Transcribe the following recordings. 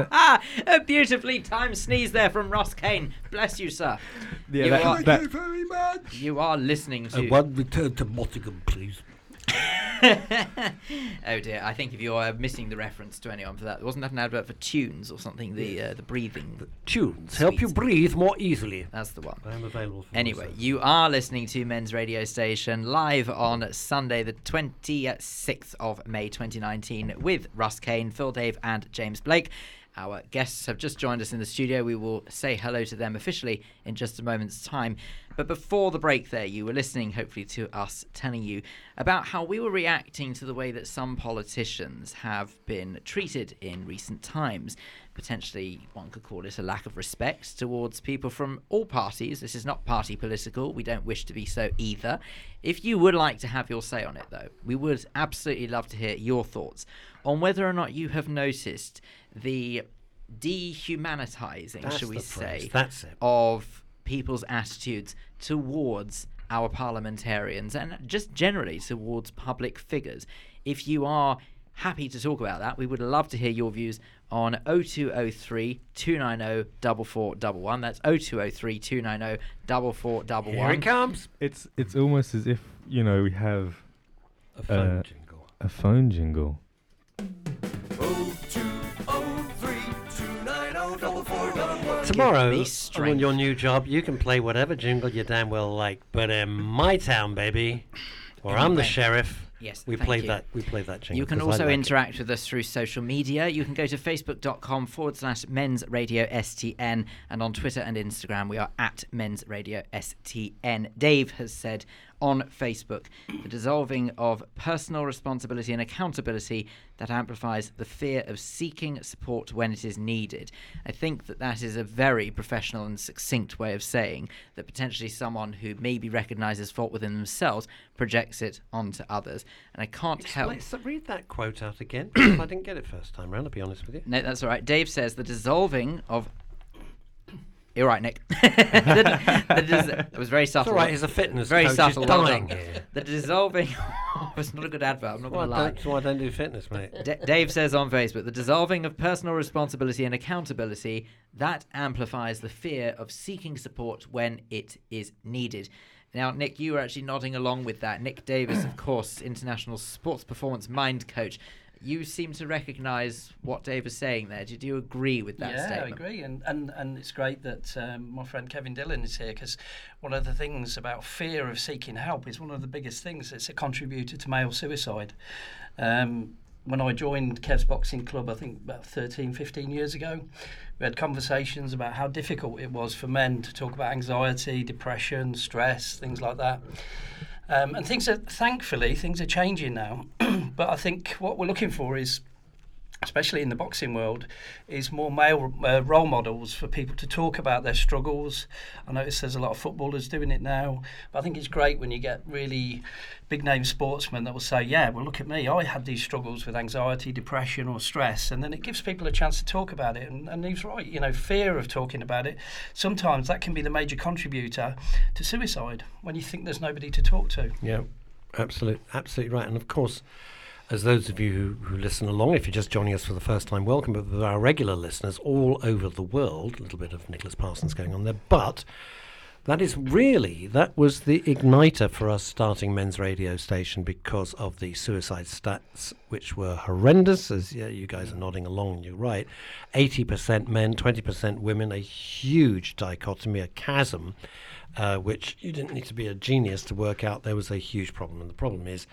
a beautifully timed sneeze there from Russ Kane. Bless you, sir. Yeah, you, that- are, that- Thank you very much. you are listening to. And one return to Mottingham, please. oh dear, I think if you're uh, missing the reference to anyone for that, wasn't that an advert for tunes or something? The uh, the breathing. Tunes help you breathe more easily. That's the one. I am available for Anyway, myself. you are listening to Men's Radio Station live on Sunday, the 26th of May 2019, with Russ Kane, Phil Dave, and James Blake. Our guests have just joined us in the studio. We will say hello to them officially in just a moment's time. But before the break, there, you were listening, hopefully, to us telling you about how we were reacting to the way that some politicians have been treated in recent times. Potentially, one could call it a lack of respect towards people from all parties. This is not party political. We don't wish to be so either. If you would like to have your say on it, though, we would absolutely love to hear your thoughts on whether or not you have noticed the dehumanizing, That's shall we the say, That's it. of people's attitudes towards our parliamentarians and just generally towards public figures. If you are happy to talk about that, we would love to hear your views on 0203 290 4411. That's 0203 290 4411. Here it comes. It's it's almost as if you know we have A phone Uh, jingle. a phone jingle. Tomorrow, on your new job, you can play whatever jingle you damn well like. But in my town, baby, where I'm the sheriff, Yes, we thank play you. that. We play that jingle. You can also like it. interact with us through social media. You can go to facebook.com forward slash men's radio STN and on Twitter and Instagram we are at men's radio STN. Dave has said on Facebook the dissolving of personal responsibility and accountability that amplifies the fear of seeking support when it is needed. I think that that is a very professional and succinct way of saying that potentially someone who maybe recognizes fault within themselves projects it onto others. And I can't help. Let's read that quote out again. I didn't get it first time round. I'll be honest with you. No, that's all right. Dave says the dissolving of. You're right, Nick. the, the dis- it was very It's subtle. all right. He's a fitness very coach. subtle. He's well dying done. here. The dissolving. it's not a good advert. I'm not going to lie. That's why I don't do fitness, mate. D- Dave says on Facebook, the dissolving of personal responsibility and accountability that amplifies the fear of seeking support when it is needed. Now, Nick, you were actually nodding along with that. Nick Davis, of course, international sports performance mind coach. You seem to recognise what Dave is saying there. Did you agree with that statement? yeah, statement? I agree, and, and and it's great that um, my friend Kevin Dillon is here because one of the things about fear of seeking help is one of the biggest things. It's a contributor to male suicide. Um, when I joined Kev's Boxing Club, I think about 13, 15 years ago, we had conversations about how difficult it was for men to talk about anxiety, depression, stress, things like that. Um, and things are, thankfully, things are changing now. but I think what we're looking for is especially in the boxing world, is more male uh, role models for people to talk about their struggles. I notice there's a lot of footballers doing it now, but I think it's great when you get really big name sportsmen that will say, Yeah, well, look at me, I had these struggles with anxiety, depression, or stress, and then it gives people a chance to talk about it. And, and he's right, you know, fear of talking about it, sometimes that can be the major contributor to suicide when you think there's nobody to talk to. Yeah, absolutely, absolutely right. And of course, as those of you who, who listen along, if you're just joining us for the first time, welcome. But with our regular listeners all over the world, a little bit of Nicholas Parsons going on there, but that is really that was the igniter for us starting men's radio station because of the suicide stats, which were horrendous. As yeah, you guys are nodding along, you're right. Eighty percent men, twenty percent women. A huge dichotomy, a chasm, uh, which you didn't need to be a genius to work out. There was a huge problem, and the problem is,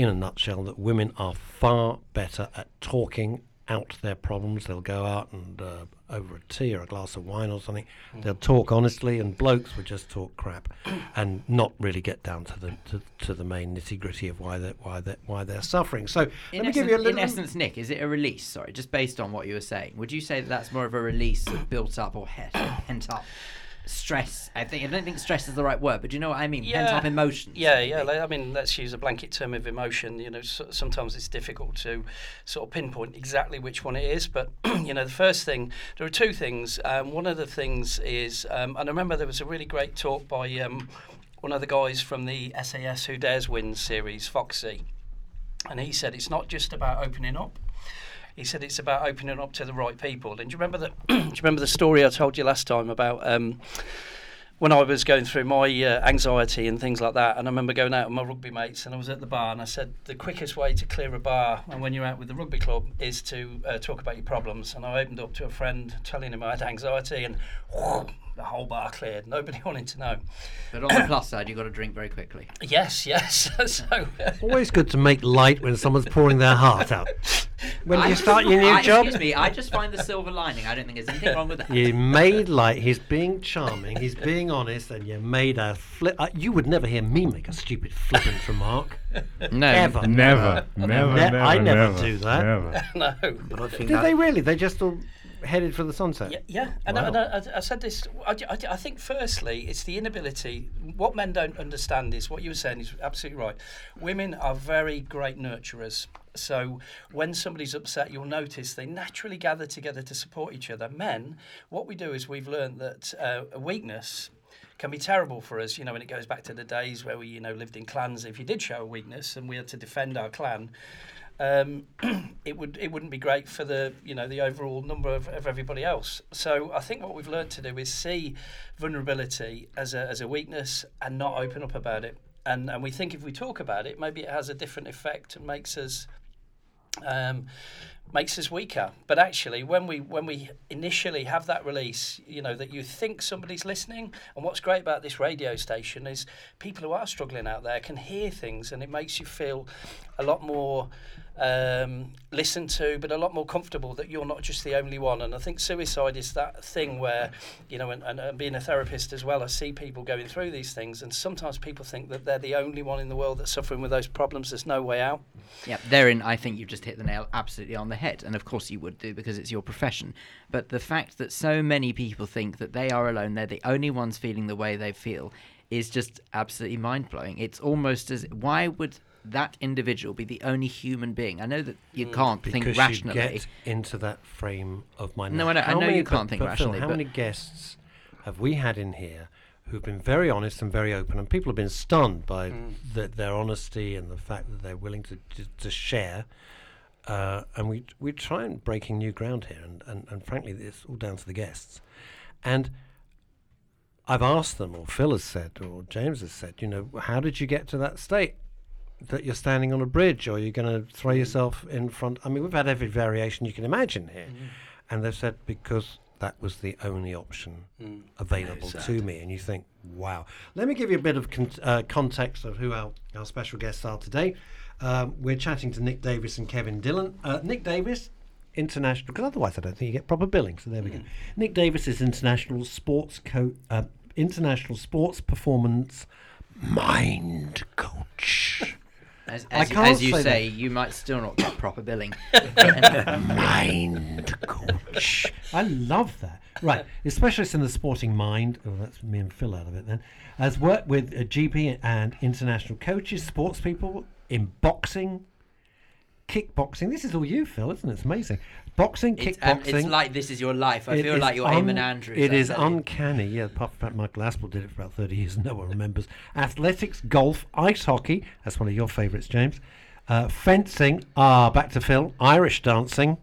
in a nutshell, that women are far better at talking out their problems. They'll go out and uh, over a tea or a glass of wine or something. They'll talk honestly, and blokes would just talk crap and not really get down to the to, to the main nitty gritty of why they why they why they're suffering. So In, let me give you a little. in essence, Nick, is it a release? Sorry, just based on what you were saying, would you say that that's more of a release of built up or pent up stress? I think I don't think stress is the right word, but do you know what I mean? Pent up emotions. Yeah, yeah. like, I mean, let's use a blanket term of emotion. You know, so, sometimes it's difficult to sort of pinpoint exactly which one it is. But you know, the first thing, there are two things. Um, one of the things is, um, and I remember there was a really great talk by um, one of the guys from the SAS Who Dares Win series, Foxy, and he said it's not just about opening up. He said it's about opening up to the right people. And do you remember the do you remember the story I told you last time about um, when I was going through my uh, anxiety and things like that? And I remember going out with my rugby mates, and I was at the bar, and I said the quickest way to clear a bar, and when you're out with the rugby club, is to uh, talk about your problems. And I opened up to a friend, telling him I had anxiety, and the whole bar cleared. Nobody wanted to know. But on the plus side, you've got to drink very quickly. Yes, yes. so. Always good to make light when someone's pouring their heart out. When I you just- start your new I- job, Excuse me, I just find the silver lining. I don't think there's anything wrong with that. you made light. He's being charming. He's being honest, and you made a flip. Uh, you would never hear me make a stupid flippant remark. No, Ever. Never, never, Ne- never. I never never do that. Never. no. But I think Did that, they really? They just all headed for the sunset. Yeah, yeah. and, Wow. I, and I, I said this. I, I, I think firstly, it's the inability. What men don't understand is what you were saying is absolutely right. Women are very great nurturers. So when somebody's upset, you'll notice they naturally gather together to support each other. Men, what we do is we've learned that uh, a weakness can be terrible for us. You know, when it goes back to the days where we, you know, lived in clans. If you did show a weakness and we had to defend our clan, um, it would it wouldn't be great for the you know the overall number of, of everybody else. So I think what we've learned to do is see vulnerability as a as a weakness and not open up about it. And and we think if we talk about it, maybe it has a different effect and makes us um, makes us weaker. But actually, when we when we initially have that release, you know that you think somebody's listening. And what's great about this radio station is people who are struggling out there can hear things, and it makes you feel a lot more um, listened to, but a lot more comfortable that you're not just the only one. And I think suicide is that thing where, you know, and, and, being a therapist as well, I see people going through these things, and sometimes people think that they're the only one in the world that's suffering with those problems. There's no way out. Yeah, therein, I think you've just hit the nail absolutely on the head. And of course, you would do because it's your profession. But the fact that so many people think that they are alone, they're the only ones feeling the way they feel, is just absolutely mind blowing. It's almost as why would that individual be the only human being? I know that you mm. can't think because rationally. you get into that frame of mind. No, I know- I know many- you can't but- think but Phil, rationally, how but- many guests have we had in here who've been very honest and very open, and people have been stunned by mm. the, their honesty and the fact that they're willing to to, to share. Uh, and we we try and breaking new ground here, and, and, and frankly, it's all down to the guests. And I've asked them, or Phil has said, or James has said, you know, how did you get to that state? that you're standing on a bridge or you're going to throw yourself in front. I mean, we've had every variation you can imagine here. And they've said because that was the only option available to me. And you think, wow. Let me give you a bit of con- uh, context of who our, our special guests are today. Um, we're chatting to Nick Davis and Kevin Dillon. Uh, Nick Davis, international, because otherwise I don't think you get proper billing. So there we go. Nick Davis is international sports co- uh, international sports performance mind coach. As, as, as you say say, you might still not get proper billing. mind coach. I love that. Right, a specialist in the sporting mind. Oh, that's me and Phil out of it then. Has worked with a GB and international coaches, sports people in boxing, kickboxing. This is all you, Phil, isn't it? It's amazing. Boxing, It's, kickboxing. um, it's like this is your life. I It feel like you're un- Eamonn Andrews. It is uncanny. Yeah, apart from the fact Michael Aspel did it for about 30 years and no one remembers. Athletics, golf, ice hockey. That's one of your favourites, James. Uh, fencing. Ah, back to Phil. Irish dancing.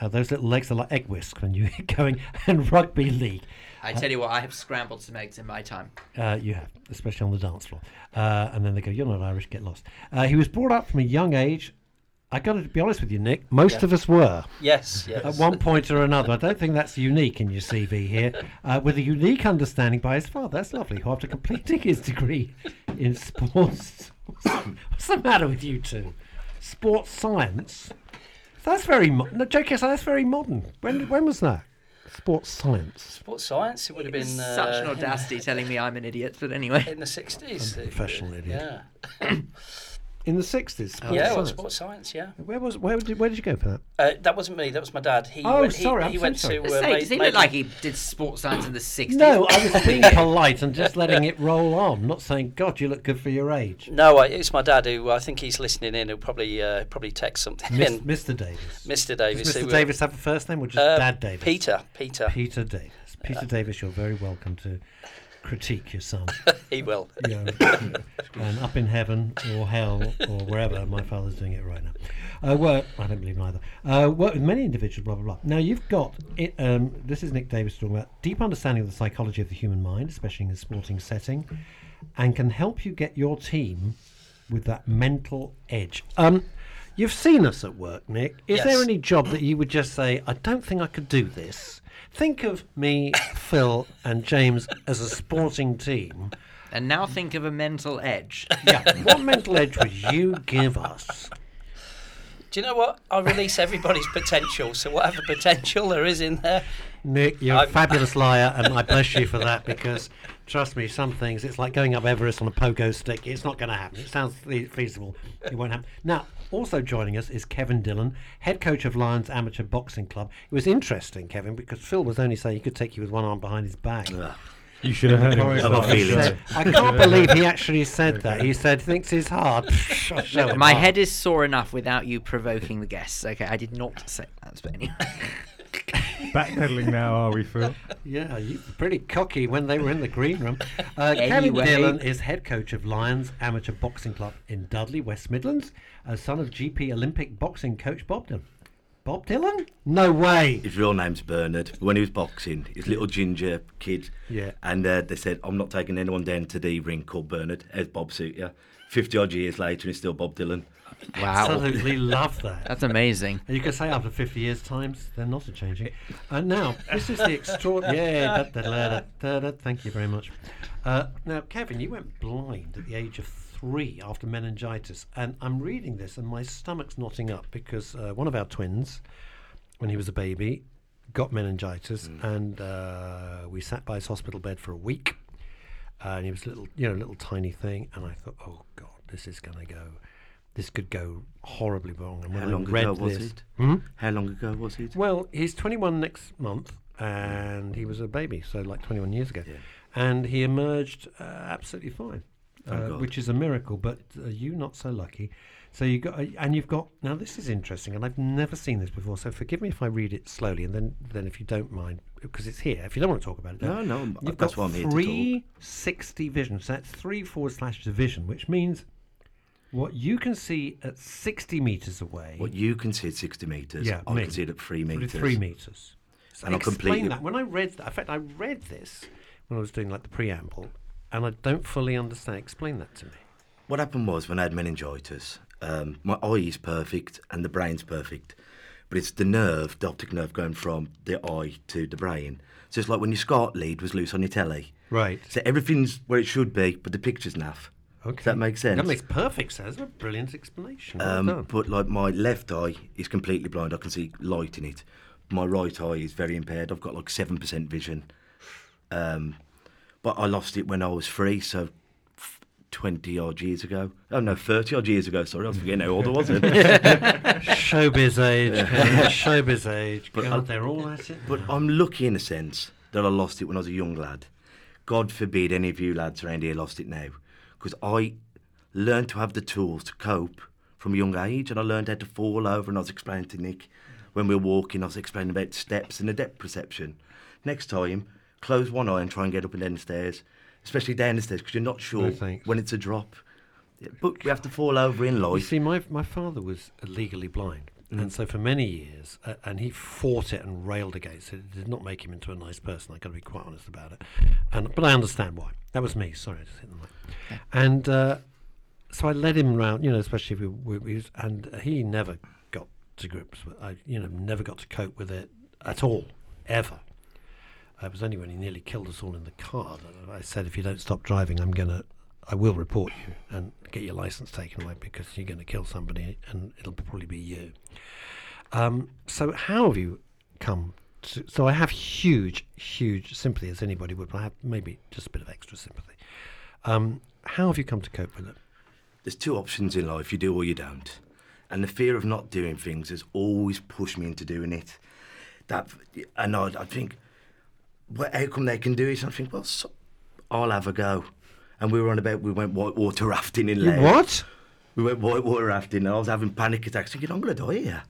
Uh, those little legs are like egg whisk when you're going. And rugby league. I tell you what, I have scrambled some eggs in my time. Uh, you have, especially on the dance floor. Uh, and then they go, You're not Irish, get lost. Uh, he was brought up from a young age. i got to be honest with you, Nick. Most Yeah. of us were. Yes, yes. at one point or another. I don't think that's unique in your CV here. Uh, with a unique understanding by his father. That's lovely. Who, after completing his degree in sports, what's the matter with you two? Sports science. That's very mo- no joke aside, That's very modern. When when was that? Sports science. Sports science, it would have been It's uh, such an audacity telling me I'm an idiot, but anyway. in the 60s. Professional idiot. Yeah. In the sixties. Sports yeah, well, science. sports science, yeah. Where was where did where did you go for that? Uh, that wasn't me, that was my dad. He Oh, went, he, sorry, I'm he so went sorry. to. Uh, say, does he Maiden- look like he did sports science in the 60s? No, I was being polite and just letting it roll on, not saying, "God, you look good for your age." No, I, it's my dad who I think he's listening in. He'll probably uh, probably text something Miss. Mr. Davis. Mr. Davis. Does who, Mr. uh, Davis have a first name or just uh, Dad Davis? Peter. Peter. Peter Davis. Peter Davis, you're very welcome to critique your son. he will. you know, and up in heaven or hell or wherever. My father's doing it right now. Uh, work. I don't believe in either. Uh, work with many individuals. Blah blah blah. Now you've got it. Um, this is Nick Davis talking about deep understanding of the psychology of the human mind, especially in a sporting setting, and can help you get your team with that mental edge. Um, you've seen us at work, Nick. Is there any job that you would just say, I don't think I could do this? Think of me, Phil, and James as a sporting team. And now think of a mental edge. Yeah. what mental edge would you give us? Do you know what? I release everybody's potential. So whatever potential there is in there, Nick, you're a I'm- fabulous liar, and I bless you for that because, trust me, some things, it's like going up Everest on a pogo stick. It's not going to happen. It sounds feasible. It won't happen. Now, also joining us is Kevin Dillon, head coach of Lions Amateur Boxing Club. It was interesting, Kevin, because Phil was only saying he could take you with one arm behind his back. You should have heard him. Corey say feelings. said- I can't believe he actually said that. He said, thinks he's hard. I'll show him My hard. head is sore enough without you provoking the guests. Okay, I did not say that, but anyway. Backpedaling now, are we, Phil? Yeah, you were pretty cocky when they were in the green room. Uh, Kevin Dillon is head coach of Lions Amateur Boxing Club in Dudley, West Midlands, a son of GB Olympic boxing coach Bob Dillon. Bob Dillon? No way. His real name's Bernard. When he was boxing, his little ginger kid. Yeah. And uh, they said, I'm not taking anyone down to the ring called Bernard, as Bob suit you. 50 odd years later, and he's still Bob Dylan. Wow. Absolutely love that. That's amazing. And you can say after 50 years' times, they're not a changing. And now, this is the extraordinary. Yeah, da, da, da, da, da, da, thank you very much. Uh, now, Kevin, you went blind at the age of three after meningitis. And I'm reading this, and my stomach's knotting up because uh, one of our twins, when he was a baby, got meningitis, and uh, we sat by his hospital bed for a week. Uh, and he was a little, you know, little tiny thing. And I thought, oh, God, this is going to go. This could go horribly wrong. And when How I long read ago was this, it? Hmm? How long ago was it? Well, he's 21 next month, and he was a baby, so like 21 years ago. Yeah. And he emerged uh, absolutely fine, uh, which is a miracle. But uh, you not so lucky. So you got, uh, and you've got. Now this is interesting, and I've never seen this before. So forgive me if I read it slowly, and then, then if you don't mind, because it's here. If you don't want to talk about it, No, no, You've that's got why I'm here to talk. 360 vision. So that's three forward slash division, which means what you can see at 60 meters away. What you can see at 60 metres, Yeah, I me. can see it at 3 metres. Three meters. So And I'll explain that. When I read that, in fact, I read this when I was doing like the preamble, and I don't fully understand. Explain that to me. What happened was when I had meningitis, um, my eye is perfect and the brain's perfect, but it's the nerve, the optic nerve, going from the eye to the brain. So it's like when your SCART lead was loose on your telly. Right. So everything's where it should be, but the picture's naff. Okay. Does that make sense? That makes perfect sense. That's a brilliant explanation. Well Um, but like my left eye is completely blind. I can see light in it. My right eye is very impaired. I've got like seven percent vision. Um, but I lost it when I was three, so twenty odd years ago. Oh no, thirty odd years ago. Sorry, I was forgetting how old I was. showbiz age. Showbiz age. But God, I- they're all at it. but. I'm lucky in a sense that I lost it when I was a young lad. God forbid any of you lads around here lost it now, because I learned to have the tools to cope from a young age, and I learned how to fall over. And I was explaining to Nick when we were walking, I was explaining about steps and the depth perception. Next time, close one eye and try and get up and down the stairs, especially down the stairs, because you're not sure No, when it's a drop. But we have to fall over in life. You see, my my father was legally blind, Mm. and so for many years, uh, and he fought it and railed against it. It did not make him into a nice person. I've got to be quite honest about it. And but I understand why. That was me. Sorry, I just hit the mic. And uh, so I led him round, you know, especially if we, we, we was, and he never got to grips with. I, you know, never got to cope with it at all, ever. It was only when he nearly killed us all in the car that I said, if you don't stop driving, I'm going to, I will report you and get your license taken away because you're going to kill somebody and it'll probably be you. Um, so, how have you come to? So, I have huge, huge sympathy as anybody would, but I have maybe just a bit of extra sympathy. Um, how have you come to cope with it? There's two options in life: you do or you don't. And the fear of not doing things has always pushed me into doing it. That, and I, I think, well, how come they can do it? And I think, well, so, I'll have a go. And we were on about we went whitewater rafting in Laos. what? We went whitewater rafting, and I was having panic attacks, thinking I'm going to die here.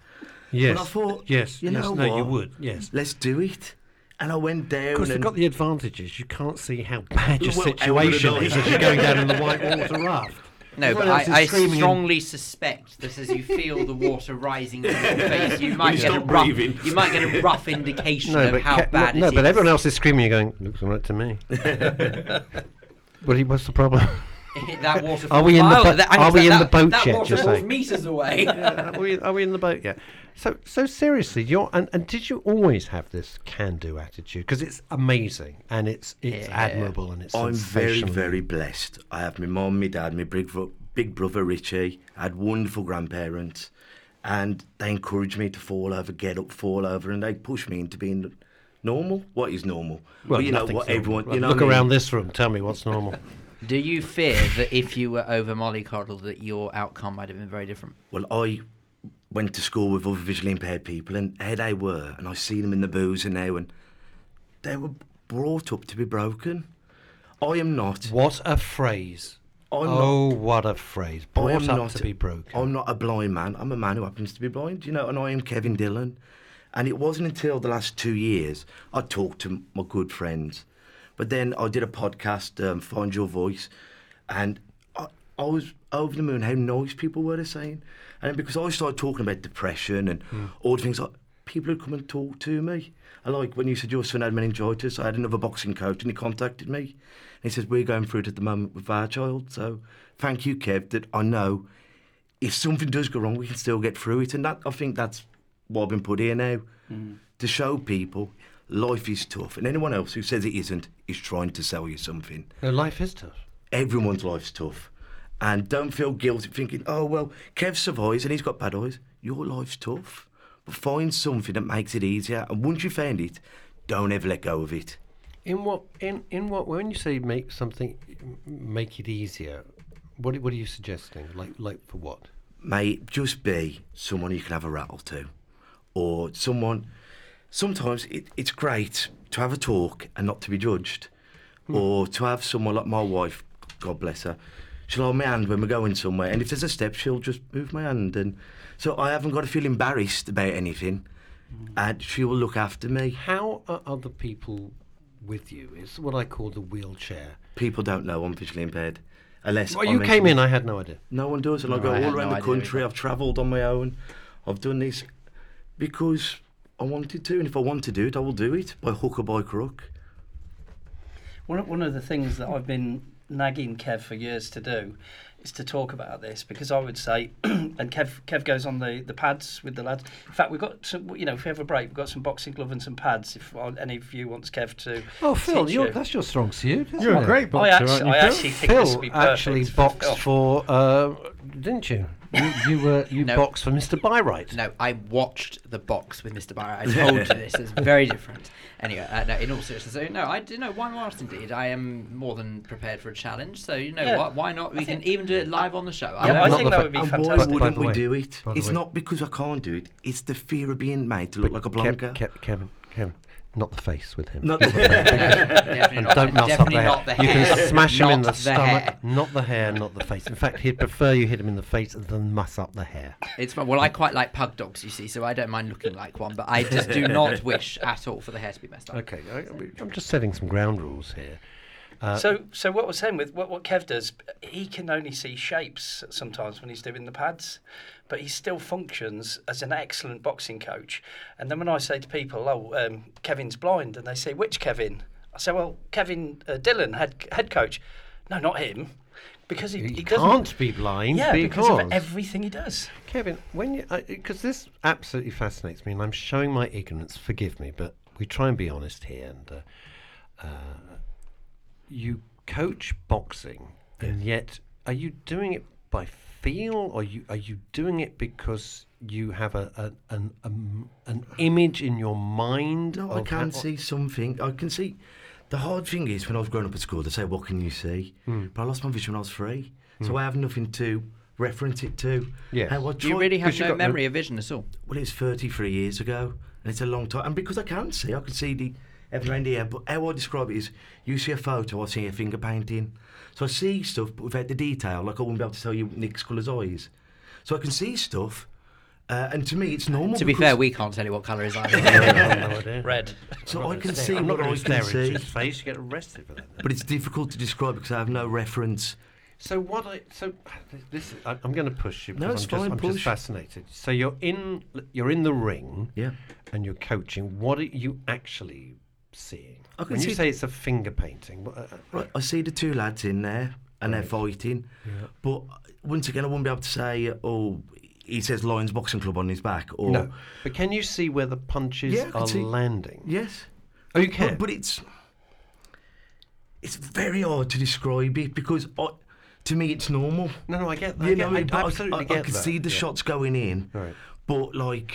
Yes. But I thought, yes. you yes. know no, you would. Yes. Let's do it. And I went down. Of course, they've got the advantages. You can't see how bad your Well, situation is as you're going down in the white water raft. No, Everyone but else is I, I screaming and- strongly suspect that as you feel the water rising to your face, you might you get a rough, breathing. you might get a rough indication No, of but how Ke- bad no, it but everyone else is screaming. You're going. Looks all right to me. What? you- What's the problem? that water. Are we in the falls- bo- that, are on, we in the boat that yet, water you're falls saying? meters away. Yeah, are, we, are we in the boat yet? So, so seriously, you're and, and did you always have this can-do attitude? Because it's amazing and it's it's Yeah. admirable and it's I'm very, very blessed. I have my mum, my dad, my big, big brother Richie. I had wonderful grandparents, and they encouraged me to fall over, get up, fall over, and they pushed me into being normal. What is normal? Well, But you know what normal. everyone. Well, You know look what I mean? around this room. Tell me what's normal. Do you fear that if you were over mollycoddled, that your outcome might have been very different? Well, I went to school with other visually impaired people, and here they were, and I see them in the boozer now, and they were brought up to be broken. I am not. What a phrase! I'm oh, what a phrase! I Brought am up not to be broken. I'm not a blind man. I'm a man who happens to be blind, you know, and I am Kevin Dillon. And it wasn't until the last two years I talked to my good friends. But then I did a podcast, um, Find Your Voice, and I, I was over the moon how nice people were saying. And because I started talking about depression and hmm. all the things, like, people would come and talk to me. I like when you said your son had meningitis, I had another boxing coach and he contacted me. And he says, We're going through it at the moment with our child. So thank you, Kev, that I know if something does go wrong, we can still get through it. And that I think that's what I've been put here now hmm. to show people life is tough. And anyone else who says it isn't is trying to sell you something. no, life is tough. Everyone's life's tough. And don't feel guilty thinking, oh, well, Kev survives and he's got bad eyes. Your life's tough. But find something that makes it easier. And once you find it, don't ever let go of it. In what in in what when you say make something make it easier, what what are you suggesting? Like like for what? Mate, just be someone you can have a rattle to. Or someone. Sometimes it, it's great to have a talk and not to be judged. Hmm. Or to have someone like my wife, God bless her, she'll hold my hand when we're going somewhere. And if there's a step, she'll just move my hand. And so I haven't got to feel embarrassed about anything. Mm. And she will look after me. How are other people with you? It's what I call the wheelchair. People don't know I'm visually impaired. Unless Well, I you came in, I had no idea. No one does, and I go I all around no the country. I've travelled on my own. I've done this because I wanted to, and if I want to do it, I will do it by hook or by crook. One of, one of the things that I've been nagging Kev for years to do is to talk about this because I would say, and Kev Kev goes on the, the pads with the lads. In fact, we've got some, you know, if we have a break, we've got some boxing glove and some pads. If uh, any of you wants Kev to, Oh, Phil, teach you're, you. that's your strong suit. You're a it? great I boxer, actually, aren't you, I Phil? actually think this would be perfect actually boxed Phil. for, uh, didn't you? You, you were you No. boxed for Mr. Byright. No, I watched the box with Mr. Barrett. I told you this. It's very different. Anyway, uh, no, in all seriousness, so no, I do know why not. Indeed, I am more than prepared for a challenge. So you know Yeah. what? Why not? We I can think- even do it live on the show. Yeah, I not think the that fa- would be and why fantastic. wouldn't the we way- do it? by the It's way- not because I can't do it. It's the fear of being made to look like a Kev, blanca. Kev, Kevin, Kevin, not the face with him. Not definitely and not, don't mess up the hair. the you hair. can smash him in the Not stomach, hair. not the hair, not the face. In fact, he'd prefer you hit him in the face than muss up the hair. It's fine. Well, I quite like pug dogs, you see, so I don't mind looking like one. But I just do not wish at all for the hair to be messed up. Okay, I, I'm just setting some ground rules here. Uh, So, so what we're saying with what, what Kev does, he can only see shapes sometimes when he's doing the pads, but he still functions as an excellent boxing coach. And then when I say to people, "Oh, um, Kevin's blind," and they say, "Which Kevin?" I say, "Well, Kevin uh, Dillon, head head coach." No, not him, because he, he, he can't be blind yeah, because, because of everything he does. Kevin, when you because this absolutely fascinates me, and I'm showing my ignorance. Forgive me, but we try and be honest here. And uh, uh, you coach boxing, and yet are you doing it by feel, or you are you doing it because you have a, a an um, an image in your mind? No, I can how- see something. I can see. The hard thing is when I was growing up at school, they say, "What can you see?" Hmm. But I lost my vision when I was three, so I have nothing to reference it to. Yes. And I Do you really have no got no- memory of vision at all? Well, it's 33 years ago, and it's a long time. And because I can't see, I can see the everything around here. But how I describe it is, you see a photo, I see a finger painting. So I see stuff, but without the detail. Like I wouldn't be able to tell you Nick's colour's eyes. So I can see stuff, Uh, and to me, it's normal. To be fair, we can't tell you what colour his eyes are. Red. so I'm I not can see I'm not what going I to can stare into see, his face. You get arrested for that. but it's difficult to describe because I have no reference. So what I so this I, I'm going to push you No, because it's I'm, just, fine, I'm just fascinated. So you're in you're in the ring Yeah. and you're coaching. What are you actually seeing? I can when you see- say it's a finger painting, what, uh, Right, I see the two lads in there and they're fighting, but once again, I won't be able to say, oh, he says Lions Boxing Club on his back, or no. But can you see where the punches Yeah, are see- landing? yes, Oh, you can. but, but it's it's very hard to describe it because I, to me it's normal. no, no, I get that. I, You get, know, I I- absolutely I, get I could that. see the yeah. shots going in, Right. but like.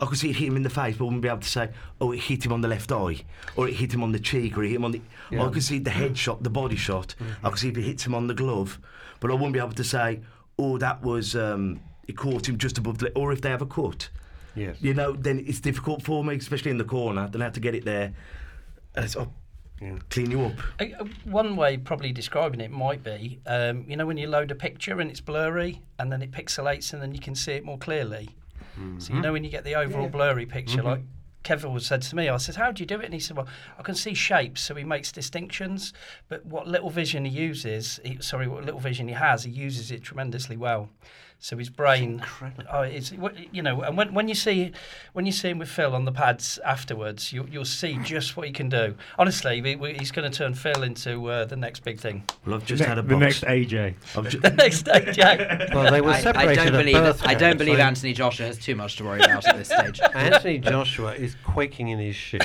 I could see it hit him in the face, but I wouldn't be able to say, oh, it hit him on the left eye, or it hit him on the cheek, or it hit him on the. Yeah. I could see the head shot, the body shot. I could see if it hits him on the glove, but I wouldn't be able to say, oh, that was. Um, it caught him just above the. Or if they have a cut. Yes. You know, then it's difficult for me, especially in the corner. Then I have to get it there. And it's, oh, Yeah. clean you up. Uh, One way probably describing it might be, um, you know, when you load a picture and it's blurry, and then it pixelates, and then you can see it more clearly. Mm. So you know when you get the overall blurry picture, mm-hmm. like Kevin always said to me, I said, "How do you do it?" And he said, "Well, I can see shapes, so he makes distinctions, but what little vision he uses, he, sorry, what little vision he has, he uses it tremendously well." So his brain, incredible. oh, it's you know, and when, when you see when you see him with Phil on the pads afterwards, you, you'll see just what he can do. Honestly, we, we, he's going to turn Phil into uh, the next big thing. Well, I've just Ne- had a the box. next AJ. I've ju- The next day, Jack. Well, they were I, I separated don't at believe birth, I don't believe so- Anthony Joshua has too much to worry about at this stage. Anthony Joshua is quaking in his shoes.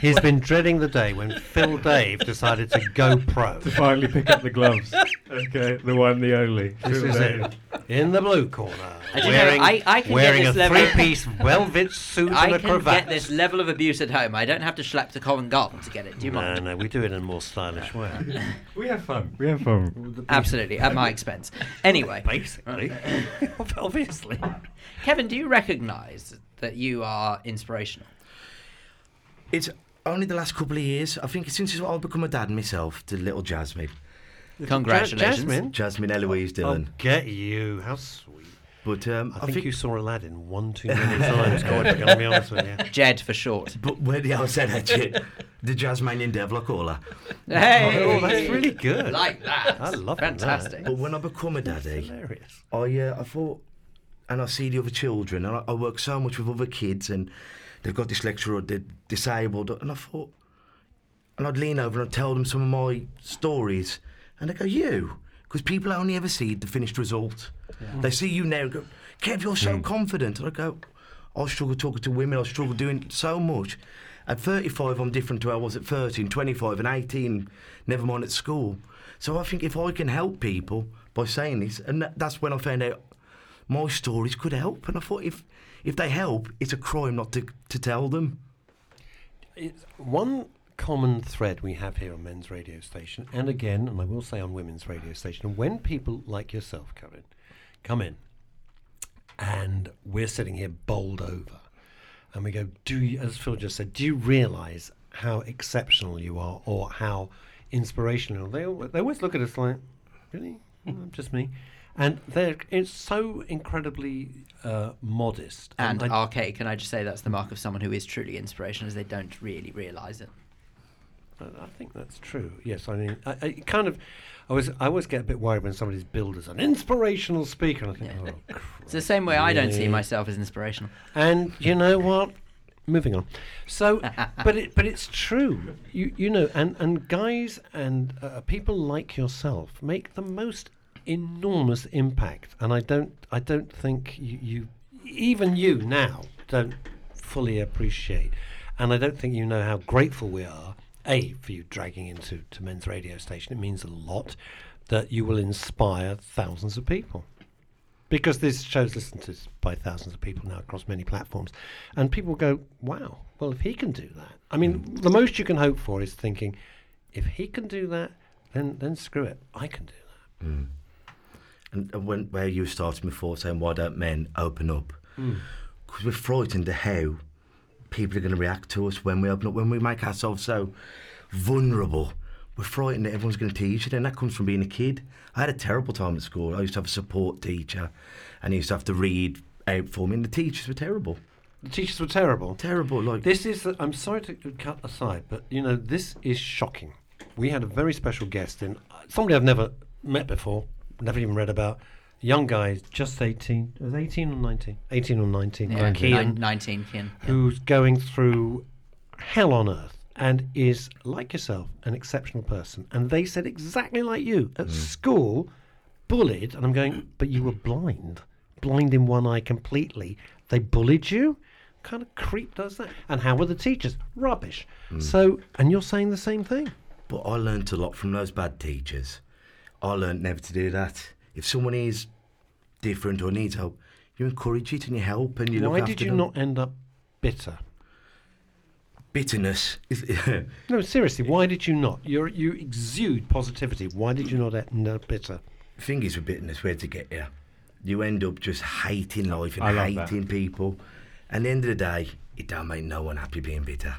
He's been dreading the day when Phil Dave decided to go pro. To finally pick up the gloves. Okay, the one, the only. This is it. In the blue corner, And you know, wearing, I- I can get this a level- three-piece velvet suit I and a cravat. I can get this level of abuse at home. I don't have to schlep to Covent Garden to get it. Do you No, mind? no, we do it in a more stylish way. We have fun. We have fun. Absolutely, at my expense. Anyway, Basically, obviously. Kevin, do you recognise that you are inspirational? It's only the last couple of years. I think since I've become a dad myself to little Jasmine, Congratulations. Jasmine. Jasmine Eloise I'll Dillon. get you. How sweet. But um, I, think, you saw Aladdin one too many times, God, I'm going to be honest with you. Jed for short. But where the hell said that shit? The Jasmanian devil, I call her. Hey, Oh, that's really good. Like that. I love that. Fantastic. But when I become a That's daddy, hilarious. I uh, I thought, and I see the other children, and I, I work so much with other kids, and they've got dyslexia or they're disabled, and I thought, and I'd lean over and I'd tell them some of my stories, and they go, "You," because people only ever see the finished result. They see you now and go, "Kev, you're so hmm. confident," and I go, "I struggle talking to women. I struggle doing so much." At 35, I'm different to how I was at 13, 25, and 18. Never mind at school. So I think if I can help people by saying this, and that's when I found out my stories could help. And I thought if if they help, it's a crime not to, to tell them. It's one common thread we have here on men's radio station, and again, and I will say on women's radio station, when people like yourself in, come in, and we're sitting here bowled over, and we go, do you, as Phil just said, do you realise how exceptional you are, or how inspirational? They they always look at us like, really, Mm, just me. And they're it's so incredibly uh, modest And I- archaic, can I just say that's the mark of someone who is truly inspirational, is they don't really realise it. I I think that's true. Yes, I mean, I, I kind of, I was, I always get a bit worried when somebody's billed as an inspirational speaker. And I think, Yeah. oh, It's the same way I don't see myself as inspirational. And you know what? Moving on. So, but it, but it's true. You, you know, and and guys and uh, people like yourself make the most enormous impact. And I don't, I don't think you, you, even you now, don't fully appreciate. And I don't think you know how grateful we are. A for you dragging into to men's radio station. It means a lot that you will inspire thousands of people because this show's listened to by thousands of people now across many platforms, and people go, "Wow, well, if he can do that, I mean, mm. the most you can hope for is thinking, if he can do that, then then screw it, I can do that." Mm. And, and when where you were starting before saying why don't men open up? Mm. Because we're frightened of how people are going to react to us when we open up, when we make ourselves so vulnerable. We're frightened that everyone's going to teach you, and that comes from being a kid. I had a terrible time at school. I used to have a support teacher, and I used to have to read out for me, and The teachers were terrible. The teachers were terrible. Terrible. Like This is, the, I'm sorry to cut aside, but you know, this is shocking. We had a very special guest in, somebody I've never met before, never even read about. A young guy, just 18, was 18 or 19? 18 or 19. Yeah, Kian, 19, Kian. Yeah. who's going through hell on earth and is, like yourself, an exceptional person. And they said exactly like you at mm. school, bullied. And I'm going, but you were blind, blind in one eye completely. They bullied you? What kind of creep does that? And how were the teachers? Rubbish. Mm. So, and you're saying the same thing. But I learnt a lot from those bad teachers. I learnt never to do that. If someone is different or needs help, you encourage it and you help and you look Why after did you them. not end up bitter? Bitterness is No, seriously, why did you not? you you exude positivity. Why did you not end up bitter? thing is with bitterness, where to get you. You end up just hating life and I love that. hating people. And at the end of the day, it don't make no one happy being bitter.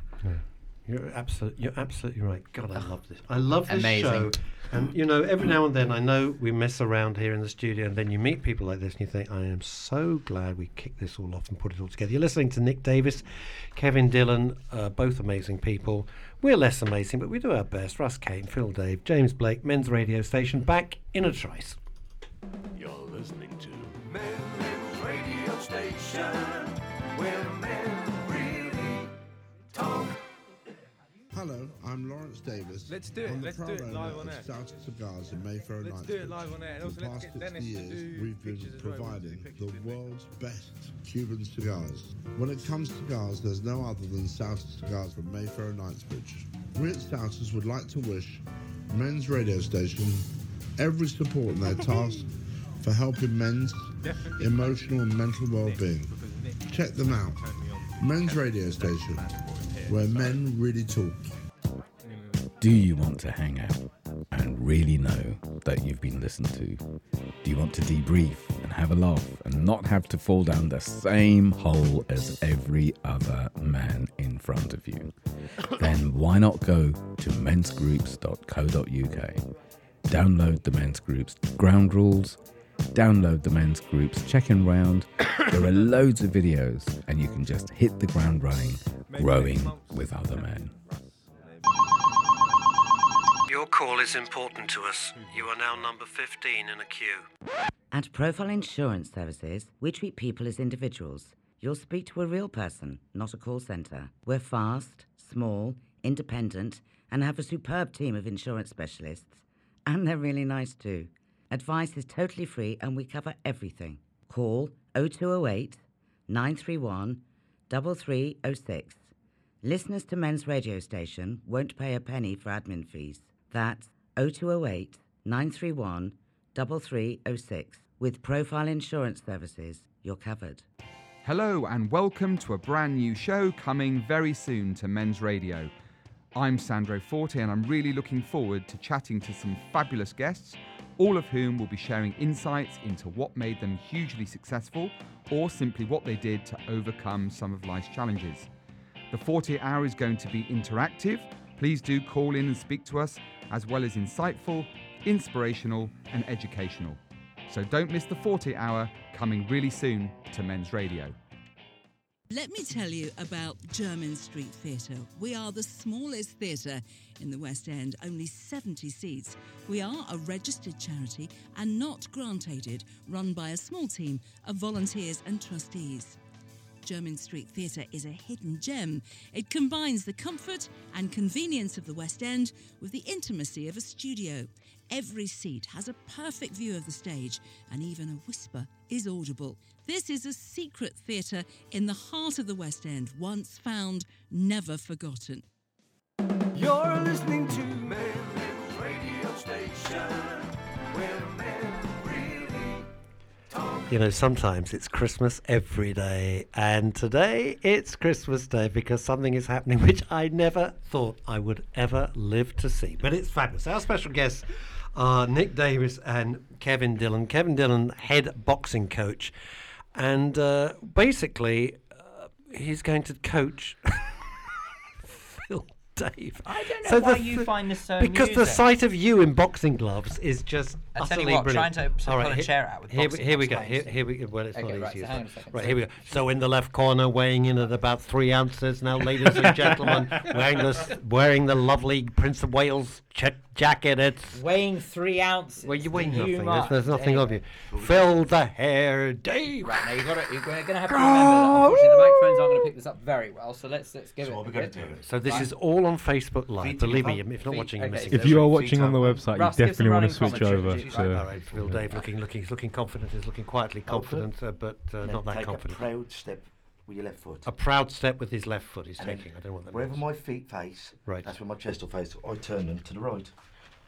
You're absolutely, you're absolutely right. God, I love this. I love this Amazing. show. And you know, every now and then, I know we mess around here in the studio, and then you meet people like this, and you think, I am so glad we kicked this all off and put it all together. You're listening to Nick Davis, Kevin Dillon, uh, both amazing people. We're less amazing, but we do our best. Russ Kane, Phil Dave, James Blake, Men's Radio Station, back in a trice. You're listening to Men's Radio Station, where men really talk. Hello, I'm Lawrence Davis. Let's do it. Let's do it live on of air. Cigars in Mayfair Let's do it live on air. And For also the let's past get 60 Dennis to years, do we've been pictures as well. We'll providing the it. world's best Cuban cigars. When it comes to cigars, there's no other than Sautters Cigars from Mayfair and Knightsbridge. We at Sautters would like to wish Men's Radio Station every support in their task for helping men's Definitely emotional and mental well-being. Check them out. turned me on. Men's Radio Station, where men really talk. Do you want to hang out and really know that you've been listened to? Do you want to debrief and have a laugh and not have to fall down the same hole as every other man in front of you? then why not go to mensgroups.co.uk? Download the men's groups ground rules, download the men's groups check-in round. There are loads of videos and you can just hit the ground running, growing with other men. Your call is important to us. You are now number 15 in a queue. At Profile Insurance Services, we treat people as individuals. You'll speak to a real person, not a call centre. We're fast, small, independent, and have a superb team of insurance specialists. And they're really nice too. Advice is totally free and we cover everything. Call 0208 931 3306. Listeners to Men's Radio Station won't pay a penny for admin fees. That's 0208 931 3306. With Profile Insurance Services, you're covered. Hello, and welcome to a brand new show coming very soon to Men's Radio. I'm Sandro Forte, and I'm really looking forward to chatting to some fabulous guests, all of whom will be sharing insights into what made them hugely successful or simply what they did to overcome some of life's challenges. The Forte Hour is going to be interactive. Please do call in and speak to us, as well as insightful, inspirational, and educational. So don't miss the Forte Hour coming really soon to Men's Radio. Let me tell you about Jermyn Street Theatre. We are the smallest theatre in the West End, only 70 seats. We are a registered charity and not grant aided, run by a small team of volunteers and trustees. Jermyn Street Theatre is a hidden gem. It combines the comfort and convenience of the West End with the intimacy of a studio. Every seat has a perfect view of the stage, and even a whisper is audible. This is a secret theatre in the heart of the West End, once found, never forgotten. You're listening to Men's Radio Station, where men really talk. You know, sometimes it's Christmas every day, and today it's Christmas Day because something is happening which I never thought I would ever live to see. But it's fabulous. Our special guests are Nick Davis and Kevin Dillon. Kevin Dillon, head boxing coach, and uh, basically, uh, he's going to coach Dave. I don't know So why you th- find this so Because the sight of you in boxing gloves is just I tell you what, brilliant. trying to sort All pull a chair out with here, we- boxing here we go. Here, here we go. Well, it's Okay, not right, easy. so is hang it? on a second, Right here we go. So in the left corner, weighing in at about three ounces now, ladies and gentlemen, wearing the wearing the lovely Prince of Wales check jacket. It's weighing three ounces. well, you weigh You nothing. There's, there's nothing of you. Phil the hair, Dave. Right now you got to, you're going to have to remember that unfortunately the microphones aren't going to pick this up very well. So let's let's give So it. what we gotta do? So this Right. is all on Facebook Live. Feet Believe me, together. if not watching, you're okay, missing. so If you are watching on the website, Russ, you definitely want to switch over Right, to. All right, Phil Dave looking, looking, he's looking confident. He's looking quietly confident, uh, but uh, not that take confident. a proud step with your left foot. A proud step with his left foot he's And taking. I don't know what that Wherever means. my feet face, Right. that's where my chest will face. I turn them to the right.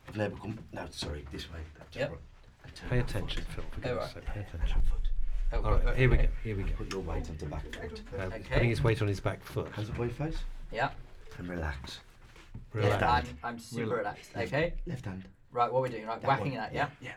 I've never come. No, sorry, this way. That's Yep. right. I turn Pay attention, foot. Phil. For Oh, goodness right. sake, pay attention. Foot. Oh, All right, here we go. Here we go. Put your weight on the back foot. Uh, Okay. Putting his weight on his back foot. Hands up by your face Yeah. and relax. Relax. Yeah, I'm, I'm super relaxed. Okay. Left hand. Right, what are we doing? Right, That whacking one. that, yeah? Yeah.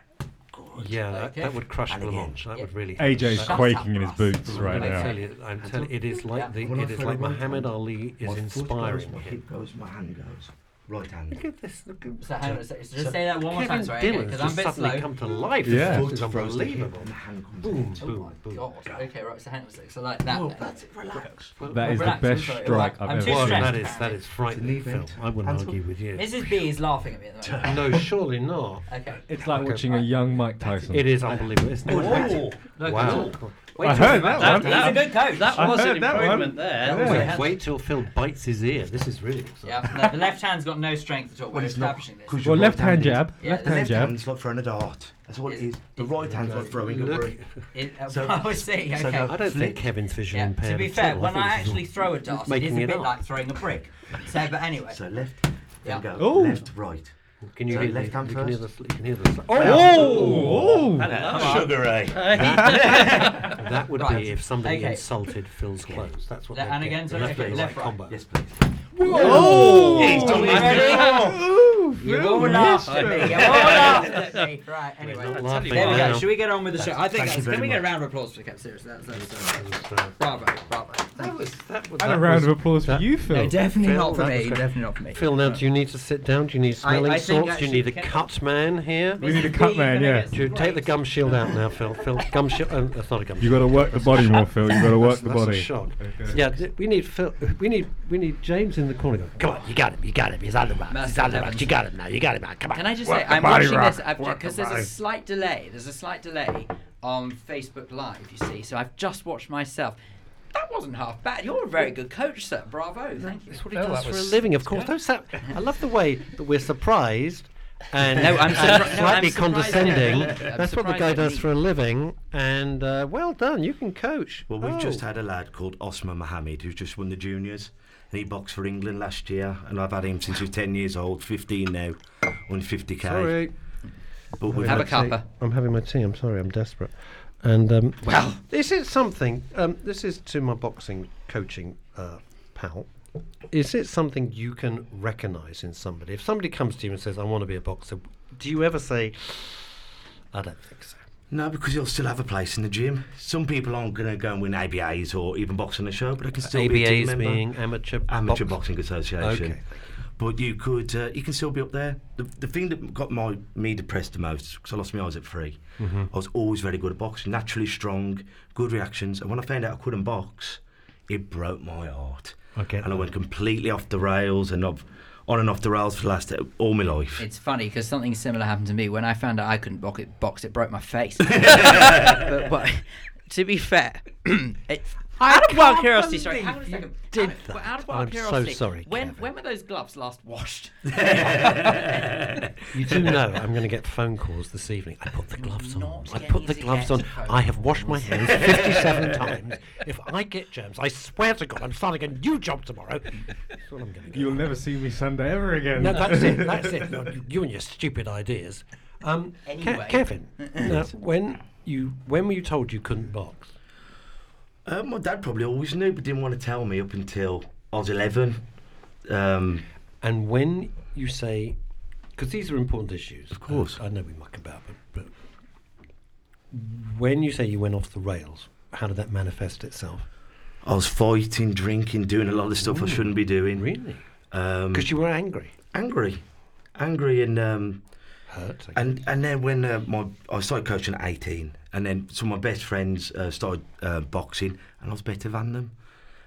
Good. Yeah, that, that would crush And Blancmange. again. That would really. AJ's Shut quaking in his boots Russ. right I now. tell you, I'm telling it is like Yeah. the, it is like the Muhammad Ali is inspiring goes, my him. hip goes, my hand goes. Right hand. Look at this. Look at So hang on a. So just So say that one more Kevin time, sorry, because I'm a just bit suddenly slow. come to life. Yeah. This is Foot throws unbelievable. and the Boom. Oh boom, my boom. god. Okay, right, so hang on a second. So like that. Oh, that's it. Relax. That is the Relax, best sorry. strike I'm I've ever Well, seen. that is that is frightening, knee Phil. I wouldn't Hands argue with you. Mrs. B is laughing at me at the moment. No, surely not. Okay. It's like Okay. watching a young Mike Tyson. It is unbelievable, isn't it? Wow. Wait I heard that one. He's a good coach. That I was an heard that one. improvement there. Yeah. Wait, wait till Phil bites his ear. This is really exciting. Yeah, the left hand's got no strength at all. We're Well, it's not. establishing this. 'cause your Well, left hand jab. Yeah, Left the The hand left jab. hand's like throwing a dart. That's what it is. The right hand's like throwing a Look. brick. It, uh, So- I see. so Okay. go- I don't Flick. think Kevin's vision Yeah, impaired. to be at fair, all. when think I this is actually throw a dart, it is making a it bit up. like throwing a brick. So, but anyway. So left, Yeah. then Ooh. go left, right. Can you So hear left the, hand you can hear the, you can hear the Oh! Sugar Ray. That would Right. be if somebody Okay. insulted Phil's clothes. That's what Le- they'd and get. again, so- left okay, left, right right. combo. Yes, please. Oh! He's done You it. ready? You all laughed at me. You all laughed at me. Right, anyway. Laughing There we go. Should we get on with the show? I think that's, can we get a round of applause for Kev? Seriously, that's, that's, that's, Uh, bravo, bravo. That was that was And a round was- of applause for you, Phil. No, definitely not for me. Definitely not for me. Phil, now do you need to sit down? Do you need smelling I think? Do you need a cut man here? We need a cut man, yeah. Do you take the gum shield out now, Phil? Phil, gum shield. Oh, uh, that's not a gum You shield. got to work the body more, Phil. You got to work That's- the that's a body. shock. Okay. Yeah, th- we need Phil. We need we need James in the corner. Going, Come on, you got him. You got him. He's on the run. He's Master on the run. You got him now. You got him now. Come on. Can I just Work say, I'm watching Rock. this Work because the there's a slight delay. There's a slight delay on Facebook Live, you see. So I've just watched myself. That wasn't half bad. You're a very good coach, sir. Bravo. Thank you. That's what he Phil, does for a living, of course. Don't sa- I love the way that we're surprised and, No, I'm and surpri- no, I'm slightly condescending. I'm That's what the guy does me. for a living. And uh, well done, you can coach. Well, we've just Oh. had a lad called Osman Mohammed who's just won the juniors. And he boxed for England last year, and I've had him since he was 10 years old, 15 now, on 50k. Sorry. But we've Have a cuppa. I'm having my tea. I'm sorry. I'm desperate. And um, Well. this is something. Um, this is to my boxing coaching uh, pal. Is it something you can recognise in somebody? If somebody comes to you and says, "I want to be a boxer," do you ever say, "I don't think so"? No, because he'll still have a place in the gym. Some people aren't going to go and win ABAs or even box on the show, but they can still be a team ABAs member. being amateur Amateur box- Boxing Association. Okay. But you could, uh, you can still be up there. The, the thing that got my me depressed the most, because I lost my eyes at 3 Mm-hmm. I was always very good at boxing, naturally strong, good reactions. And when I found out I couldn't box, it broke my heart. I get and I went completely off the rails and I've on and off the rails for the last uh, all my life. It's funny because something similar happened to me when I found out I couldn't box it. Box it broke my face. but, but to be fair, it, out of wild can't curiosity, sorry, hang on a you second. did out of- but out of wild I'm so sorry, When Kevin. when were those gloves last washed? You do know I'm going to get phone calls this evening. I put the gloves on. I put the gloves on. I have washed my hands 57 times. If I get germs, I swear to God, I'm starting a new job tomorrow. That's what I'm going to get. You'll never see me Sunday ever again. No, that's it. That's it. No, you, you and your stupid ideas. Um, Ke- Anyway. Kevin, now, when you when were you told you couldn't box? Uh, my dad probably always knew, but didn't want to tell me up until I was 11. Um, And when you say, because these are important issues. Of course. I know we muck about, but, but when you say you went off the rails, how did that manifest itself? I was fighting, drinking, doing a lot of the stuff I shouldn't be doing. Really? Um, Because you were angry. angry, angry, and um, Hurt. and and then when uh, my I started coaching at 18, and then some of my best friends uh, started uh, boxing, and I was better than them,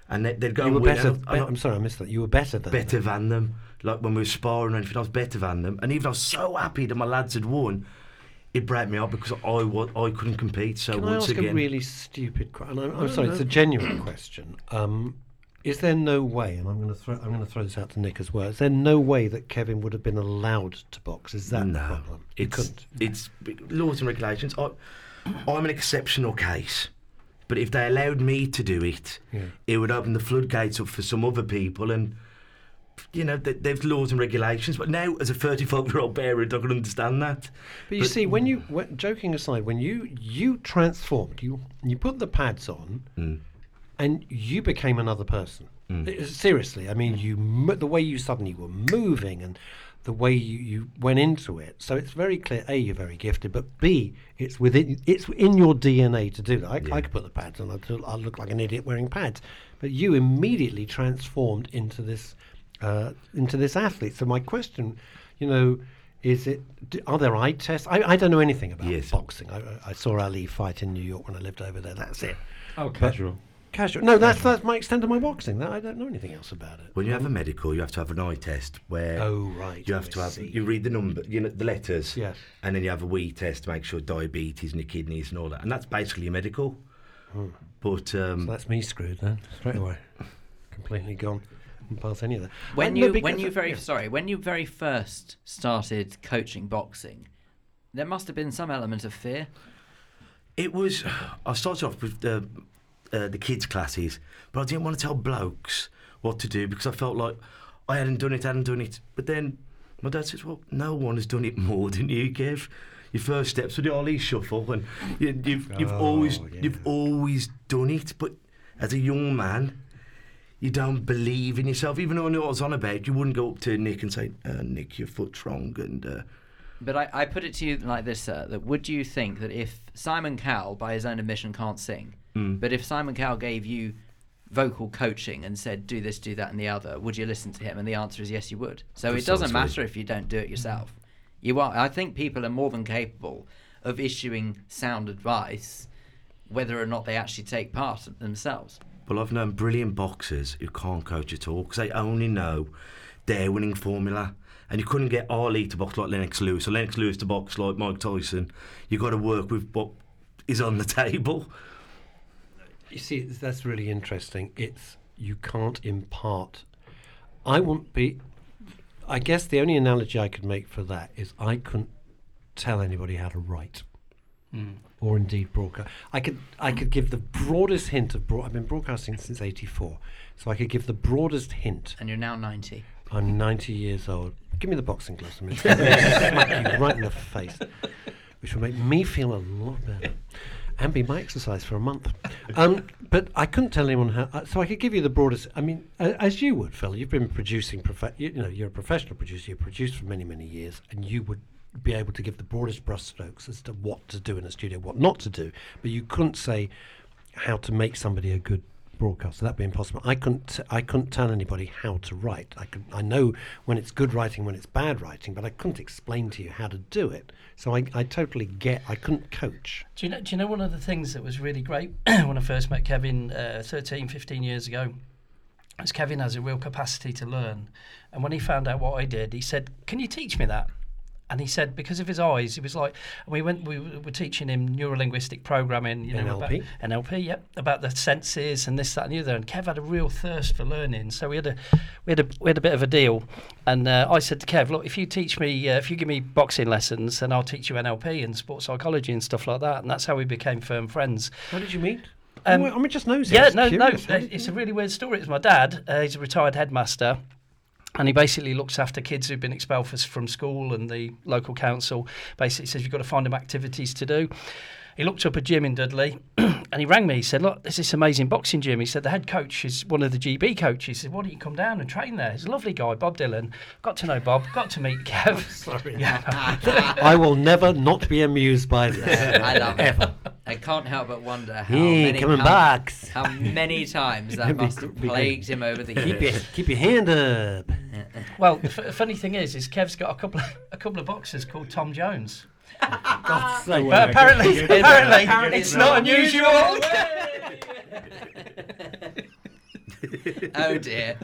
and they, they'd go you were better. I- be- I- I'm sorry, I missed that. You were better than better them. than them. Like when we were sparring or anything, I was better than them. And even I was so happy that my lads had won, it broke me up because I wa- I couldn't compete. So Can I once ask again, a really stupid question? I'm, I'm sorry, it's a genuine question. Um, is there no way, and I'm going to throw, I'm going to throw this out to Nick as well. Is there no way that Kevin would have been allowed to box? Is that the no, problem? You it's couldn't. it's laws and regulations. I, I'm an exceptional case, but if they allowed me to do it, Yeah. it would open the floodgates up for some other people and. You know, th- there's laws and regulations, but now as a 35 year old parent, I can understand that. But you see, when you, when, joking aside, when you you transformed, you you put the pads on, Mm. And you became another person. I- Seriously, I mean, you the way you suddenly were moving and the way you, you went into it. So it's very clear. A, you're very gifted, but B, it's within it's in your DNA to do that. I, I could put the pads on. I'd, I'd look like an idiot wearing pads, but you immediately transformed into this uh, into this athlete. So my question, you know. Is it? Are there eye tests? I, I don't know anything about Yes. boxing. I, I saw Ali fight in New York when I lived over there. That's it. Oh, casual. Casual. No, that's that's my extent of my boxing. That, I don't know anything else about it. When you have a medical, you have to have an eye test where Oh, right, you have I to have see. you read the number, you know, the letters, Yes. and then you have a wee test to make sure diabetes and your kidneys and all that, and that's basically your medical. But um, So that's me screwed then straight away. Completely gone. Didn't pass any of that. When no, you when you I- very yeah. sorry when you very first started coaching boxing, there must have been some element of fear. it was. I started off with the uh, the kids classes, but I didn't want to tell blokes what to do because I felt like I hadn't done it, hadn't done it. But then my dad says, "Well, no one has done it more than you, Kev." Your first steps were the Ali shuffle, and you, you've you've always Oh, you've always done it. But as a young man, you don't believe in yourself. Even though I knew what I was on about, you wouldn't go up to Nick and say, uh, "Nick, your foot's wrong," and uh, But I, I put it to you like this, sir: that would you think that if Simon Cowell, by his own admission, can't sing, Mm. but if Simon Cowell gave you vocal coaching and said, "Do this, do that, and the other," would you listen to him? And the answer is yes, you would. So it doesn't matter if you don't do it yourself. You are. I think people are more than capable of issuing sound advice, whether or not they actually take part themselves. Well, I've known brilliant boxers who can't coach at all because they only know their winning formula. And you couldn't get Ali to box like Lennox Lewis or Lennox Lewis to box like Mike Tyson. You've got to work with what is on the table. You see, that's really interesting. It's you can't impart. I wouldn't be. I guess the only analogy I could make for that is I couldn't tell anybody how to write, hmm. or indeed broadcast. I could I could give the broadest hint of broad. I've been broadcasting since '84, so I could give the broadest hint. And you're now 90. I'm 90 years old. Give me the boxing gloves. I'm going to smack you right in the face, which will make me feel a lot better and be my exercise for a month. Um, but I couldn't tell anyone how. Uh, so I could give you the broadest. I mean, as you would, Phil. You've been producing. Profe- you, you know, you're a professional producer. You've produced for many, many years, and you would be able to give the broadest brushstrokes as to what to do in a studio, what not to do. But you couldn't say how to make somebody a good broadcaster. That'd be impossible. I couldn't. T- I couldn't tell anybody how to write. I could. I know when it's good writing, when it's bad writing, but I couldn't explain to you how to do it. So I, I totally get. I couldn't coach. Do you know? Do you know one of the things that was really great when I first met Kevin uh, 13, 15 years ago? Was Kevin has a real capacity to learn, and when he found out what I did, he said, "Can you teach me that?" And he said because of his eyes, it was like we went. We were teaching him neurolinguistic programming, you know, NLP? about NLP, yep, about the senses and this, that, and the other. And Kev had a real thirst for learning, so we had a we had a we had a bit of a deal. And uh, I said to Kev, look, if you teach me, uh, if you give me boxing lessons, then I'll teach you NLP and sports psychology and stuff like that. And that's how we became firm friends. How did you meet? Um, I'm just nosy. Yeah, no, no. curious. Did It's a really weird story. It's my dad. Uh, he's a retired headmaster. And he basically looks after kids who've been expelled from school, and the local council basically says you've got to find them activities to do. He looked up a gym in Dudley, and he rang me. He said, "Look, there's this amazing boxing gym." He said the head coach is one of the GB coaches. He said, "Why don't you come down and train there?" He's a lovely guy, Bob Dylan. Got to know Bob. Got to meet Kev. Sorry. Yeah. I will never not be amused by this. I love it. I can't help but wonder how Yeah, many come and how, how many times that must have be great. plagued him over the Keep your, years. keep your hand up. Well, the f- funny thing is, is Kev's got a couple of, a couple of boxers called Tom Jones. God's sake. But apparently, Apparently- apparently, apparently it's it's not not unusual. oh dear.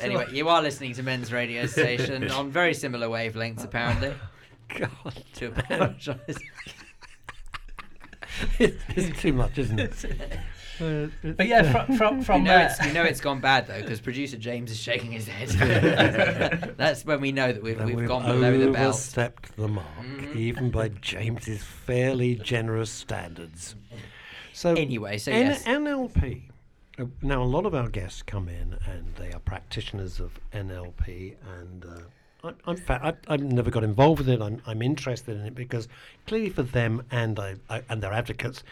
Anyway, you are listening to Men's Radio Station on very similar wavelengths, apparently. God. To apologise. It's, it's too much, isn't it? Uh, But yeah, from from, You from know, there, it's, you know it's gone bad though because producer James is shaking his head. That's when we know that we've, we've we've gone below the belt. Overstepped the mark, even by James's fairly generous standards. So Anyway, so N- yes. NLP. Uh, Now, a lot of our guests come in and they are practitioners of NLP, and uh, I, I'm fa- I, I've never got involved with it. I'm, I'm interested in it because clearly for them and I, I and their advocates,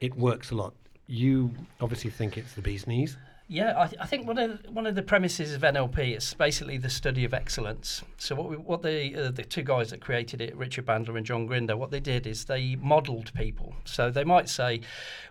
it works a lot. You obviously think it's the bee's knees. Yeah, I, th- I think one of the, one of the premises of NLP is basically the study of excellence. So what we, what the uh, the two guys that created it, Richard Bandler and John Grinder, what they did is they modelled people. So they might say,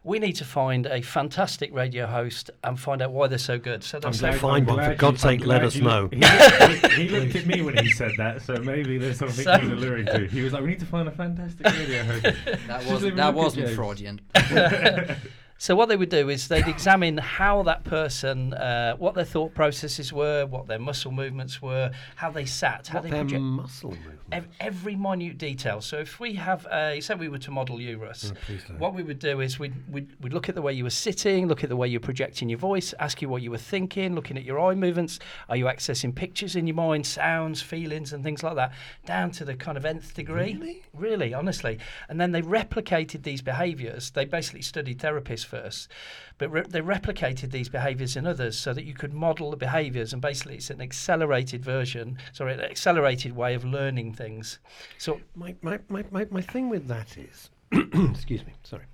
we need to find a fantastic radio host and find out why they're so good. So they'll I'm say, glad- Find I'm one, for God's sake, let us know. He, looked- he looked at me when he said that, so maybe there's something So- he was alluring to. He was like, "We need to find a fantastic radio host." That wasn't leave a that wasn't James. Freudian. So what they would do is they'd examine how that person, uh, what their thought processes were, what their muscle movements were, how they sat, how What they their project. muscle movement. Ev- every minute detail. So if we have, a, say we were to model you, Russ, what we would do is we'd, we'd, we'd look at the way you were sitting, look at the way you're projecting your voice, ask you what you were thinking, looking at your eye movements. Are you accessing pictures in your mind, sounds, feelings, and things like that, down to the kind of nth degree? Really? Really, honestly. And then they replicated these behaviours. They basically studied therapists first, but re- they replicated these behaviours in others so that you could model the behaviours. And basically, it's an accelerated version, sorry, an accelerated way of learning things. So, My, my, my, my, my thing with that is, excuse me, sorry.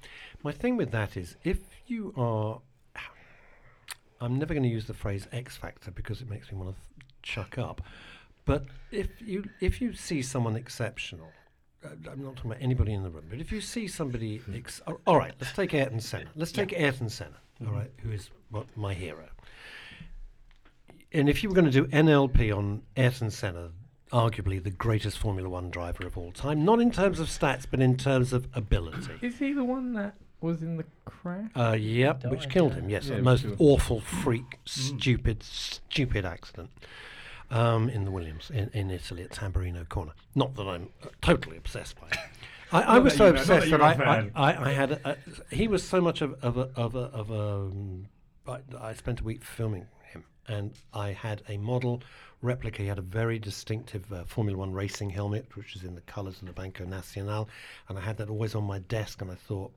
My thing with that is, if you are, I'm never going to use the phrase X factor because it makes me want to th- chuck up. But if you if you see someone exceptional, Uh, I'm not talking about anybody in the room, but if you see somebody, ex- oh, all right, let's take Ayrton Senna. Let's take Ayrton Senna, all right, who is what, my hero. And if you were going to do NLP on Ayrton Senna, arguably the greatest Formula One driver of all time, not in terms of stats, but in terms of ability. Is he the one that was in the crash? Uh, yep, which killed him. Yes, Yeah, a most sure. awful, freak, stupid, stupid accident um, in the Williams in, in Italy at Tamburello Corner. Not that I'm uh, totally obsessed by it. I, I was so that obsessed that, a I, I. I, had a, a, he was so much of, of a of a of a. Um, I, I spent a week filming him, and I had a model replica. He had a very distinctive uh, Formula One racing helmet, which was in the colours of the Banco Nacional, and I had that always on my desk. And I thought,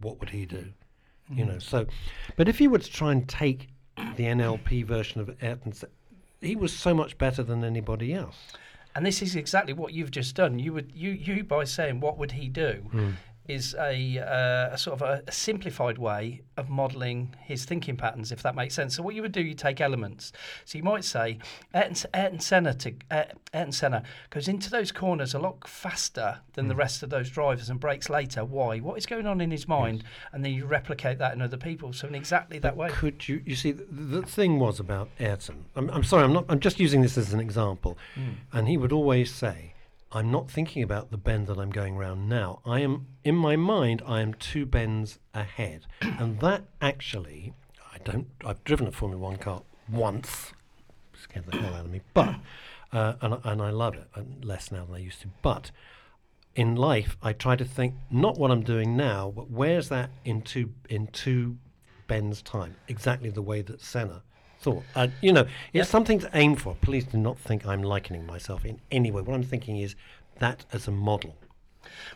what would he do? You know, so. But if you were to try and take the NLP version of Ayrton, he was so much better than anybody else. and this is exactly what you've just done. You would you you by saying what would he do hmm. Is a, uh, a sort of a, a simplified way of modelling his thinking patterns, if that makes sense. So what you would do, you take elements. So you might say Ayrton, Senna to Ayrton Senna goes into those corners a lot faster than the rest of those drivers and brakes later. Why? What is going on in his mind? And then you replicate that in other people. So in exactly that way. Could you? You see, the, the thing was about Ayrton. I'm, I'm sorry, I'm not. I'm just using this as an example. And he would always say, "I'm not thinking about the bend that I'm going round now. I am in my mind. I am two bends ahead." and that actually, I don't. I've driven a Formula One car once. Scared the hell out of me, but uh, and I- and I love it. And less now than I used to, but in life, I try to think not what I'm doing now, but where's that in two in two bends time? Exactly the way that Senna thought. Uh, you know, it's something to aim for. Please do not think I'm likening myself in any way. What I'm thinking is that as a model.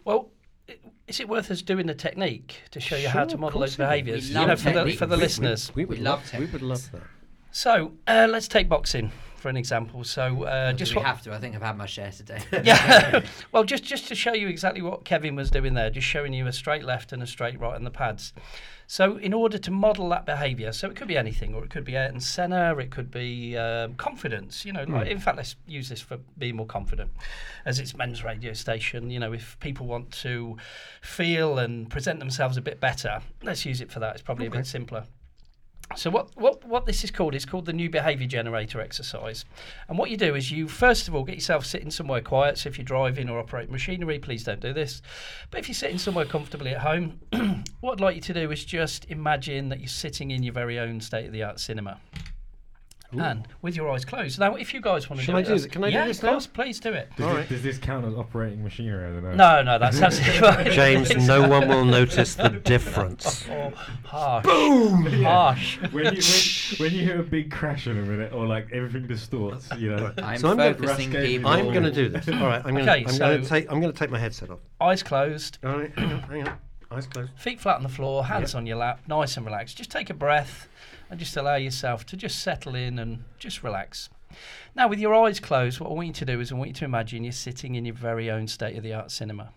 Well, is it worth us doing the technique to show you how to model those behaviours? We You love know, for the, for the We- we- listeners. We would We love, love we would love that. So uh, let's take boxing for an example. So uh, just we have to. I think I've had my share today. yeah. well, just just to show you exactly what Kevin was doing there, just showing you a straight left and a straight right on the pads. So, in order to model that behaviour, so it could be anything, or it could be Ayrton Senna, or it could be um, confidence. You know, like, in fact, let's use this for being more confident, as it's men's radio station. You know, if people want to feel and present themselves a bit better, let's use it for that. It's probably a bit simpler. So what, what, what this is called is called the new behaviour generator exercise. And what you do is you first of all get yourself sitting somewhere quiet. So if you're driving or operating machinery, please don't do this. But if you're sitting somewhere comfortably at home, what I'd like you to do is just imagine that you're sitting in your very own state of the art cinema. And with your eyes closed. Now, if you guys want to Shall do I it, do that's- this? Can I do yeah, this of now? course, please do it. Does, All it- right. does this count as operating machinery? I don't know. No, no, that's absolutely right. James, no one will notice the difference. Oh, harsh. Boom! Harsh. when, you, when, when you hear a big crash in a minute, or like everything distorts, you know. I'm So I'm gonna- focusing people. I'm going to do this. All right, I'm going Okay, to. I'm going so- to take. I'm going to take my headset off. Eyes closed, All right, hang on, hang on. Eyes closed. feet flat on the floor, hands on your lap, nice and relaxed. Just take a breath and just allow yourself to just settle in and just relax. Now, with your eyes closed, what I want you to do is I want you to imagine you're sitting in your very own state of the art cinema.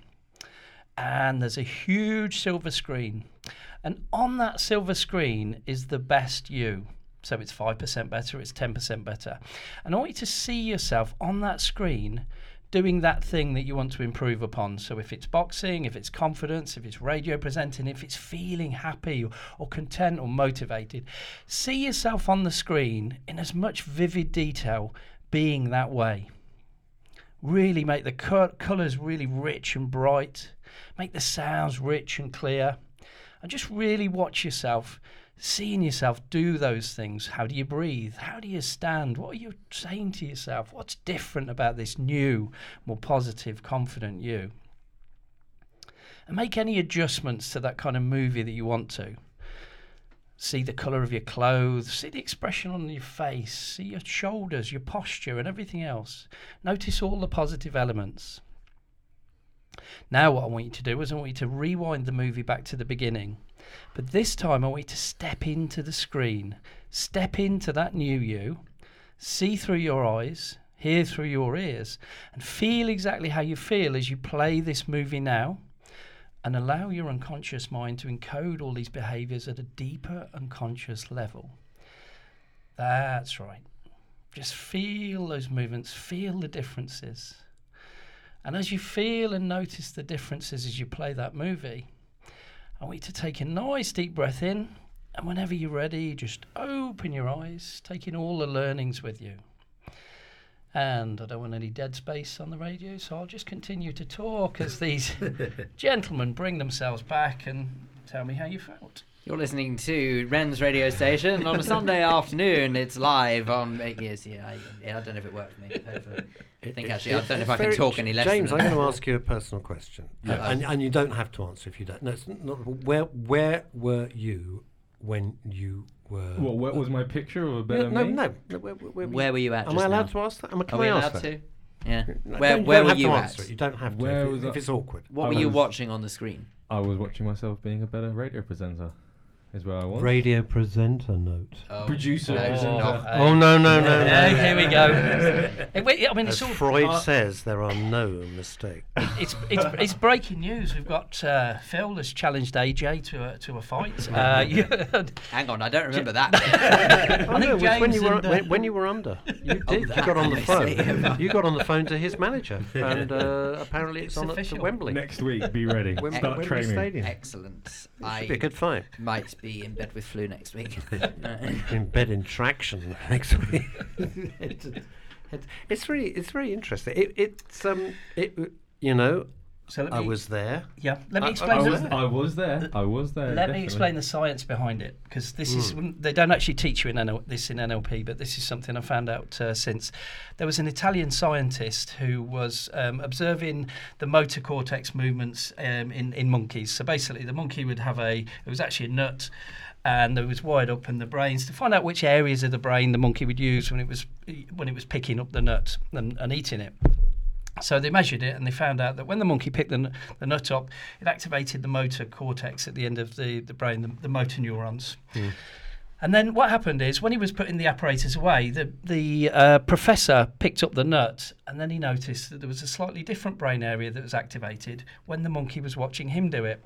And there's a huge silver screen. And on that silver screen is the best you. So it's 5% better, it's 10% better. And I want you to see yourself on that screen doing that thing that you want to improve upon. So if it's boxing, if it's confidence, if it's radio presenting, if it's feeling happy or, or content or motivated, see yourself on the screen in as much vivid detail being that way. Really make the co- colours really rich and bright, make the sounds rich and clear, and just really watch yourself seeing yourself do those things. How do you breathe? How do you stand? What are you saying to yourself? What's different about this new, more positive, confident you? And make any adjustments to that kind of movie that you want to. See the colour of your clothes, see the expression on your face, see your shoulders, your posture, and everything else. Notice all the positive elements. Now, what I want you to do is I want you to rewind the movie back to the beginning. But this time, I want you to step into the screen, step into that new you, see through your eyes, hear through your ears, and feel exactly how you feel as you play this movie now. And allow your unconscious mind to encode all these behaviors at a deeper unconscious level. That's right. Just feel those movements, feel the differences. And as you feel and notice the differences as you play that movie, I want you to take a nice deep breath in. And whenever you're ready, just open your eyes, taking all the learnings with you. And I don't want any dead space on the radio, so I'll just continue to talk as these gentlemen bring themselves back and tell me how you felt. You're listening to Men's radio station on a Sunday afternoon. It's live on. uh, Yes, yeah, I, yeah, I don't know if it worked for me. Hopefully. I think actually, I don't know if I can talk any less. James, than I'm going to ask you a personal question, Yeah. And, and you don't have to answer if you don't. No, it's not. Where where were you when you were? What, what was my picture of a better no, me? no, no. Where, where, Where were you at? Am I allowed now? to ask that? Am I, can Are we I allowed ask that? to? Yeah. No, Where don't- Where were you at? it. You don't have to Where if, was if I- it's awkward. What I were you watching on the screen? I was watching myself being a better radio presenter. Is where I was. Radio presenter note. Oh, Producer, no, presenter. no. Oh no no no! no. Yeah, here we go. Hey, wait, I mean, As it's all Freud uh, says, there are no mistakes. it's, it's it's breaking news. We've got uh, Phil has challenged AJ to a, to a fight. Uh, you, Hang on, I don't remember that. I know, it was when James you were and, uh, when, when you were under. You did. you got on the phone. you got on the phone to his manager, and uh, apparently it's, It's on at official. to Wembley. Next week, be ready. Wem- Start Wembley training. Stadium. Excellent. Should be a I good fight. might be in bed with flu next week. In bed in traction next week. it's, really it's very interesting. It, it's um it you know so let I was there. yeah. Let me explain. I the- was, I was there. I was there. Let me explain the science behind it because this is they don't actually teach you in NL, this in NLP, but this is something I found out uh, since there was an Italian scientist who was um, observing the motor cortex movements um, in in monkeys. So basically, the monkey would have a it was actually a nut. And it was wired up in the brains to find out which areas of the brain the monkey would use when it was when it was picking up the nut and, and eating it. So they measured it and they found out that when the monkey picked the, the nut up, it activated the motor cortex at the end of the, the brain, the, the motor neurons. And then what happened is when he was putting the apparatus away, the, the uh, professor picked up the nut and then he noticed that there was a slightly different brain area that was activated when the monkey was watching him do it.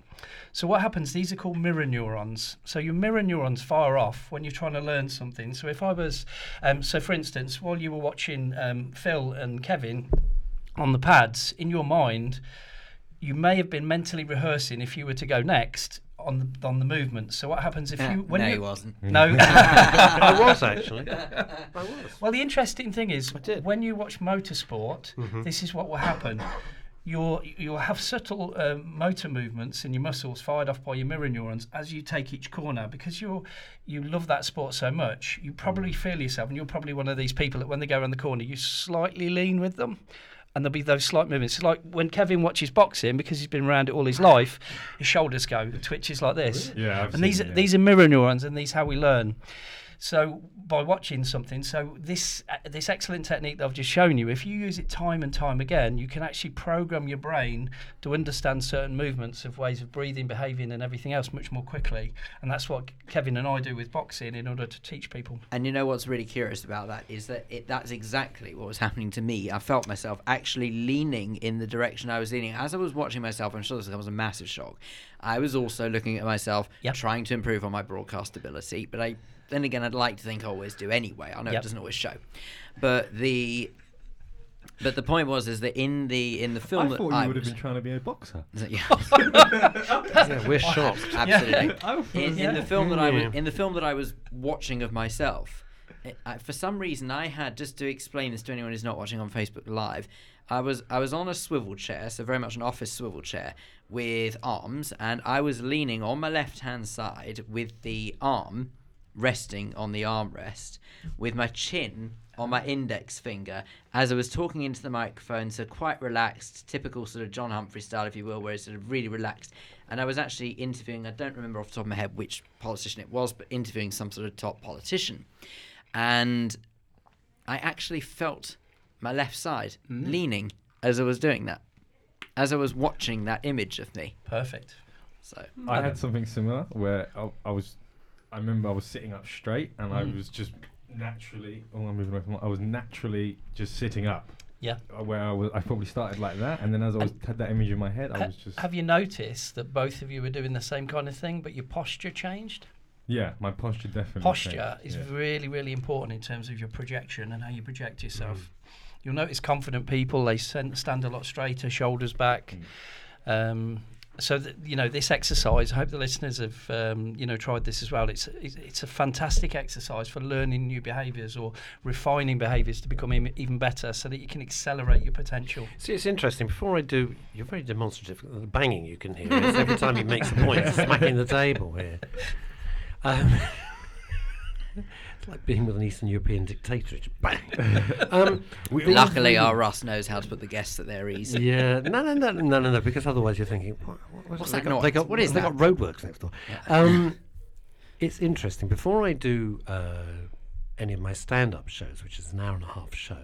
So what happens, these are called mirror neurons. So your mirror neurons fire off when you're trying to learn something. So if I was, um, so for instance, while you were watching um, Phil and Kevin on the pads, in your mind, you may have been mentally rehearsing if you were to go next on the on the movements. So what happens if Uh, you when no, you he wasn't. no I was actually. I was. Well, the interesting thing is when you watch motorsport, Mm-hmm. this is what will happen. You'll, you'll have subtle um, motor movements in your muscles fired off by your mirror neurons as you take each corner because you're you love that sport so much. You probably feel yourself, and you're probably one of these people that when they go around the corner, you slightly lean with them. And there'll be those slight movements. It's like when Kevin watches boxing because he's been around it all his life, his shoulders go, twitches like this. Yeah, I've and these seen are, it, yeah. these are mirror neurons, and these how we learn. So by watching something, so this uh, this excellent technique that I've just shown you, if you use it time and time again, you can actually program your brain to understand certain movements of ways of breathing, behaving, and everything else much more quickly. And that's what Kevin and I do with boxing in order to teach people. And you know what's really curious about that is that it, that's exactly what was happening to me. I felt myself actually leaning in the direction I was leaning. As I was watching myself, I'm sure this was a massive shock. I was also looking at myself, Yep. trying to improve on my broadcast ability. But I, then again, I'd like to think I always do anyway. I know Yep. it doesn't always show, but the. But the point was is that in the in the film I that thought you I would have been trying to be a boxer. yeah, Yeah, we're shocked. absolutely. I in, in the film that I was mm. in the film that I was watching of myself, it, I, for some reason I had just to explain this to anyone who's not watching on Facebook Live. I was I was on a swivel chair, so very much an office swivel chair with arms, and I was leaning on my left hand side with the arm resting on the armrest, with my chin on my index finger as I was talking into the microphone, so quite relaxed, typical sort of John Humphrys style, if you will, where it's sort of really relaxed. And I was actually interviewing, I don't remember off the top of my head which politician it was, but interviewing some sort of top politician. And I actually felt my left side mm. leaning as I was doing that, as I was watching that image of me. Perfect. So I had something similar where I, I was, I remember I was sitting up straight and I Mm. was just naturally. Oh, I'm moving away from. I was naturally just sitting up. Yeah. uh, Where I was, I probably started like that, and then as I was had that image in my head, I Ha- was just. have you noticed that both of you were doing the same kind of thing, but your posture changed? Yeah, my posture definitely. posture changed, is yeah. really really important in terms of your projection and how you project yourself you'll notice confident people they sen- stand a lot straighter shoulders back um, so you know this exercise i hope the listeners have um, you know tried this as well it's, it's it's a fantastic exercise for learning new behaviors or refining behaviors to become em- even better so that you can accelerate your potential See, it's interesting. Before I do, you're very demonstrative. The banging you can hear is every time he makes a point, smacking the table here. Um, it's like being with an Eastern European dictator. It's bang. um, the- luckily, our Russ knows how to put the guests at their ease. Yeah, no, no, no, no, no, no. Because otherwise, you're thinking, what, what, What's they that got, They noise? got, What is they that? got roadworks next door. Um, it's interesting. Before I do uh, any of my stand-up shows, which is an hour and a half show,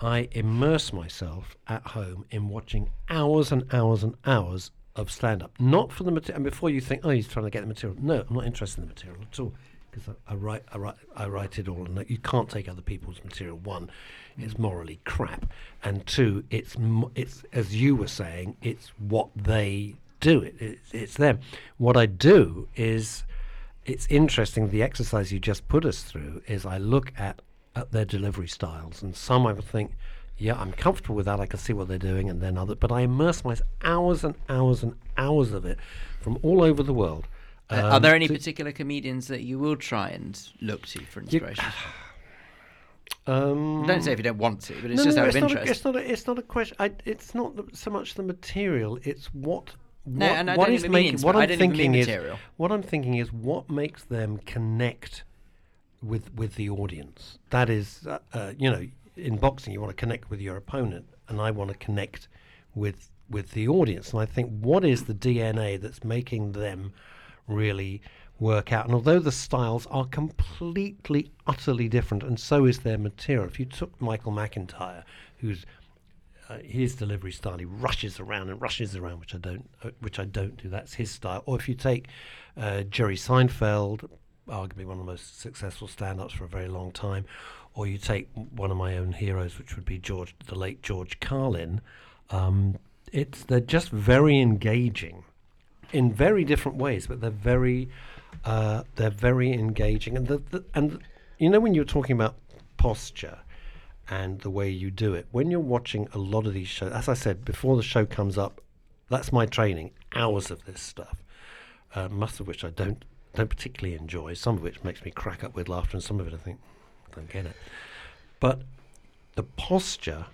I immerse myself at home in watching hours and hours and hours of stand-up. Not for the material. And before you think, oh, he's trying to get the material. No, I'm not interested in the material at all. Because I, I write, I write, I write it all, and you can't take other people's material. One, it's mm. morally crap, and two, it's mo- it's as you were saying, it's what they do. It, it's, it's them. What I do is, it's interesting. The exercise you just put us through is I look at at their delivery styles, and some I would think, yeah, I'm comfortable with that. I can see what they're doing, and then other. But I immerse myself hours and hours and hours of it from all over the world. Uh, are there um, any particular comedians that you will try and look to for inspiration? Um, Don't say if you don't want to, but it's no, just no, out it's of not a- interest. it's not. A, it's not a question. I, it's not so much the material. It's what. No, what, and I what don't is even making- inspi- what I I'm mean thinking is material. what I'm thinking is what makes them connect with with the audience. That is, uh, uh, you know, in boxing you want to connect with your opponent, and I want to connect with with the audience. And I think what is the DNA that's making them really work out? And although the styles are completely, utterly different, and so is their material. If you took Michael McIntyre, who's uh, his delivery style. He rushes around and rushes around, which I don't, uh, which I don't do. That's his style. Or if you take uh, Jerry Seinfeld, arguably one of the most successful stand-ups for a very long time, or you take one of my own heroes, which would be George, the late George Carlin. Um, it's they're just very engaging in very different ways, but they're very uh, they're very engaging. And the, the and you know when you're talking about posture and the way you do it, when you're watching a lot of these shows, as I said before, the show comes up, that's my training, hours of this stuff. uh, most of which I don't don't particularly enjoy. Some of which makes me crack up with laughter, and some of it I think I don't get it. But the posture,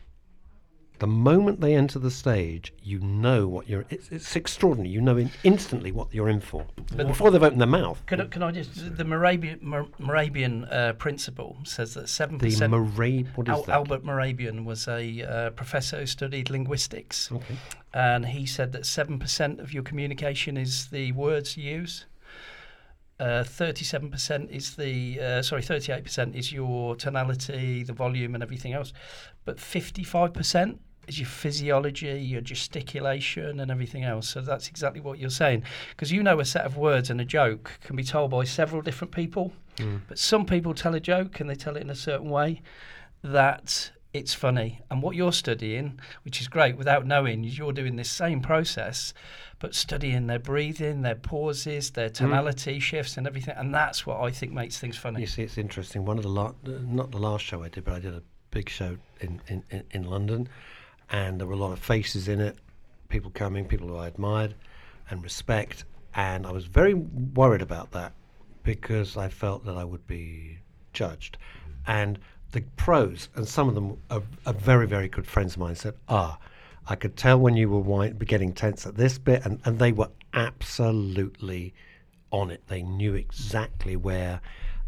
the moment they enter the stage, you know what you're. It's, it's extraordinary. You know in, instantly what you're in for But- before they've opened their mouth. Can, I- can I just the Mehrabian, Mor- Mehrabian uh, principle says that seven The percent. Morab- what is that? Albert Mehrabian was a uh, professor who studied linguistics, Okay. and he said that seven percent of your communication is the words you use. Uh, Thirty-seven percent is the uh, sorry, thirty-eight percent is your tonality, the volume, and everything else, but fifty-five percent is your physiology, your gesticulation, and everything else. So that's exactly what you're saying, because you know a set of words and a joke can be told by several different people, Mm. but some people tell a joke and they tell it in a certain way that it's funny. And what you're studying, which is great without knowing, is you're doing this same process, but studying their breathing, their pauses, their mm. tonality shifts, and everything. And that's what I think makes things funny. You see, it's interesting. One of the la- not the last show I did, but I did a big show in, in, in, in London, and there were a lot of faces in it, people coming, people who I admired and respect, and I was very worried about that because I felt that I would be judged, and the pros and some of them are, are very very good friends of mine said, ah. I could tell when you were wi- getting tense at this bit, and, and they were absolutely on it. They knew exactly where,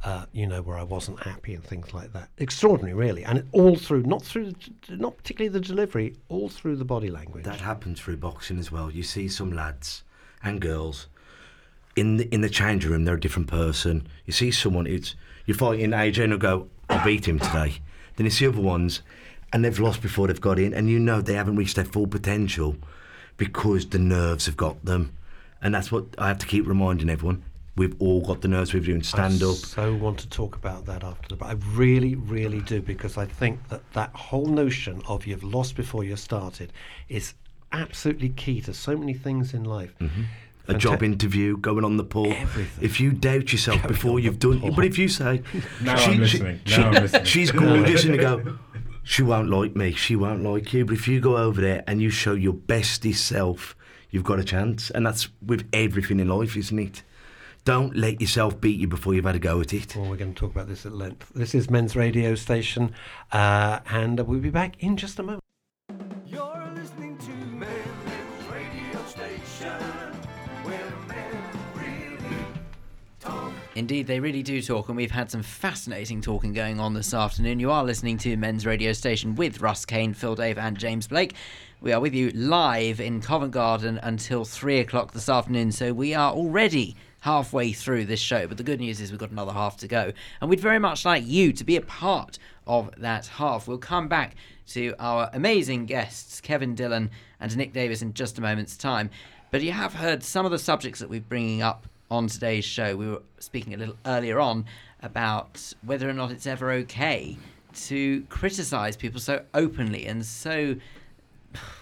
uh, you know, where I wasn't happy and things like that. Extraordinary, really, and all through, not through, the, not particularly the delivery, all through the body language. That happens through boxing as well. You see some lads and girls in the in the change room. They're a different person. You see someone. It's you're fighting AJ and go, "I beat him today." Then you see other ones, and they've lost before they've got in, and you know they haven't reached their full potential because the nerves have got them, and that's what I have to keep reminding everyone. We've all got the nerves. We're doing stand I up. so want to talk about that after the. But I really, really do because I think that that whole notion of you've lost before you started is absolutely key to so many things in life. Mm-hmm. A Fanta- job interview, going on the pull. Everything. If you doubt yourself Going before you've done, pull. but if you say, Now I'm listening. Now I'm listening. she's gorgeous, and you go, she won't like me, she won't like you. But if you go over there and you show your bestest self, you've got a chance, and that's with everything in life, isn't it? Don't let yourself beat you before you've had a go at it. Well, we're going to talk about this at length. This is Men's Radio Station, uh, and we'll be back in just a moment. Indeed, they really do talk, and we've had some fascinating talking going on this afternoon. You are listening to Men's Radio Station with Russ Kane, Phil Dave, and James Blake. We are with you live in Covent Garden until three o'clock this afternoon, so we are already halfway through this show. But the good news is we've got another half to go, and we'd very much like you to be a part of that half. We'll come back to our amazing guests, Kevin Dillon and Nick Davis, in just a moment's time. But you have heard some of the subjects that we're bringing up on today's show. We were speaking a little earlier on about whether or not it's ever okay to criticize people so openly and so,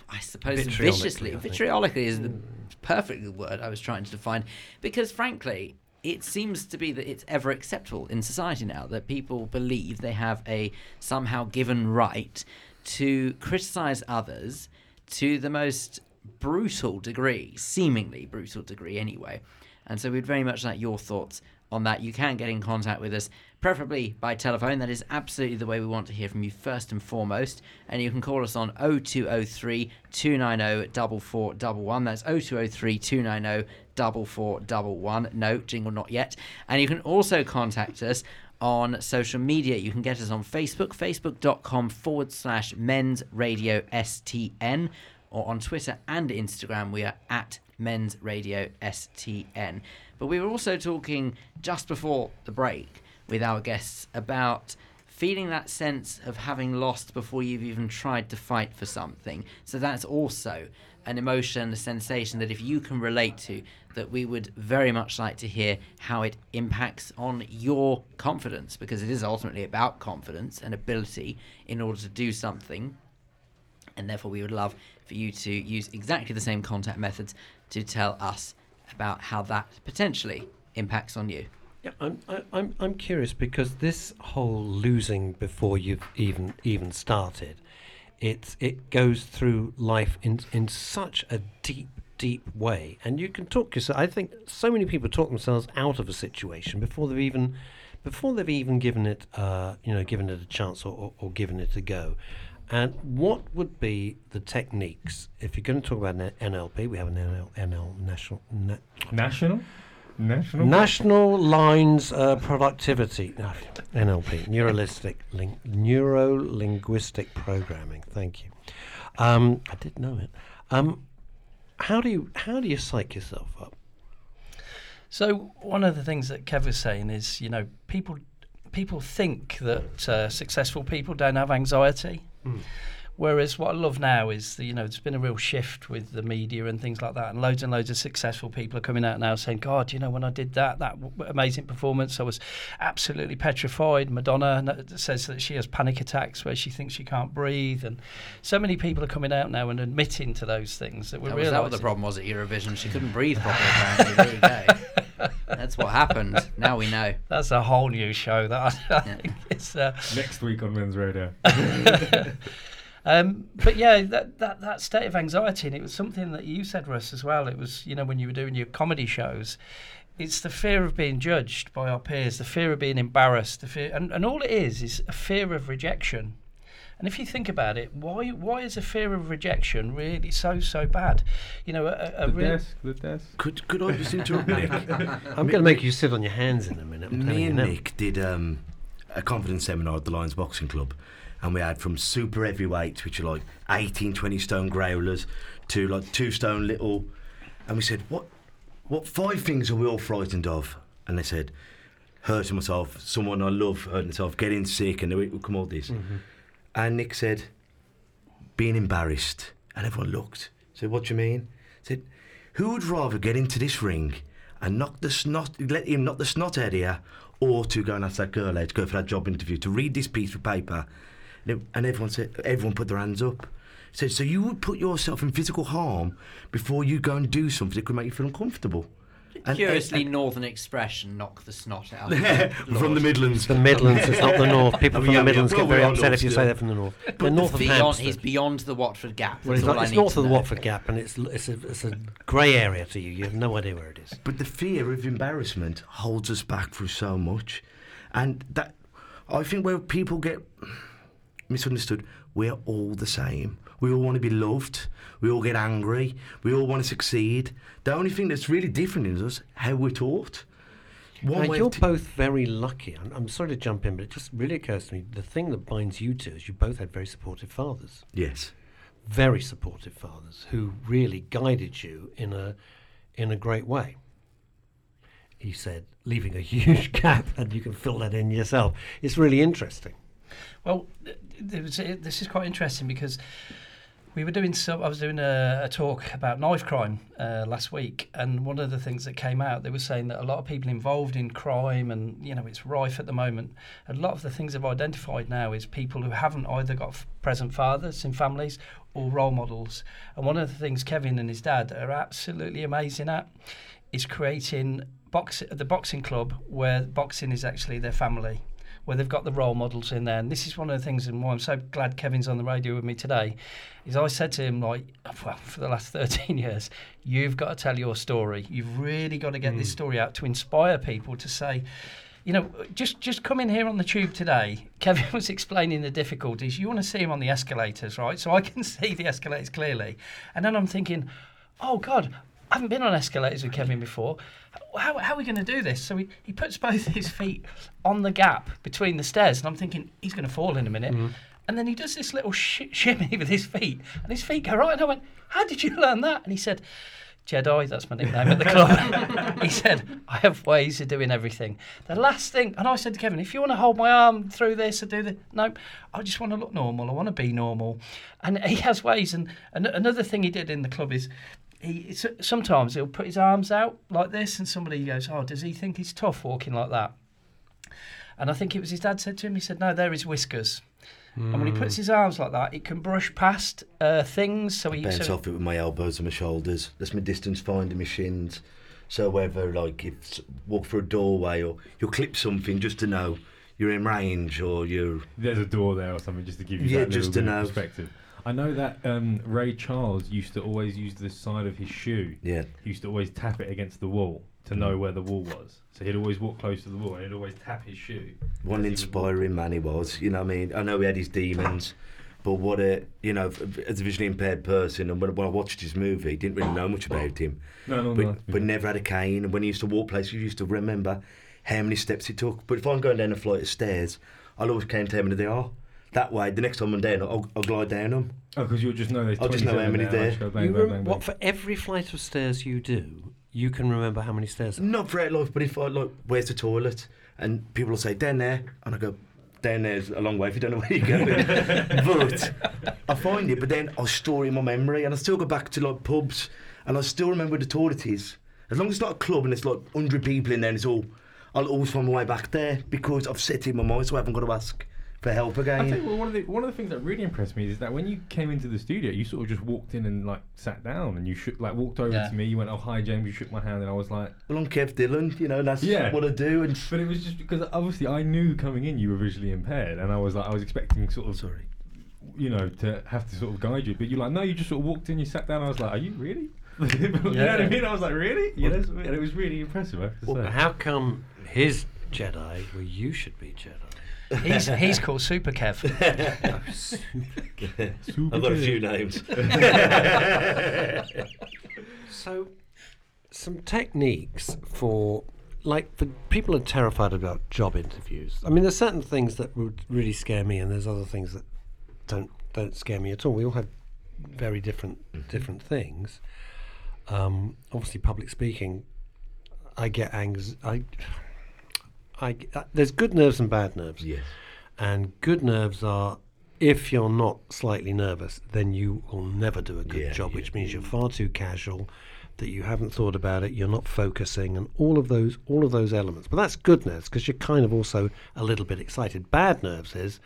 I suppose, Vitriolically, viciously. I. Vitriolically is the hmm. perfect word I was trying to define. Because frankly, it seems to be that it's ever acceptable in society now that people believe they have a somehow given right to criticize others to the most brutal degree, seemingly brutal degree anyway. And so we'd very much like your thoughts on that. You can get in contact with us, preferably by telephone. That is absolutely the way we want to hear from you first and foremost. And you can call us on 0203 290 4411. That's 0203 290 4411. No, jingle not yet. And you can also contact us on social media. You can get us on Facebook, facebook.com forward slash men's radio STN, or on Twitter and Instagram, we are at men's radio STN. But we were also talking just before the break with our guests about feeling that sense of having lost before you've even tried to fight for something. So that's also an emotion, a sensation that if you can relate to, that we would very much like to hear how it impacts on your confidence, because it is ultimately about confidence and ability in order to do something. And therefore, we would love for you to use exactly the same contact methods to tell us about how that potentially impacts on you. Yeah, I'm, I'm, I'm curious because this whole losing before you've even even started, it's it goes through life in in such a deep deep way, and you can talk yourself. I think so many people talk themselves out of a situation before they've even before they've even given it, uh, you know, given it a chance or, or, or given it a go. And what would be the techniques if you're going to talk about NLP? We have an NL, NL national na- National? National? National Lines uh, Productivity, no, NLP, Neuralistic, ling- Neuro Linguistic Programming. Thank you. Um, I did know it. Um, how do you how do you psych yourself up? So one of the things that Kev was saying is, you know, people people think that uh, successful people don't have anxiety. Mm. Whereas what I love now is, that, you know, there's been a real shift with the media and things like that, and loads and loads of successful people are coming out now saying, "God, you know, when I did that, that w- amazing performance, I was absolutely petrified." Madonna says that she has panic attacks where she thinks she can't breathe, and so many people are coming out now and admitting to those things that we're oh, That was that what the problem was at Eurovision? She couldn't breathe properly. Apparently, you go. That's what happened. Now we know. That's a whole new show. That I think it's. Uh, Next week on Men's Radio. um, but yeah, that, that that state of anxiety, and it was something that you said, Russ, as well. It was, you know, when you were doing your comedy shows, it's the fear of being judged by our peers, the fear of being embarrassed, the fear, and, and all it is is a fear of rejection. And if you think about it, why why is a fear of rejection really so so bad? You know, a, a the real- desk, the desk. Could could I just interrupt Nick? I'm going to make you sit on your hands in a minute. I'm Me and now. Nick did um, a confidence seminar at the Lions Boxing Club, and we had from super heavyweights, which are like 18, 20 stone growlers, to like two stone little, and we said, what, what five things are we all frightened of? And they said, hurting myself, someone I love hurting myself, getting sick, and it would come all this. And Nick said, being embarrassed, and everyone looked. Said, what do you mean? Said, who would rather get into this ring and knock the snot, let him knock the snot out of you, or to go and ask that girl out to go for that job interview to read this piece of paper? And, it- and everyone said, everyone put their hands up. Said, so you would put yourself in physical harm before you go and do something that could make you feel uncomfortable. And- Curiously, and- northern expression, knock the snot out. from the Midlands. The Midlands, it's not the North. People Oh, from yeah, the Midlands yeah, get very upset if you north say still. that from the North. But the north of beyond, Hampstead. he's beyond the Watford Gap. Well, it's, not, it's north of the know. Watford Gap, and it's it's a, it's a grey area to you. You have no idea where it is. But the fear of embarrassment holds us back for so much. And that, I think where people get misunderstood, we're all the same. We all want to be loved. We all get angry. We all want to succeed. The only thing that's really different is us how we're taught. One now, you're t- both very lucky. I'm, I'm sorry to jump in, but it just really occurs to me the thing that binds you two is you both had very supportive fathers. yes. Very supportive fathers who really guided you in a in a great way. He said, leaving a huge gap, and you can fill that in yourself. It's really interesting. Well, th- there was, this is quite interesting because we were doing some. I was doing a, a talk about knife crime uh, last week, and one of the things that came out, they were saying that a lot of people involved in crime, and you know, it's rife at the moment. A lot of the things they've identified now is people who haven't either got f- present fathers in families or role models. And one of the things Kevin and his dad are absolutely amazing at is creating box the boxing club where boxing is actually their family where they've got the role models in there. And this is one of the things, and why I'm so glad Kevin's on the radio with me today, is I said to him, like, well, for the last 13 years, you've got to tell your story. You've really got to get this hmm. story out to inspire people to say, you know, just just come in here on the tube today. Kevin was explaining the difficulties. You want to see him on the escalators, right? So I can see the escalators clearly. And then I'm thinking, oh, God, I haven't been on escalators with Kevin before. How, how are we going to do this? So he, he puts both his feet on the gap between the stairs, and I'm thinking he's going to fall in a minute. Mm-hmm. And then he does this little sh- shimmy with his feet, and his feet go right. And I went, "How did you learn that?" And he said, "Jedi, that's my nickname at the club." he said, "I have ways of doing everything." The last thing, and I said to Kevin, "If you want to hold my arm through this or do this, no, I just want to look normal. I want to be normal." And he has ways. And, and another thing he did in the club is he sometimes he'll put his arms out like this, and somebody goes, "Oh, does he think he's tough walking like that?" And I think it was his dad said to him, he said, "No, they're his whiskers." And when he puts his arms like that, it can brush past uh, things. So he bounce so off it with my elbows and my shoulders. That's my distance finding my shins. So whether like if walk through a doorway or you'll clip something just to know you're in range or you're There's a door there or something just to give you Yeah, that just little to bit know. perspective. I know that um, Ray Charles used to always use the side of his shoe. Yeah. He used to always tap it against the wall to know where the wall was. So he'd always walk close to the wall and he'd always tap his shoe. What an he inspiring man he was. You know what I mean? I know he had his demons, but what a, you know, as a visually impaired person, and when, when I watched his movie, didn't really know much about him. No, no, but, no. But never had a cane. And when he used to walk places, you used to remember how many steps he took. But if I'm going down a flight of stairs, I'll always count how many there are. That way, the next time I'm down, I'll, I'll glide down them. Oh, because you'll just know there's I'll just know how many there, there. I just go bang, You bang, rem- bang, what for every flight of stairs you do, you can remember how many stairs. Not throughout life, but if I like, where's the toilet? And people will say, down there. And I go, down there's a long way if you don't know where you're going. but I find it, but then I'll store it in my memory and I still go back to like pubs and I still remember the toilet is. As long as it's not a club and it's like 100 people in there and it's all, I'll always find my way back there because I've set it in my mind so I haven't got to ask for help I tell you, again. what, one of the one of the things that really impressed me is that when you came into the studio, you sort of just walked in and like sat down and you shook, like walked over Yeah. to me. You went, "Oh hi, James." You shook my hand and I was like, Well, I'm Kev Dillon, you know, that's "Yeah, what I do. And but it was just because obviously I knew coming in you were visually impaired, and I was like, I was expecting sort of, sorry, you know, to have to sort of guide you. But you're like, no, you just sort of walked in, you sat down. I was like, are you really? you know what I mean? I was like, really? You know, and it was really impressive. I have to Well, say. how come his Jedi where you should be Jedi? He's, he's called Super Kev. I've got a few names. so, some techniques for like for people are terrified about job interviews. I mean, there's certain things that would really scare me, and there's other things that don't don't scare me at all. We all have very different different things. Um, obviously, public speaking, I get anx. I, I g- uh, there's good nerves and bad nerves. Yes. And good nerves are if you're not slightly nervous, then you will never do a good Yeah, job, yeah, which means you're far too casual, that you haven't thought about it, you're not focusing, and all of those all of those elements. But that's good nerves because you're kind of also a little bit excited. Bad nerves is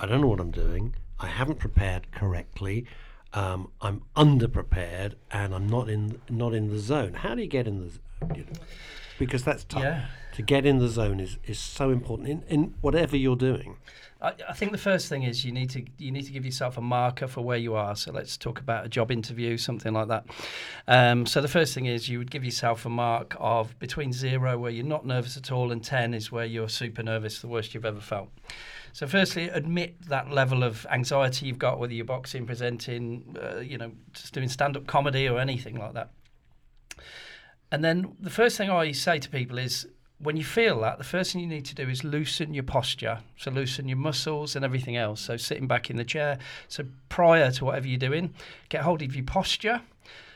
I don't know what I'm doing. I haven't prepared correctly. Um, I'm underprepared, and I'm not in not in the zone. How do you get in the? z- You know, because that's tough. Yeah. To get in the zone is, is so important in, in whatever you're doing. I, I think the first thing is you need to you need to give yourself a marker for where you are. So let's talk about a job interview, something like that. Um, so the first thing is you would give yourself a mark of between zero, where you're not nervous at all, and ten is where you're super nervous, the worst you've ever felt. So firstly, admit that level of anxiety you've got, whether you're boxing, presenting, uh, you know, just doing stand-up comedy or anything like that. And then the first thing I say to people is when you feel that, the first thing you need to do is loosen your posture. So loosen your muscles and everything else. So sitting back in the chair. So prior to whatever you're doing, get hold of your posture.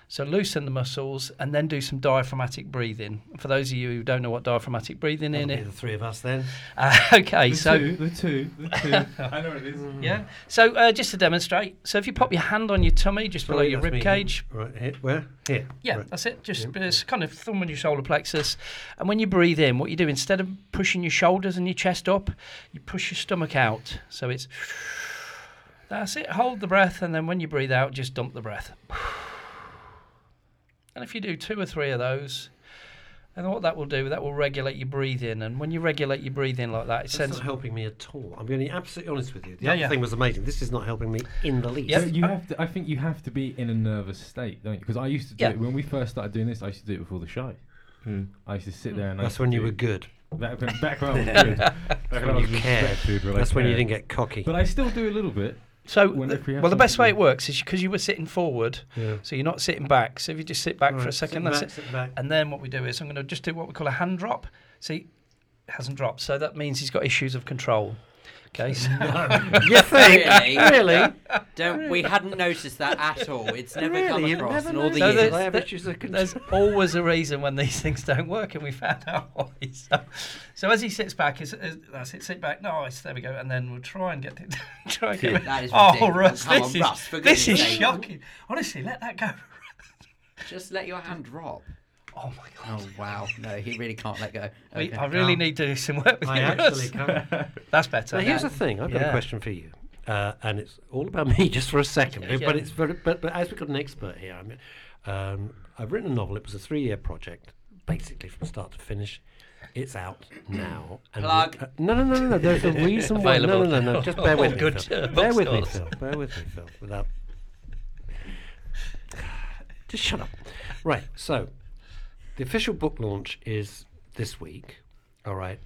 So loosen the muscles and then do some diaphragmatic breathing. For those of you who don't know what diaphragmatic breathing That'll in the three of us then. uh, okay, the so two, the two, the two. I know what it is. yeah. So uh, just to demonstrate, so if you pop your hand on your tummy, just below Sorry, your rib me. cage, Right here. Where? Here. Yeah, Right. that's it. Just it's kind of thumb on your solar plexus. And when you breathe in, what you do, instead of pushing your shoulders and your chest up, you push your stomach out. So it's that's it. Hold the breath, and then when you breathe out, just dump the breath. And if you do two or three of those, and what that will do, that will regulate your breathing. And when you regulate your breathing like that, it That's sends not helping me at all. I'm going to be absolutely honest with you. The Yeah, other yeah. thing was amazing. This is not helping me in the least. Yep. So you have to. I think you have to be in a nervous state, don't you? Because I used to do Yeah. it when we first started doing this. I used to do it before the show. Hmm. I used to sit hmm. there and I That's used when you do- were good. Back when, back when I was good. Back when I was you cared. respected, when I That's when you cared. didn't get cocky. But I still do a little bit. So, the- if we have well, the best way it works is because you were sitting forward, Yeah. so you're not sitting back. So if you just sit back for a second, sit that's back, it. And then what we do is I'm going to just do what we call a hand drop. See, hasn't dropped, so that means he's got issues of control. Okay, so you think? Really? really? Don't we hadn't noticed that at all. It's never come Really? You've across never in all the So years. There's, there- there's always a reason when these things don't work, and we found out why. So, so as he sits back, is, is, that's it. Sit back. Nice. There we go. And then we'll try and get it. try and get it. That is oh, ridiculous. Russ, Come this on, is Russ, this is shocking. Honestly, let that go. Just let your hand drop. Oh my god. Oh wow, no, he really can't let go. Okay. I really calm. need to do some work with I you. actually can't. That's better. Now, here's Yeah. the thing. I've got a question for you, uh, and it's all about me just for a second. Yeah. But it's very, but, but as we've got an expert here, I mean, um, I've written a novel. It was a three-year project, basically from start to finish. It's out now. And Plug. uh, no, no, no, no, no. There's a reason why. No, no, no, no. Just bear with me. Good, Phil. bear with me, bookstores. Phil. Bear with me, Phil. Without. Just shut up. Right. So, the official book launch is this week. All right.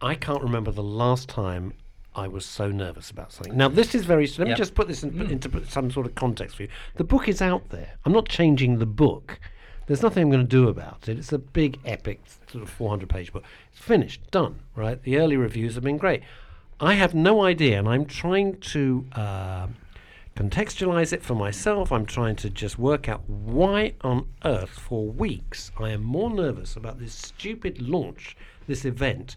I can't remember the last time I was so nervous about something. Now, this is very. Let me just put this in, into some sort of context for you. The book is out there. I'm not changing the book. There's nothing I'm going to do about it. It's a big, epic, sort of 400 page book. It's finished, done, right? The early reviews have been great. I have no idea, and I'm trying to uh, contextualize it for myself. I'm trying to just work out why on earth, for weeks, I am more nervous about this stupid launch, this event,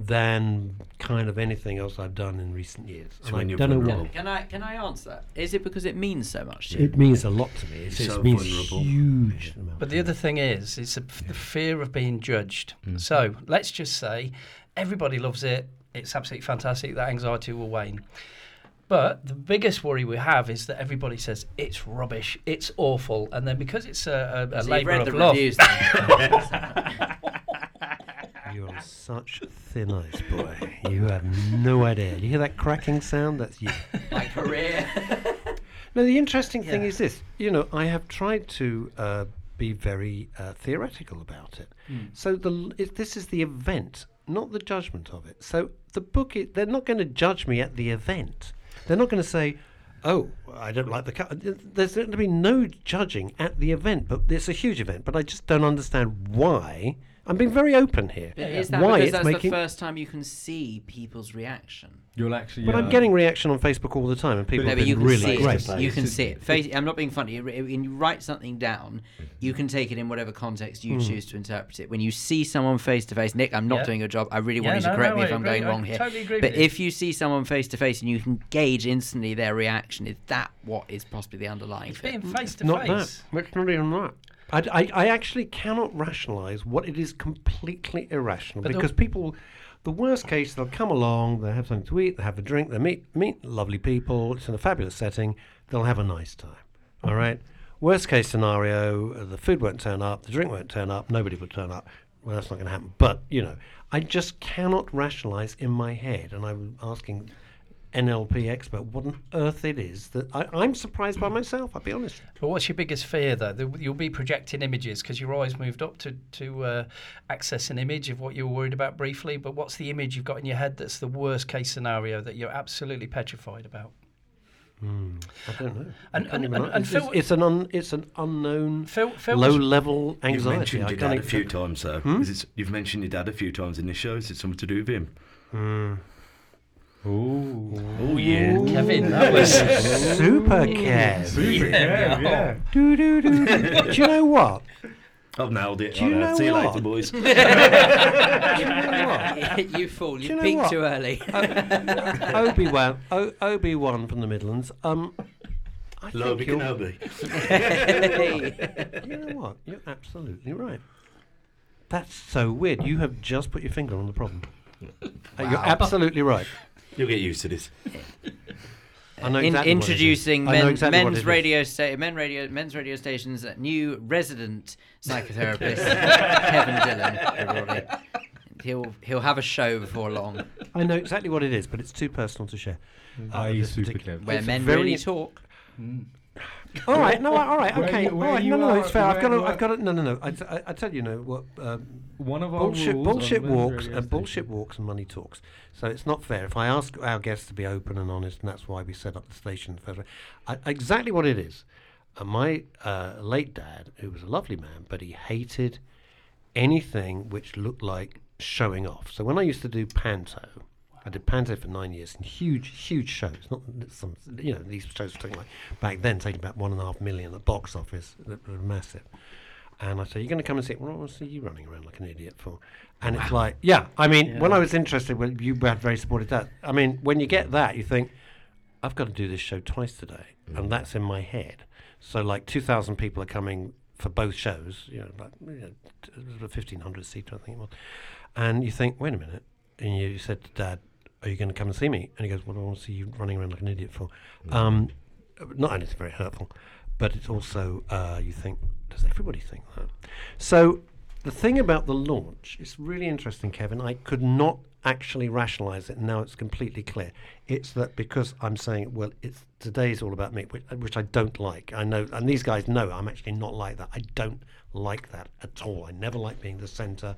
than kind of anything else I've done in recent years. It's And when I you're don't know why. Can I can I answer that? Is it because it means so much to you? It means a lot to me. It's, You're it so means vulnerable. huge amount. But the other thing is, it's a, the fear of being judged. Mm-hmm. So let's just say everybody loves it. It's absolutely fantastic. That anxiety will wane. But the biggest worry we have is that everybody says it's rubbish, it's awful, and then because it's a, a, a So labour read of the love, reviews. You're on such thin ice, boy. You have no idea. You hear that cracking sound? That's you. My career. No, the interesting thing Yeah. is this. You know, I have tried to uh, be very uh, theoretical about it. So the it, this is the event, not the judgment of it. So the book, i they're not going to judge me at the event. They're not going to say, "Oh, I don't like the cut." There's going to be no judging at the event, but it's a huge event. But I just don't understand why. I'm being very open here. But is that why because it's that's making? the first time you can see people's reaction? You'll actually. But uh, I'm getting reaction on Facebook all the time, and people No, have but you been can really see great. it. You can It's- see it. Face, I'm not being funny. When you write something down, you can take it in whatever context you choose to interpret it. When you see someone face to face, Nick, I'm not Yeah. doing your job. I really Yeah, want you to no, correct no, me if I I'm agree. going wrong here. totally agree but with if you see someone face to face and you can gauge instantly their reaction, is that what is possibly the underlying it's thing? being face to face. not that. face. It's not even that. I, I, I actually cannot rationalise what it is completely irrational But because people, the worst case, they'll come along, they'll have something to eat, they have a drink, they meet meet lovely people. It's in a fabulous setting. They'll have a nice time. All right. Worst case scenario, uh, the food won't turn up, the drink won't turn up, nobody will turn up. Well, that's not going to happen. But you know, I just cannot rationalise in my head, and I'm asking. NLP expert, what on earth it is that I, I'm surprised by myself. I'll be honest. But what's your biggest fear, though? The, you'll be projecting images because your eyes moved up to to uh, access an image of what you were worried about briefly. But what's the image you've got in your head that's the worst case scenario that you're absolutely petrified about? Hmm, I don't know. And- and- and- and it's, Phil- it's, it's an un, it's an unknown Phil, Phil low was- level You've anxiety. mentioned your dad a few times, though. Hmm? Is it, you've mentioned your dad a few times in this show. Is it something to do with him? Hmm. Ooh. Oh yeah. Kevin, that was Super Kev. yeah. yeah. Do, do, do, do. Do you know what? I've nailed it. Do you All right, know See you what? later, boys. Do you know what? you fool! You, you know peaked what? too early. Obi Wan, o- Obi Wan from the Midlands. Um, I Love think you, you're, Kenobi. you know what? You're absolutely right. That's so weird. You have just put your finger on the problem. Uh, You're absolutely right. You'll get used to this. I know In, exactly what it is. introducing I know men, exactly what men's it is. radio sta- men radio men's radio station's new resident psychotherapist Kevin Dillon. everybody. He'll he'll have a show before long I know exactly what it is, but it's too personal to share. I uh, this super particular- where It's men very- really talk. Mm. All right, no, all right, okay, you- all right, no, no, no, are- it's fair. I've got to, I've got to, no, no, no. I tell you, no, what um, One of our bullshit, bullshit walks, and bullshit walks and money talks. So it's not fair. If I ask our guests to be open and honest, and that's why we set up the station first. I, exactly what it is. Uh, my uh, late dad, who was a lovely man, but he hated anything which looked like showing off. So when I used to do panto, I did panto for nine years in huge, huge shows. Not some, you know, these shows were taking like back then taking about one and a half million at the box office. That were massive. And I say, "You're going to come and see? Well, see you running around like an idiot for." And it's like, yeah. I mean, when I was interested, well, you had very supported that. I mean, when you get that, you think, I've got to do this show twice today, and mm. that's in my head. So, like, two thousand people are coming for both shows. You know, like you know, t- it was a fifteen hundred seater, I think it was. And you think, wait a minute. And you said to Dad, "Are you going to come and see me?" And he goes, "Well, I want to see you running around like an idiot for." Um, not only is it very hurtful, but it's also uh, you think, does everybody think that? So the thing about the launch it's really interesting, Kevin. I could not actually rationalise it. Now it's completely clear. It's that because I'm saying, well, it's today's all about me, which, which I don't like. I know, and these guys know I'm actually not like that. I don't like that at all. I never like being the centre.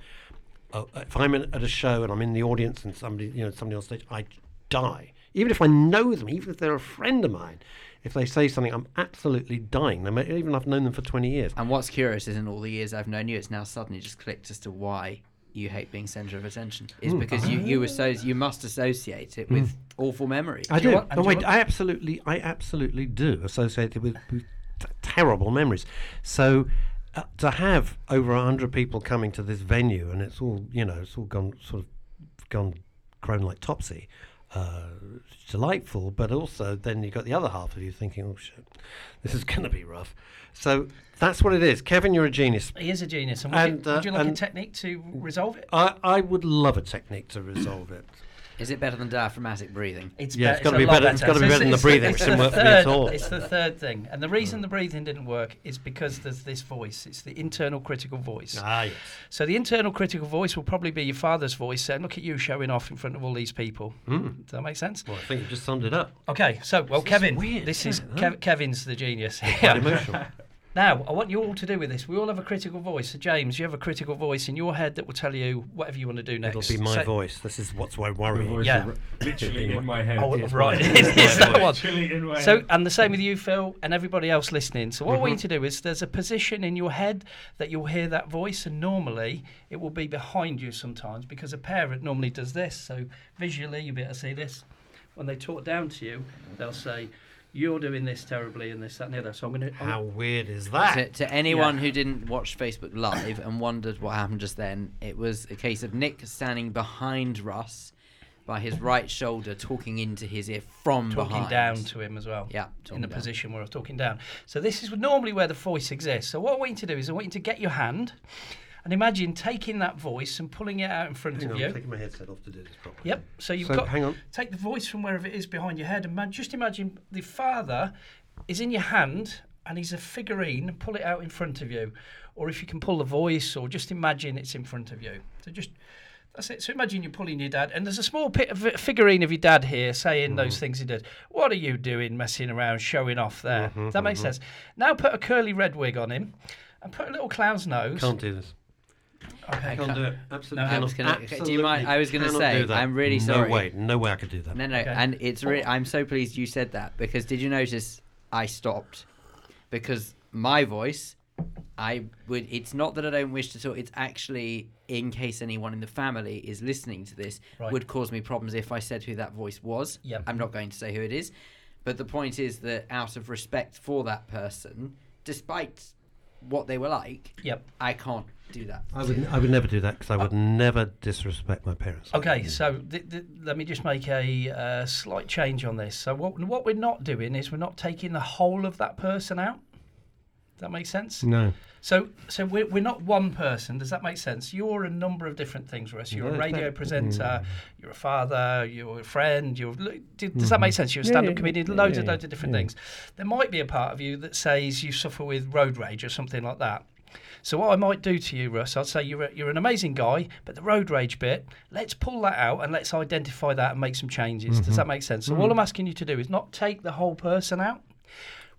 Uh, if I'm in, at a show and I'm in the audience and somebody, you know, somebody on stage, I die. Even if I know them, even if they're a friend of mine, if they say something, I'm absolutely dying. No matter, even if I've known them for 20 years. And what's curious is in all the years I've known you, it's now suddenly just clicked as to why you hate being centre of attention. Is Mm. because you you associ- you must associate it with awful memories. I Do do. do wait, I absolutely, I absolutely do associate it with, with t- terrible memories. So uh, to have over a hundred people coming to this venue and it's all, you know, it's all gone sort of gone grown like topsy. Uh, it's delightful, but also then you've got the other half of you thinking, "Oh shit, this is going to be rough." So that's what it is. Kevin, you're a genius. He is a genius. And would, And, you, uh, would you like a technique to resolve it? I, I would love a technique to resolve it. Is it better than diaphragmatic breathing? It's Yeah, be- it's gotta be lot better- it's gotta be better than the breathing, it's which didn't the work for me at third- all. It's the third thing, and the reason the breathing didn't work is because there's this voice. It's the internal critical voice. Ah, yes. So the internal critical voice will probably be your father's voice saying, "Look at you showing off in front of all these people." Mm. Does that make sense? Well, I think you just summed it up. Okay, so well, This is Kevin, weird, this is isn't it, huh? Kev- Kevin's the genius. Quite emotional. Now, I want you all to do with this. We all have a critical voice. So, James, you have a critical voice in your head that will tell you whatever you want to do next. It'll be my So- voice. This is what's why The worrying. Yeah. literally in my head. Oh, It's right. It's that one. Literally in my So, head. and the same with you, Phil, and everybody else listening. So, what Mm-hmm. we need to do is there's a position in your head that you'll hear that voice, and normally it will be behind you sometimes because a parent normally does this. So, visually, you'll be able to see this. When they talk down to you, they'll say, You're doing this terribly, and this, that, and the other. So, I'm going to. How weird is that? To, to anyone Yeah. who didn't watch Facebook Live and wondered what happened just then, it was a case of Nick standing behind Russ by his right shoulder, talking into his ear from talking behind. down to him as well. Yeah, in talking the down. position where I was talking down. So this is normally where the voice exists. So what I want you to do is I want you to get your hand and imagine taking that voice and pulling it out in front Hang of on, you. I'm taking my headset off to do this properly. Yep. So you've So, got hang on. take the voice from wherever it is behind your head and ma- just imagine the father is in your hand and he's a figurine. Pull it out in front of you, or if you can pull the voice, or just imagine it's in front of you. So just. That's it. So imagine you're pulling your dad, and there's a small pit of figurine of your dad here saying those Mm-hmm. things he did. What are you doing, messing around, showing off there? Mhm, Does that make mhm. sense? Now put a curly red wig on him, and put a little clown's nose. Can't do this. Okay. Can't do it. Absolutely. I was gonna- do you Absolutely mind- I was gonna say. I'm really no sorry. No way. No way I could do that. No, no, Okay. and it's really. I'm so pleased you said that because did you notice I stopped because my voice, I would. It's not that I don't wish to talk. It's actually in case anyone in the family is listening to this Right. would cause me problems if I said who that voice was. Yep. I'm not going to say who it is, but the point is that out of respect for that person, despite what they were like, Yep. I can't do that. I would. I would never do that because I would uh, never disrespect my parents. Okay, so th- th- let me just make a uh, slight change on this. So what what we're not doing is we're not taking the whole of that person out. Does that make sense? No. So so we're, we're not one person. Does that make sense? You're a number of different things, Russ. You're Yeah, a radio that- presenter. Mm. You're a father. You're a friend. You're. do- Does that mm-hmm. make sense? You're a Yeah, stand-up yeah, comedian. yeah, Loads yeah, and loads of different yeah. things. There might be a part of you that says you suffer with road rage or something like that. So what I might do to you, Russ, I'd say you're a, you're an amazing guy, but the road rage bit, let's pull that out and let's identify that and make some changes. Mm-hmm. Does that make sense? So Mm. all I'm asking you to do is not take the whole person out.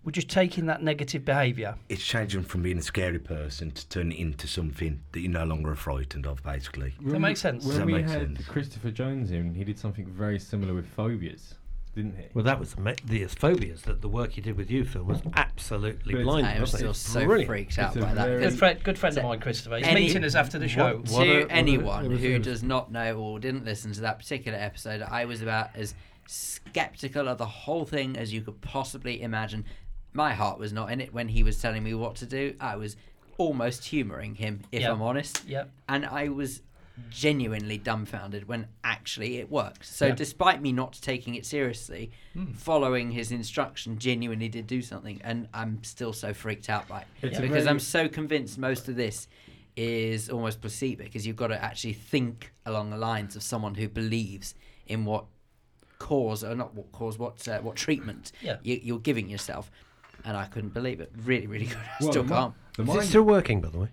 We're just taking that negative behaviour. It's changing from being a scary person to turning into something that you're no longer frightened of, basically. Does that makes sense. When that we make had sense? Christopher Jones in, he did something very similar with phobias, didn't he? Well, that was ama- the phobias that the work he did with you, Phil, was absolutely But- blinding. I am wasn't still so Brilliant. freaked out It's by that. Good friend, good friend of mine, Christopher. He's any- meeting us after the show. What- what to a- anyone it was- who it does not know or didn't listen to that particular episode, I was about as skeptical of the whole thing as you could possibly imagine. My heart was not in it when he was telling me what to do. I was almost humouring him, if Yeah. I'm honest. Yep. And I was genuinely dumbfounded when actually it worked. So, Yeah. despite me not taking it seriously, Hmm. following his instruction genuinely did do something. And I'm still so freaked out by it. It's because very- I'm so convinced most of this is almost placebo because you've got to actually think along the lines of someone who believes in what cause or not what cause what uh, what treatment Yeah. you, you're giving yourself and I couldn't believe it really really good I Well, still the can't Is it still working, by the way?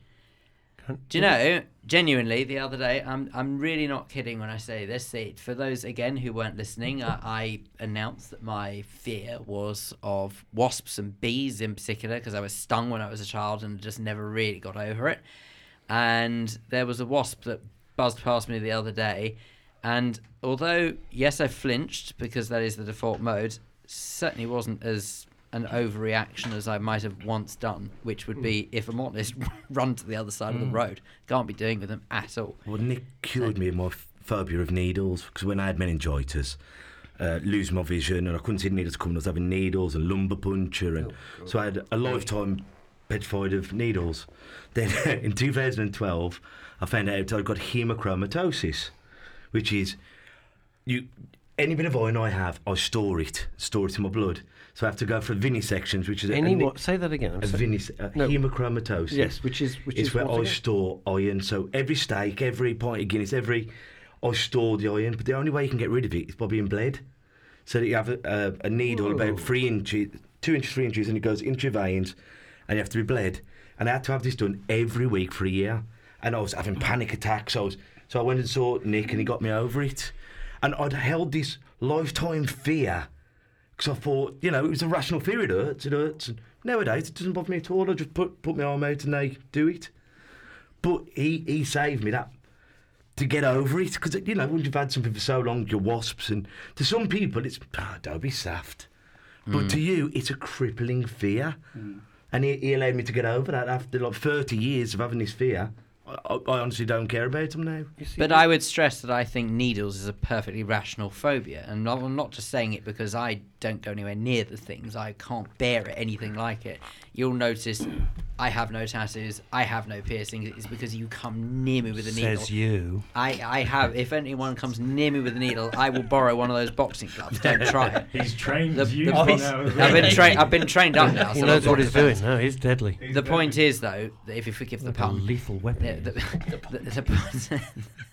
Do you know, genuinely, the other day, I'm I'm really not kidding when I say this. It, for those again who weren't listening, I, I announced that my fear was of wasps and bees in particular because I was stung when I was a child and just never really got over it. And there was a wasp that buzzed past me the other day, and although yes, I flinched because that is the default mode, certainly wasn't as an overreaction as I might have once done, which would be, if I'm honest, run to the other side of the Mm. road. Can't be doing with them at all. Well, Nick cured me of my phobia of needles because when I had meningitis, uh, lose my vision and I couldn't see the needles coming, I was having needles and lumbar puncture, and so I had a lifetime petrified of needles. Then in 2012, I found out I'd got hemochromatosis, which is you any bit of iron I have, I store it, store it in my blood. So I have to go for venesections, which is Any a, what? Say that again. I'm a vinis, No. hemochromatosis. Yes, which is which is where I again? store iron. So every steak, every pint of Guinness, every I store the iron. But the only way you can get rid of it is by being bled. So that you have a, a, a needle Whoa. about three inches, two inches, three inches, and it goes into your veins, and you have to be bled. And I had to have this done every week for a year. And I was having panic attacks. I was so I went and saw Nick, and he got me over it. And I'd held this lifetime fear because I thought, you know, it was a rational fear. It hurts, it hurts. And nowadays, it doesn't bother me at all. I just put put my arm out and they do it. But he he saved me that to get over it because you know when you've had something for so long, your wasps, and to some people it's ah, don't be soft. But Mm. to you, it's a crippling fear. And he, he allowed me to get over that after like 30 years of having this fear. I, I, I honestly don't care about them now. But I would stress that I think needles is a perfectly rational phobia, and I'm not just saying it because I don't go anywhere near the things. I can't bear it, anything like it. You'll notice I have no tattoos, I have no piercings. It's because you come near me with a needle. Says you. I, I have. If anyone comes near me with a needle, I will borrow one of those boxing gloves. Don't try it. He's trained The- you the now point- as I've been trained. I've been trained up now. He so knows what he's not doing. No, he's deadly. The point is, though, that if you forgive the Like a pun, lethal weapon. The, the, the, the,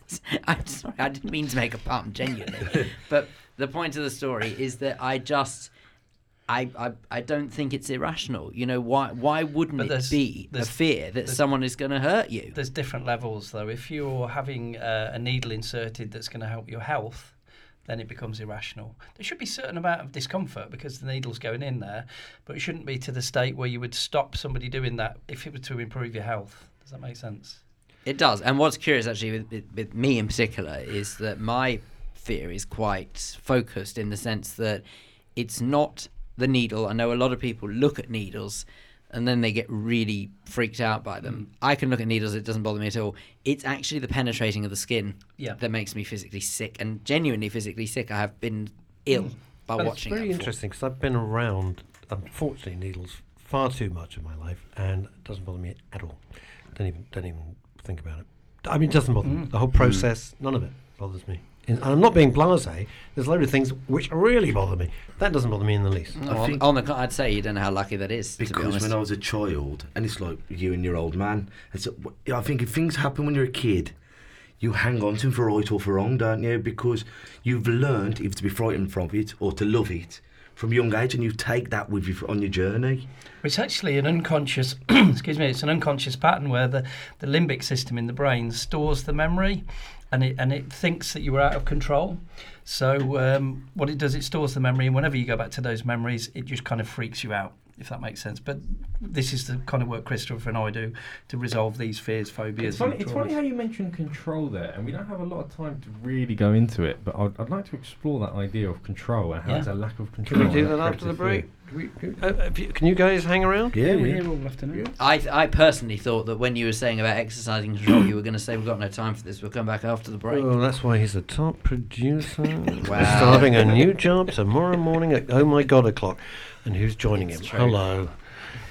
I'm sorry, I didn't mean to make a pun, genuinely. but the point of the story is that I just. I, I, I don't think it's irrational. You know why? Why wouldn't it be a there's- fear that someone is going to hurt you? There's different levels, though. If you're having uh, a needle inserted that's going to help your health, then it becomes irrational. There should be a certain amount of discomfort because the needle's going in there, but it shouldn't be to the state where you would stop somebody doing that if it were to improve your health. Does that make sense? It does. And what's curious, actually, with, with, with me in particular, is that my fear is quite focused in the sense that it's not the needle. I know a lot of people look at needles and then they get really freaked out by them. I can look at needles, it doesn't bother me at all. It's actually the penetrating of the skin Yeah. that makes me physically sick and genuinely physically sick. I have been ill by Well, watching It's very interesting because I've been around, unfortunately, needles far too much in my life, and it doesn't bother me at all. Don't even don't even think about it. I mean, it doesn't bother me. Mm. The whole process, none of it bothers me. And I'm not being blasé. There's a load of things which really bother me. That doesn't bother me in the least. Mm. No, on, on the, I'd say you don't know how lucky that is. to be Because when I was a child, and it's like you and your old man, and so I think if things happen when you're a kid, you hang on to them for right or for wrong, don't you? Because you've learned either to be frightened from it or to love it from a young age, and you take that with you f- on your journey. It's actually an unconscious, excuse me, it's an unconscious pattern where the, the limbic system in the brain stores the memory and it, and it thinks that you were out of control. So um, what it does, it stores the memory and whenever you go back to those memories, it just kind of freaks you out, if that makes sense. But this is the kind of work Christopher and I do to resolve these fears, phobias It's funny, and it's funny how you mentioned control there, and we don't have a lot of time to really go into it. But I'd, I'd like to explore that idea of control and how Yeah. it's a lack of control. Can control. we do that after the creative break? fear. Do we- uh, you- can you guys hang around? Yeah, we're here all afternoon. I, I personally thought that when you were saying about exercising control, you were going to say we've got no time for this. We'll come back after the break. Well, that's why he's a top producer. Wow. Starting a new job tomorrow morning at oh my god o'clock. And who's joining It's him? true. Hello.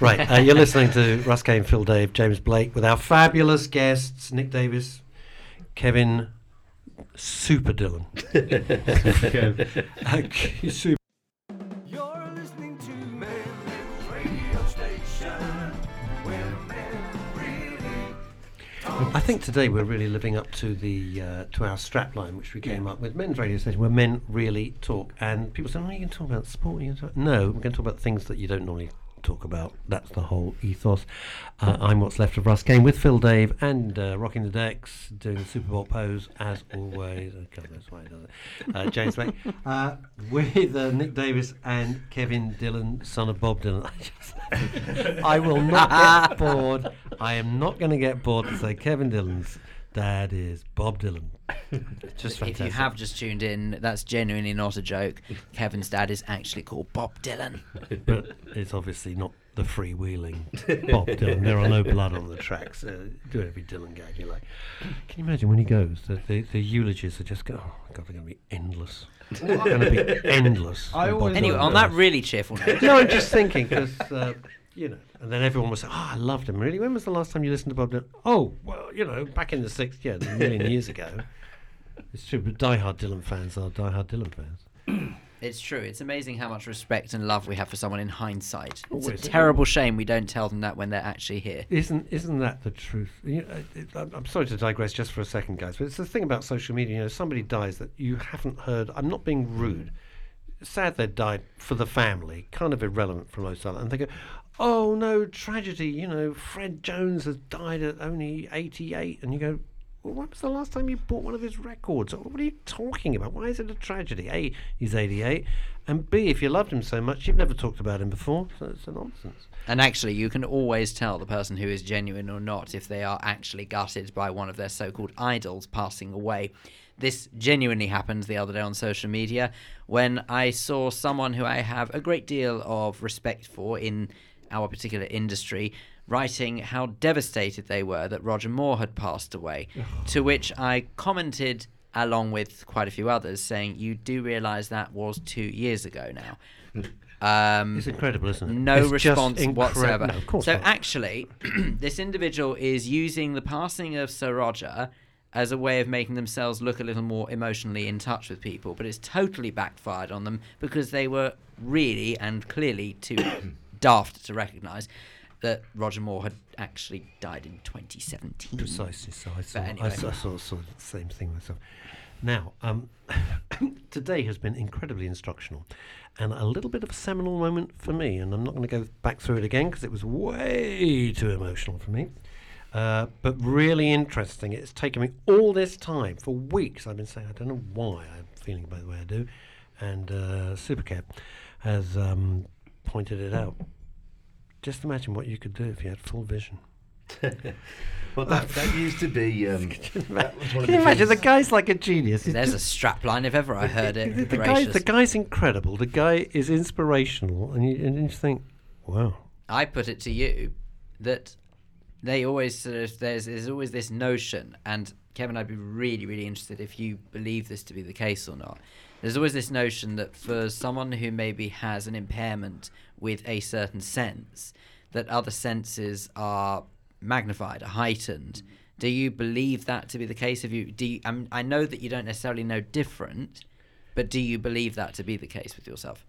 Right, uh, you're listening to Russ Kane, Phil Dave, James Blake with our fabulous guests Nick Davis, Kevin Super Dillon. Super. I think today we're really living up to the uh, to our strapline, which we came up with, men's radio station, where men really talk. And people say, "Oh, you can talk about sport." You can talk. No, we're going to talk about things that you don't normally talk about. That's the whole ethos. Uh, I'm what's left of Russ Kane with Phil Dave and uh, rocking the decks, doing the Super Bowl pose as always. Oh, that's why he does it. Uh, James Blake uh, with uh, Nick Davis and Kevin Dillon, son of Bob Dylan. I just- I will not get bored. I am not going to get bored to say Kevin Dillon's dad is Bob Dylan. Just if you have just tuned in, that's genuinely not a joke. Kevin's dad is actually called Bob Dylan. but it's obviously not the freewheeling Bob Dylan. There are no blood on the tracks. Uh, do every Dylan gag you like. Can you imagine when he goes? The, the, the eulogies are just go. Oh God, they're going to be endless. They're going to be endless. I always- Anyway, on that really cheerful note, no, I'm just thinking because uh, you know, and then everyone was say, "Oh, I loved him." Really, when was the last time you listened to Bob Dylan? Oh, well, you know, back in the '60s, yeah, a million years ago. It's true, but diehard Dylan fans are diehard Dylan fans. it's true. It's amazing how much respect and love we have for someone in hindsight. Oh, it's a terrible shame we don't tell them that when they're actually here. Isn't isn't that the truth? You know, it, I'm, I'm sorry to digress just for a second, guys, but it's the thing about social media. You know, somebody dies that you haven't heard. I'm not being rude. Sad they died for the family, kind of irrelevant for most other. And they go, "Oh no, tragedy! You know, Fred Jones has died at only 88," and you go. Well, when was the last time you bought one of his records? What are you talking about? Why is it a tragedy? A, he's 88, and B, if you loved him so much, you've never talked about him before, so it's a nonsense. And actually, you can always tell the person who is genuine or not if they are actually gutted by one of their so called idols passing away. This genuinely happened the other day on social media when I saw someone who I have a great deal of respect for in our particular industry writing how devastated they were that Roger Moore had passed away. to which I commented, along with quite a few others, saying, You do realise that was two years ago now. Um, It's incredible, isn't it? no It's response incre- whatsoever. no, of course so not. actually, this individual is using the passing of Sir Roger as a way of making themselves look a little more emotionally in touch with people, but it's totally backfired on them because they were really and clearly too daft to recognise that Roger Moore had actually died in 2017. Precisely. So I saw, anyway. I saw, saw, saw the same thing myself. Now, um, today has been incredibly instructional and a little bit of a seminal moment for me. And I'm not going to go back through it again because it was way too emotional for me. Uh, but really interesting. It's taken me all this time for weeks. I've been saying, I don't know why I'm feeling by the way I do. And uh, Super Kev has um, pointed it out. Just imagine what you could do if you had full vision. Well, that, that used to be. Um, that was one of Can you the imagine the things- guy's like a genius? He's There's a just- strapline if ever I heard it. the, the guy, Gracious. the guy's incredible. The guy is inspirational, and you, and you just think, wow. I put it to you that they always sort of there's there's always this notion, and Kevin, I'd be really really interested if you believe this to be the case or not. There's always this notion that for someone who maybe has an impairment with a certain sense, that other senses are magnified, are heightened. Do you believe that to be the case? If you do, you, um, I know that you don't necessarily know different, but do you believe that to be the case with yourself?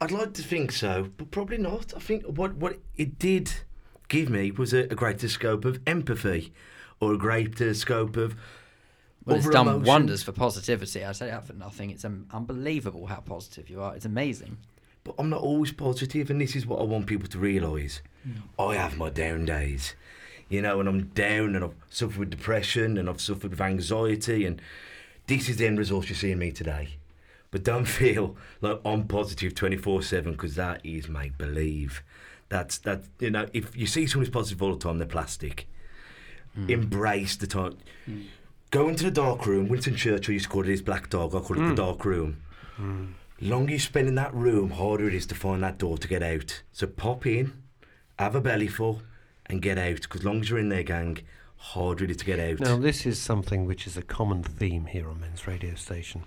I'd like to think so, but probably not. I think what what it did give me was a, a greater scope of empathy, or a greater scope of. Well, it's done emotions. wonders for positivity. I say that for nothing. It's um, unbelievable how positive you are. It's amazing. But I'm not always positive, and this is what I want people to realise. I have my down days, you know, and I'm down, and I've suffered with depression, and I've suffered with anxiety, and this is the end result you're seeing me today. But don't feel like I'm positive 24 7 because that is make believe. That's that, you know, if you see someone who's positive all the time, they're plastic. Embrace the time. Go into the dark room. Winston Churchill used to call it his black dog. I call it the hmm. dark room. Hmm. Longer you spend in that room, harder it is to find that door to get out. So pop in, have a bellyful, and get out. Because long as you're in there, gang, harder it is to get out. Now, this is something which is a common theme here on Men's Radio Station,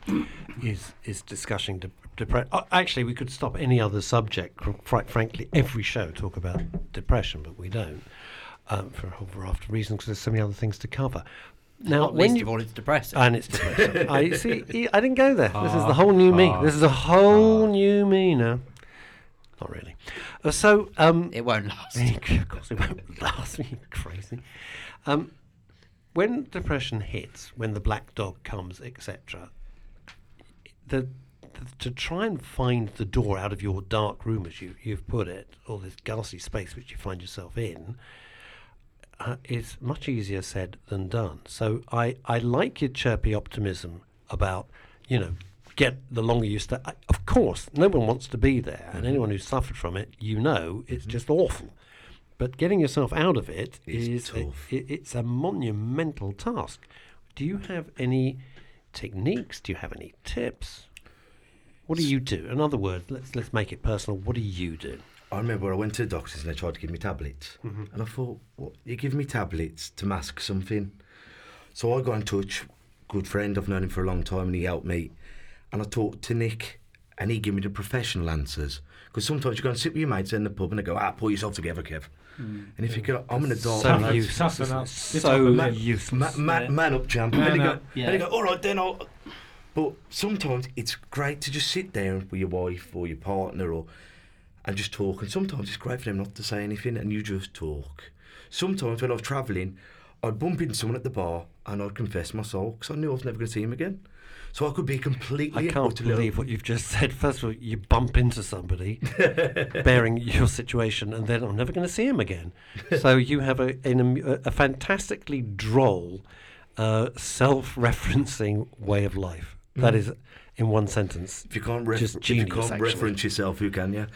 is is discussing de- depression. Oh, actually, we could stop any other subject. fr- frankly, every show talk about depression, but we don't, um, for a whole raft of reasons. Because there's so many other things to cover. Now, Not when least you, of all, it's depressing. and it's depressing. I see. I didn't go there. This is the whole new me. Ah. This is a whole new me now. Not really. Uh, so, um, it won't last. of course, it won't last. You crazy? Um, when depression hits, when the black dog comes, etc., the th- to try and find the door out of your dark room, as you, you've put it, or this ghastly space which you find yourself in, uh, is much easier said than done. So I, I like your chirpy optimism about, you know, get the longer you stay. Of course, no one wants to be there, and anyone who's suffered from it, you know, it's just awful. But getting yourself out of it It's is a- tough. i- it's a monumental task. Do you have any techniques? Do you have any tips? What do you do? In other words, let's let's make it personal. What do you do? I remember I went to the doctors and they tried to give me tablets. Mhm. And I thought, what, you give me tablets to mask something? So I got in touch, good friend, I've known him for a long time and he helped me. And I talked to Nick and he gave me the professional answers. Because sometimes you go and sit with your mates in the pub and they go, ah, pull yourself together, Kev. Mm. And if you go, I'm in a dark So room." useless. toughen up. So man, useless. ma- ma- Yeah. man up, champ. Man and, they up. go, Yeah. and they go, all right, then I'll. But sometimes it's great to just sit down with your wife or your partner or and just talk. And sometimes it's great for them not to say anything and you just talk. Sometimes when I was travelling, I'd bump into someone at the bar and I'd confess my soul because I knew I was never going to see him again. So I could be completely. I can't believe what you've just said. First of all, you bump into somebody bearing your situation, and then I'm never going to see him again. so you have a, an, a, fantastically droll, uh, self-referencing way of life. That Mm. is, in one sentence, If you can't, ref- just if you can't actually. reference yourself, who can you?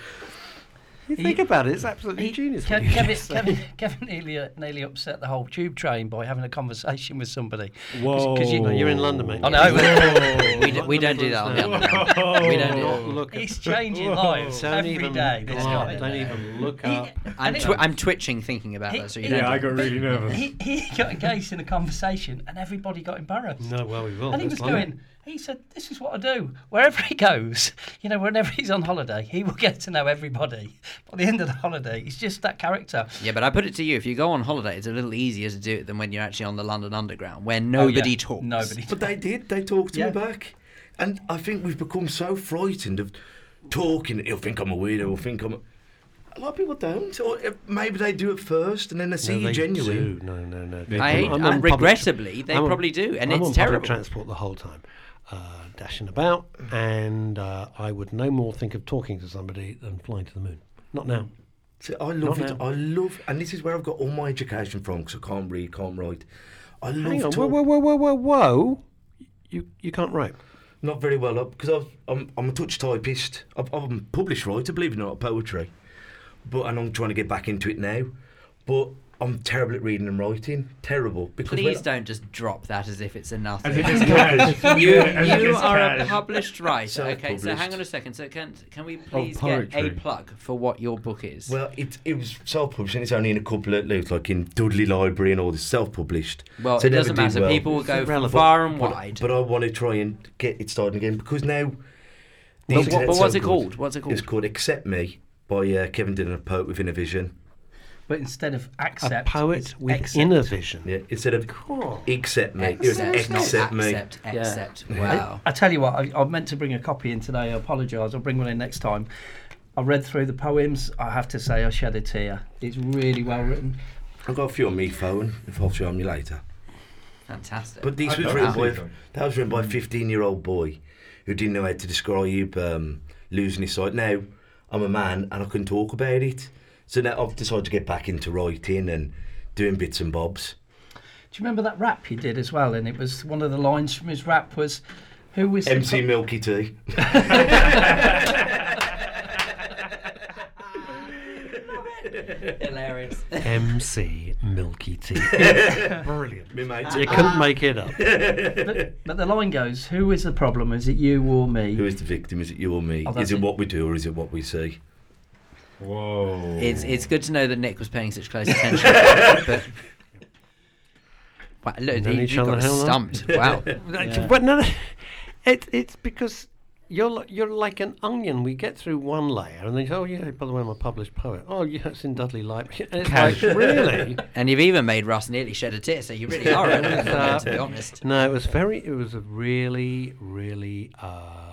You think about it, it's absolutely He- genius. Kev- Kevin, just. Kevin, Kevin nearly, uh, nearly upset the whole tube train by having a conversation with somebody. Whoa. you- No, you're in London, mate. I know. we, d- we don't do that on the underground. We don't do that. Look at- He's changing lives Don't every even, day. This oh, guy. don't even look He- up. I'm, twi- I'm twitching thinking about He- that. So you he- Yeah, I got really nervous. He, he got engaged in a conversation and everybody got embarrassed. No, well, we will. and he was London. going, he said, This is what I do. Wherever he goes, you know, whenever he's on holiday, he will get to know everybody. By the end of the holiday, he's just that character. Yeah, but I put it to you: if you go on holiday, it's a little easier to do it than when you're actually on the London Underground, where Oh, yeah. nobody talks. Nobody But they did. They talked to Yeah. me back. And I think we've become so frightened of talking. He'll think I'm a weirdo. He'll think I'm. A... a lot of people don't. Or uh, maybe they do it first and then they see No, you they genuine. do. No, no, no. They I do. hate, I'm and public- regrettably, they I'm on- probably do, and I'm it's on terrible. public transport the whole time, uh, dashing about, and uh, I would no more think of talking to somebody than flying to the moon. Not now. See, I love Not it. now. I love, and this is where I've got all my education from because I can't read, can't write. I love Hang on. talk- Whoa, whoa, whoa, whoa, whoa! You you can't write. Not very well up because I'm I'm a touch typist. I'm, I'm published writer, believe it or not, poetry. But and I'm trying to get back into it now. But I'm terrible at reading and writing. Terrible. Because Please don't just drop that as if it's a nothing. As if it's you As you it's are a published writer. So okay, so hang on a second. So can can we please get a plug for what your book is? Well, it it was self-published and it's only in a couple of looks like in Dudley Library and all this self-published. Well, So it never doesn't did matter. well. People will go irrelevant. far and But- wide. But I want to try and get it started again because now. But what- internet's but so what's it good. called? What's it called? It's called? called Accept Me by uh, Kevin Dillon, a poet with inner vision. But instead of accept, A accept, poet it's with accept. inner vision. Yeah, instead of Cool. accept me, it was Accept, not accept me. accept, Yeah. accept. Yeah. Wow. I tell you what, I, I meant to bring a copy in today. I apologise. I'll bring one in next time. I read through the poems. I have to say, I shed a tear. It's really well written. I've got a few on my phone. If I'll show them you later. Fantastic. But these I was written by that was written by a fifteen-year-old boy who didn't know how to describe um, losing his sight. Now I'm a man and I can talk about it. So now I've decided to get back into writing and doing bits and bobs. Do you remember that rap he did as well? And it was one of the lines from his rap was, "Who was the MC pro- Milky Tea. Hilarious. MC Milky Tea. Brilliant. Me mate. You couldn't make it up. but, but the line goes, "Who is the problem? Is it you or me?" Who is the victim? Is it you or me? Oh, is it, it. what we do or is it what we see? Whoa. It's it's good to know that Nick was paying such close attention. but wow, look, Known he, each you other got how long? stumped. Wow. But no, no, it, it's because you're li- you're like an onion. We get through one layer, and then you go, oh yeah, by the way, I'm a published poet. Oh yeah, it's in Dudley Library. And it's like really. And you've even made Russ nearly shed a tear, so you really are a compliment, Uh, to be honest. No, it was very. It was a really, really uh, mind-opening,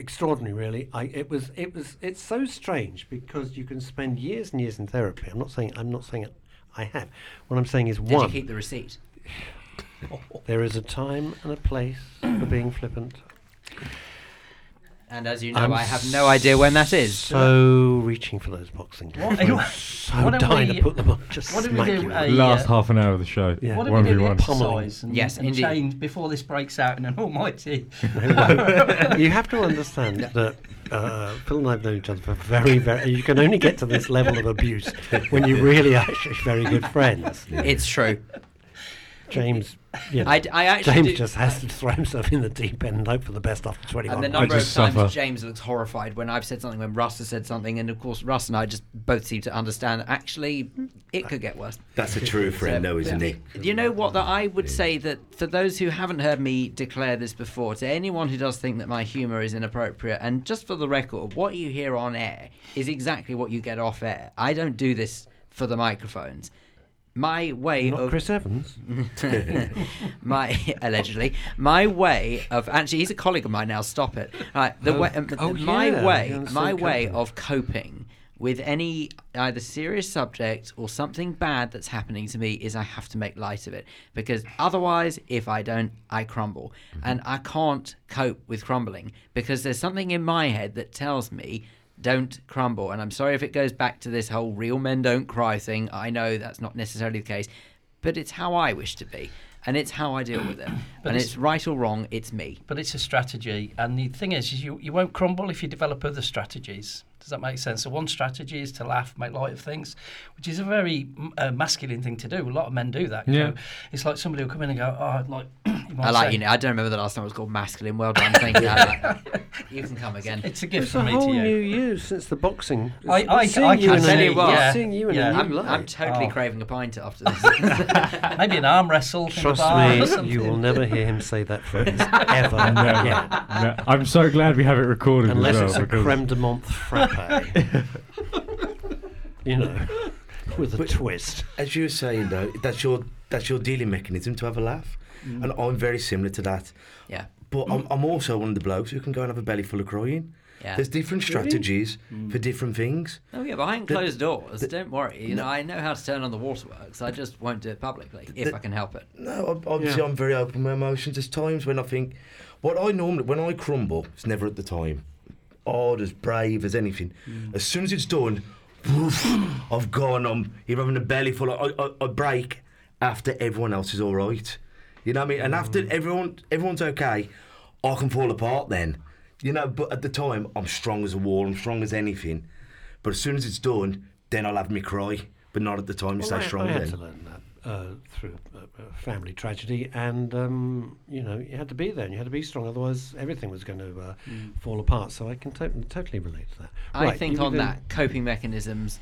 extraordinary. Really, I. It was. It was. It's so strange because you can spend years and years in therapy. I'm not saying. I'm not saying it. I have. What I'm saying is Did one. you keep the receipt? There is a time and a place for being flippant. And as you know, I'm I have no idea when that is. So reaching for those boxing gloves. What- I'm so why don't dying we- to put them on. Just why don't we do you. a- Last uh, half an hour of the show. Yeah. What One do we v do one. exercise and, Yes, and indeed. change before this breaks out in an almighty? you have to understand that uh, Phil and I have known each other for very, very. You can only get to this level of abuse when you really are actually very good friends. It's true. James, you know, I, I actually James do- just has to throw himself in the deep end and hope for the best after 21 And the number of just times suffer. James looks horrified when I've said something, when Russ has said something, and of course Russ and I just both seem to understand that actually it could get worse. That's a true friend, though, isn't he? You know what? That I would say that for those who haven't heard me declare this before, to anyone who does think that my humour is inappropriate, and just for the record, what you hear on air is exactly what you get off air. I don't do this for the microphones. My way Not of Chris Evans. my allegedly my way of actually he's a colleague of mine now. Stop it. Right, the Oh, way um, oh, my yeah, way you're in the my way company. of coping with any either serious subject or something bad that's happening to me is I have to make light of it because otherwise if I don't I crumble Mm-hmm. and I can't cope with crumbling because there's something in my head that tells me don't crumble. And I'm sorry if it goes back to this whole real men don't cry thing. I know that's not necessarily the case but it's how I wish to be and it's how I deal with it. And it's- it's right or wrong it's me. But it's a strategy, and the thing is, is you, you won't crumble if you develop other strategies. Does that make sense? So one strategy is to laugh, make light of things, which is a very uh, masculine thing to do. A lot of men do that. you Yeah. know. it's like somebody will come in and go, "Oh, like." you might I like say- you know I don't remember the last time it was called masculine well done thank you like you can come again It's a gift It's from a me whole to you. new you since the boxing. I- It's- I- seeing I you can in a tell new- you what, yeah, seeing you in yeah. a new I'm. I'm totally Oh. craving a pint after this Maybe an arm wrestle. Trust me, you will never hear him say that phrase ever No, again. no. I'm so glad we have it recorded Unless as well. it's a creme de menthe frappe. You know, with a twist. As you were saying, though, that's your that's your dealing mechanism to have a laugh, mm. and I'm very similar to that. yeah But I'm, I'm also one of the blokes who can go and have a belly full of crying. yeah There's different strategies mm. for different things. Oh yeah, behind The- closed doors. the- don't worry. You know, I know how to turn on the waterworks. I just won't do it publicly if the- I can help it. No, obviously Yeah. I'm very open with my emotions. There's times when I think, what I normally when I crumble, it's never at the time. Odd as brave as anything. Mm. As soon as it's done, woof, I've gone. Um, I'm either having a belly full. I, I, I break after everyone else is all right. You know what I mean? And after mm. everyone everyone's okay, I can fall apart then. You know, but at the time I'm strong as a wall. I'm strong as anything. But as soon as it's done, then I'll have me cry. But not at the time. You Well, stay I, strong I had then. to learn that uh, through family tragedy, and um, you know you had to be there and you had to be strong, otherwise everything was going to uh, fall apart. So I can to- totally relate to that. I Right, think on that coping mechanisms.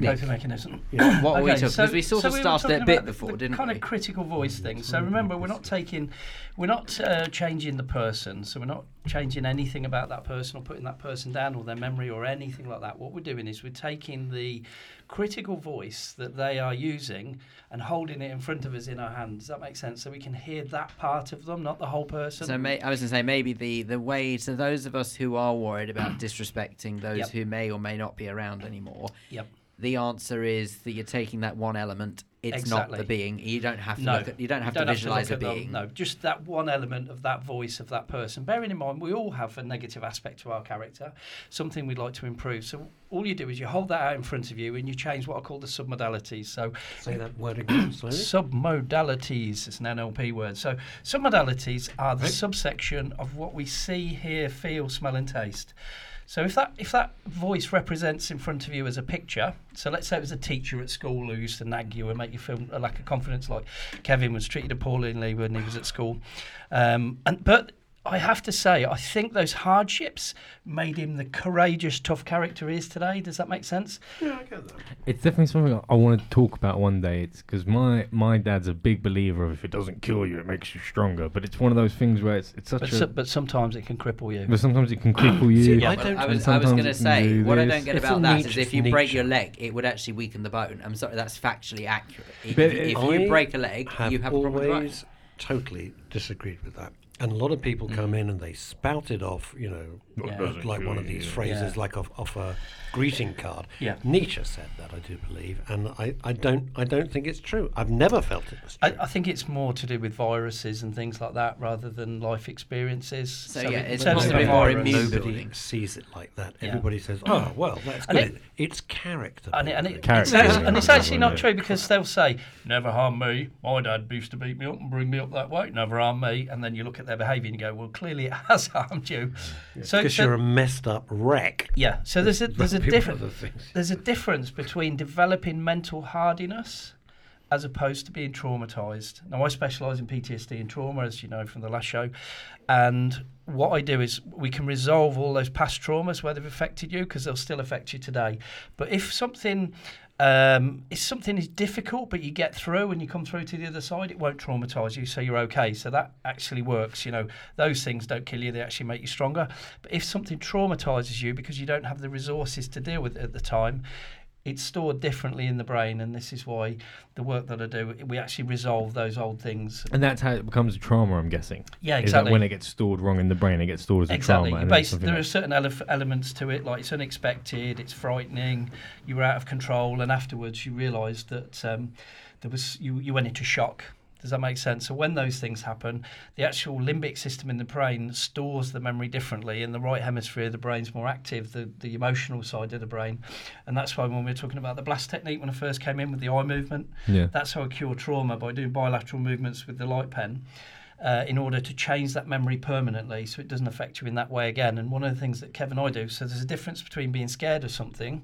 Nick, Coping mechanism. what were we Okay, talking? so- we sort so of we started it a bit about the- before, the didn't kind we? Kind of critical voice thing. So remember, we're not taking, we're not uh, changing the person. So we're not changing anything about that person or putting that person down or their memory or anything like that. What we're doing is we're taking the critical voice that they are using and holding it in front of us in our hands. Does that make sense? So we can hear that part of them, not the whole person. So may, I was going to say maybe the the way to those of us who are worried about disrespecting those Yep. who may or may not be around anymore. Yep. The answer is that you're taking that one element. It's not the being. You don't have to No, look at. You don't have you to visualize look a at them, being. No, just that one element of that voice of that person. Bearing in mind, we all have a negative aspect to our character, something we'd like to improve. So all you do is you hold that out in front of you and you change what I call the submodalities. So Say that word again slowly. submodalities. It's an NLP word. So submodalities are the subsection of what we see, hear, feel, smell, and taste. So if that if that voice represents in front of you as a picture, so let's say it was a teacher at school who used to nag you and make you feel a lack of confidence, like Kevin was treated appallingly when he was at school, um, and but I have to say, I think those hardships made him the courageous, tough character he is today. Does that make sense? Yeah, I get that. It's definitely something I- I want to talk about one day. It's because my my dad's a big believer of if it doesn't kill you, it makes you stronger. But it's one of those things where it's it's such But, a. so, but sometimes it can cripple you. but sometimes it can cripple you. See, Yeah, I don't- I and was, I was going to say do what I don't get It's about a that niche- is if you break your leg, it would actually weaken the bone. I'm sorry, that's factually accurate. If, But if you break a leg, have you have a problem with the bone. totally disagreed with that. And a lot of people mm. come in and they spout it off, you know, Yeah. like one of these phrases, Yeah. like off, off a greeting card. Yeah. Nietzsche said that, I do believe, and I, I don't I don't think it's true. I've never felt it was true. I, I think it's more to do with viruses and things like that rather than life experiences. So, yeah, in it's terms of possibly more immune Nobody sees it like that. Yeah. Everybody says, "Oh, oh well, that's And good." it- it's character. And, it, and, it. Character it's, and it's actually not true because they'll say, never harm me. My dad used to beat me up and bring me up that way. Never harm me. And then you look at their behaviour and you go, well, clearly it has harmed you. So, because so- you're a messed up wreck. yeah, so there's a, there's a People difference. There's a difference between developing mental hardiness as opposed to being traumatized. Now, I specialise in PTSD and trauma, as you know from the last show. And what I do is we can resolve all those past traumas where they've affected you because they'll still affect you today. But if something um, if something is difficult, but you get through and you come through to the other side, it won't traumatise you, so you're okay. So that actually works. You know, those things don't kill you; they actually make you stronger. But if something traumatises you because you don't have the resources to deal with it at the time, it's stored differently in the brain, and this is why the work that I do, we actually resolve those old things. And that's how it becomes a trauma, I'm guessing. Yeah, Is exactly. that when it gets stored wrong in the brain, it gets stored as a Exactly. trauma. You and then base, something there are certain ele- elements to it, like it's unexpected, it's frightening, you were out of control, and afterwards you realised that um, there was you, you went into shock. Does that make sense? So when those things happen, the actual limbic system in the brain stores the memory differently, and the right hemisphere of the brain's more active, the, the emotional side of the brain, and that's why when we were talking about the blast technique when I first came in with the eye movement, Yeah. that's how I cure trauma by doing bilateral movements with the light pen uh, in order to change that memory permanently so it doesn't affect you in that way again. And one of the things that Kevin and I do, so there's a difference between being scared of something.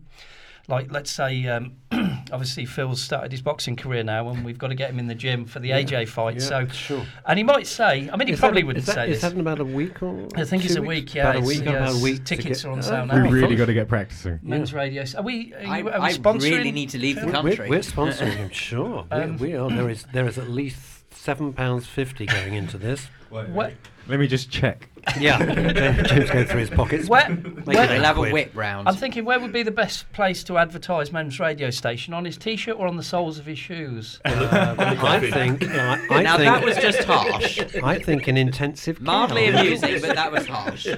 Like, let's say, um, obviously, Phil's started his boxing career now, and we've got to get him in the gym for the AJ fight. Yeah, so, sure. and he might say, I mean, he Is probably that- wouldn't is that, say is this. that in about a week or? I think it's a week, yeah, About a it's- week. yeah, about a week. tickets get- are on Oh, sale now. we very really got to get practicing. Men's radio. Are we? Are, you, I- are we I sponsoring? really need to leave the Phil? We're- country. We're, sponsoring him, sure. Um, we, we are. There is there is at least seven pounds fifty going into this. What? Let me just check. Yeah, James go through his pockets. Where, Make where, They'll have a whip round. I'm thinking, where would be the best place to advertise Men's radio station? On his T-shirt or on the soles of his shoes? I think. I, I now think, that was just harsh. I think an intensive. care. Mildly amusing, but that was harsh. Yeah,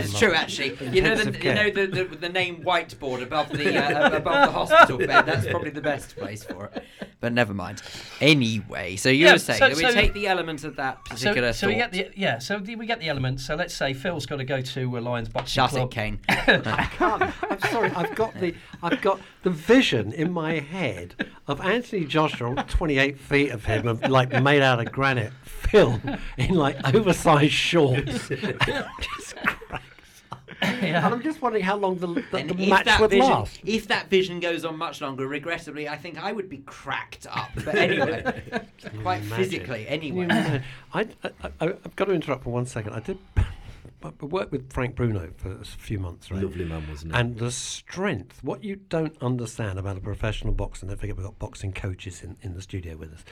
it's true. Actually, you know the Intensive you know the, the, the name whiteboard above the uh, above the hospital bed. That's probably the best place for it. But never mind. Anyway, so you Yeah, were saying so- that we so- take the elements of that particular so we thought. get the yeah. So the, we get the elements. So let's say Phil's got to go to a Lions boxing Shut club. it, Kane. I can't. I'm sorry. I've got the I've got the vision in my head of Anthony Joshua, 28 feet of him, of, like made out of granite, Phil in like oversized shorts. Just cracks up. And I'm just wondering how long the, the, the match that would vision, last. if that vision goes on much longer, regrettably, I think I would be cracked up. But anyway, quite Imagine. physically. Anyway. I, I, I, I've got to interrupt for one second. I did I worked with Frank Bruno for a few months, right? Lovely man, wasn't he? And the strength, what you don't understand about a professional boxer, don't forget we've got boxing coaches in, in the studio with us.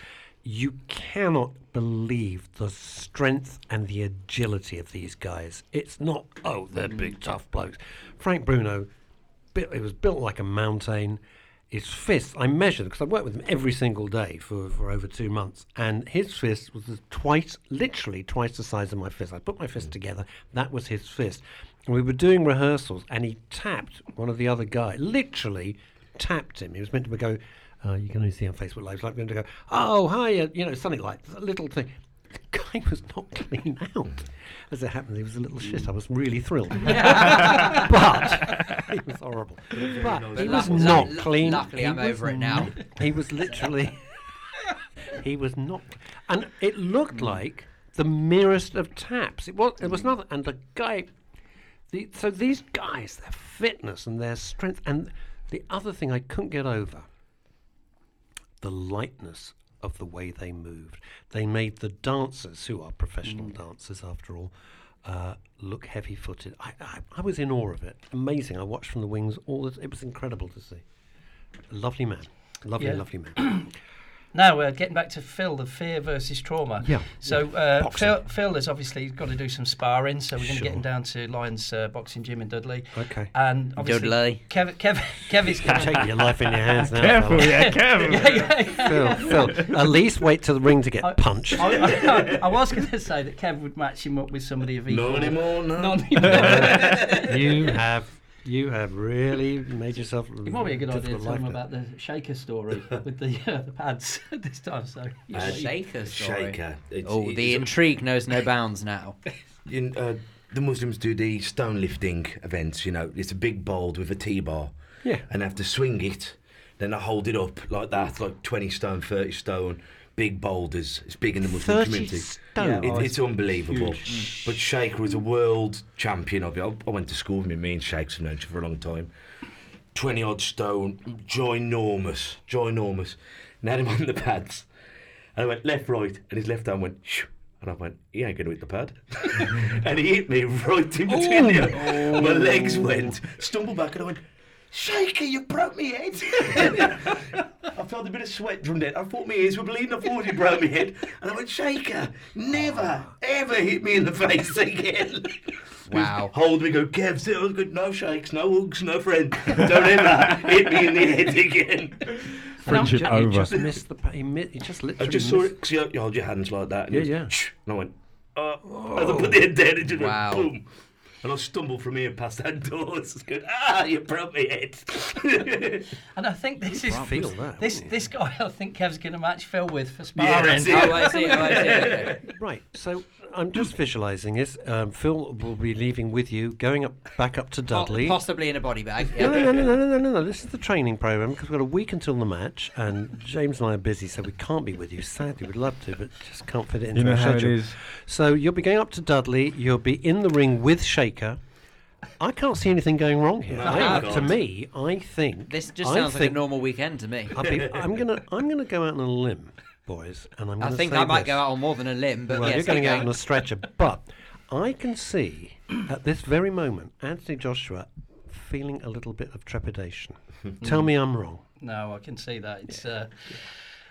You cannot believe the strength and the agility of these guys. It's not, oh, they're big, tough blokes. Frank Bruno, built, it was built like a mountain. His fist, I measured because I worked with him every single day for, for over two months, and his fist was twice, literally twice the size of my fist. I put my fist mm. together, that was his fist. And we were doing rehearsals, and he tapped one of the other guys, literally tapped him. He was meant to go, uh, you can only see on Facebook Live, like going to go, oh, hi, uh, you know, something like a little thing. The guy was not clean out. As it happened, he was a little shit. I was really thrilled. but he was horrible. But he was not clean. luckily I'm over it now. He was literally. he was not, and it looked like the merest of taps. It was. It was not. And the guy. The, so these guys, their fitness and their strength, and the other thing I couldn't get over, the lightness of the way they moved. They made the dancers, who are professional dancers after all, uh, look heavy-footed. I, I, I was in awe of it. Amazing. I watched from the wings. All this, it was incredible to see. Lovely man. Lovely, Yeah. lovely man. Now, uh, getting back to Phil, the fear versus trauma. Yeah, So uh, Phil, Phil has obviously got to do some sparring, so we're going to Sure. get him down to Lions uh, Boxing Gym in Dudley. Okay. And obviously, Dudley. Kev, Kev, Kev is going Take your life in your hands now. Careful, fella. yeah, careful. yeah, yeah, yeah. Phil, Phil, at least wait till the ring to get punched. I, I, I was going to say that Kev would match him up with somebody of equal. Not anymore, no. Not anymore. you have, you have really made yourself. It might be a good idea to difficult tell him life about the shaker story with the uh, the pads this time. So yeah. Uh, Shaker story. Shaker. It's- oh, it's the a- intrigue knows no bounds now. in, uh, the Muslims do the stone lifting events. You know, it's a big bowl with a T-bar. Yeah. And they have to swing it, then they hold it up like that, like 20 stone, 30 stone, big boulders. It's big in the Muslim 30 community. stone? It- Oh, it's unbelievable. huge. Mm. But Shaker was a world champion of it. I, I went to school with him. Me and Shakes have known each other for a long time. 20 odd stone, ginormous, ginormous. And I had him on the pads. And I went left, right, and his left arm went shoo. And I went, he ain't going to hit the pad. and he hit me right in between them. My legs oh. went, stumbled back, and I went, Shaker, you broke me head. I felt a bit of sweat from that. I thought my ears were bleeding. I thought he broke my head. And I went, Shaker, never, ever hit me in the face again. Wow. Hold me, go, Kev, sit. I was good. No shakes, no hugs, no friend. Don't ever hit me in the head again. Friendship He over. just missed the. pa- He, mi- he just I literally. just saw it because you, you hold your hands like that. And Yeah, it yeah. "Shh," And I went, uh, as I put the head down, it just Wow. went boom. And I'll stumble from here past that door. It's good. Ah, you broke my head. And I think this is feel that, this this guy. I think Kev's going to match Phil with for sparring. that's oh, I see. Oh, I see. Okay. Right, so I'm just visualising this. Um, Phil will be leaving with you, going up back up to Dudley. Possibly in a body bag. No, Yeah. no, no, no, no, no, no, no. This is the training program because we've got a week until the match, and James and I are busy, so we can't be with you. Sadly, we'd love to, but just can't fit it into You know our how it schedule. is. So you'll be going up to Dudley. You'll be in the ring with Shaker. I can't see anything going wrong here. No, I- to me, I think This just I sounds like a normal weekend to me. I'll be, I'm gonna, I'm gonna go out on a limb, boys, and I'm I gonna think say I might this. go out on more than a limb, but well, yes, you're going okay. out on a stretcher, but I can see at this very moment Anthony Joshua feeling a little bit of trepidation. Tell me I'm wrong. No, I can see that. It's. Uh,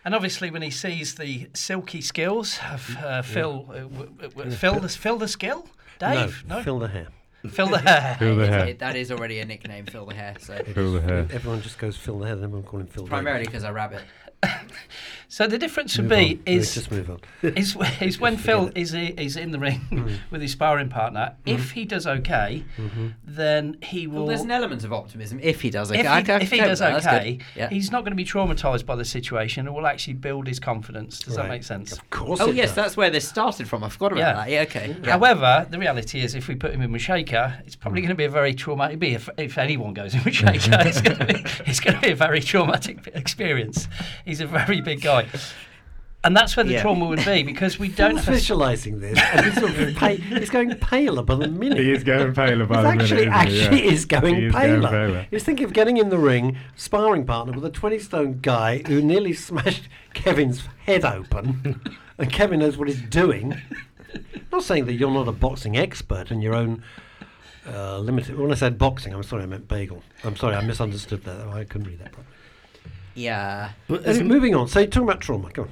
and obviously, when he sees the silky skills of uh, Phil, uh, w- w- w- Phil, the, Phil the skill, Dave, no, fill the hair. Phil the hair. Feel the hair. it- that is already a nickname, Phil the Hair. So Feel the hair. Everyone just goes fill the hair. Then everyone call him Phil. Primarily because I rabbit. So the difference would Move be on. Let's is just move on. is, is when Phil is i- is in the ring Mm. with his sparring partner. If he does okay, Mm-hmm. then he will. Well, there's an element of optimism if he does okay. if he, I can if he does that, okay, yeah. he's not going to be traumatized by the situation and will actually build his confidence. Does that make sense? Of course. Oh it yes, does. that's where this started from. I forgot about Yeah. that. Yeah, okay. Yeah. However, the reality is, if we put him in with Shaker, it's probably going to be a very traumatic. Be if, if anyone goes in with Shaker, it's going to be it's going to be a very traumatic experience. He's a very big guy, and that's where the Yeah. trauma would be because we don't. Phil's Have a, visualising this, and he's, sort of pa- he's going paler by the minute. He is going paler by He's the actually, minute. isn't he? actually Yeah. is going He is paler. going paler. He's thinking of getting in the ring, sparring partner with a 20 stone guy who nearly smashed Kevin's head open, and Kevin knows what he's doing. not saying that you're not a boxing expert in your own uh, limited. When I said boxing, I'm sorry, I meant bagel. I'm sorry, I misunderstood that. I couldn't read that properly. Yeah. But Anyway, moving on. So, talking about trauma. Come on.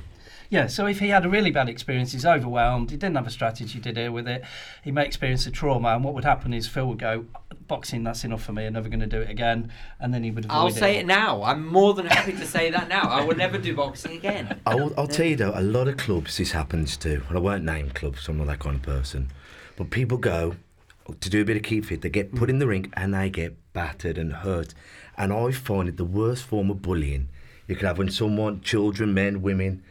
yeah, so if he had a really bad experience, he's overwhelmed, he didn't have a strategy to deal with it, he may experience a trauma, and what would happen is Phil would go, boxing, that's enough for me, I'm never going to do it again, and then he would avoid I'll it. say it now. I'm more than happy to say that now. I would never do boxing again. I'll, I'll tell you though, a lot of clubs this happens to, and I won't name clubs, I'm not that kind of person, but people go to do a bit of keep fit, they get put in the ring and they get battered and hurt. And I find it the worst form of bullying you could have when someone, children, men, women,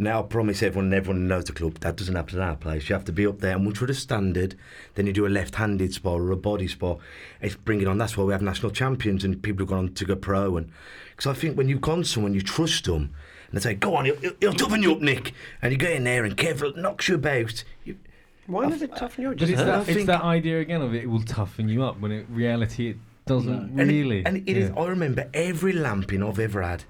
now I promise everyone and everyone knows the club, that doesn't happen at our place. You have to be up there and once you're at a standard, then you do a left-handed spot or a body spot. It's bring it on. That's why we have national champions and people who've gone on to go pro. And Because I think when you've gone someone, you trust them. And they say, go on, he'll, he'll, he'll toughen you up, Nick. And you get in there and Kev knocks you about. You, Why does it toughen you up? But Just it's that, it's think- that idea again of it, it will toughen you up when in reality it doesn't And it- really. And it is. yeah. I remember every lamping I've ever had,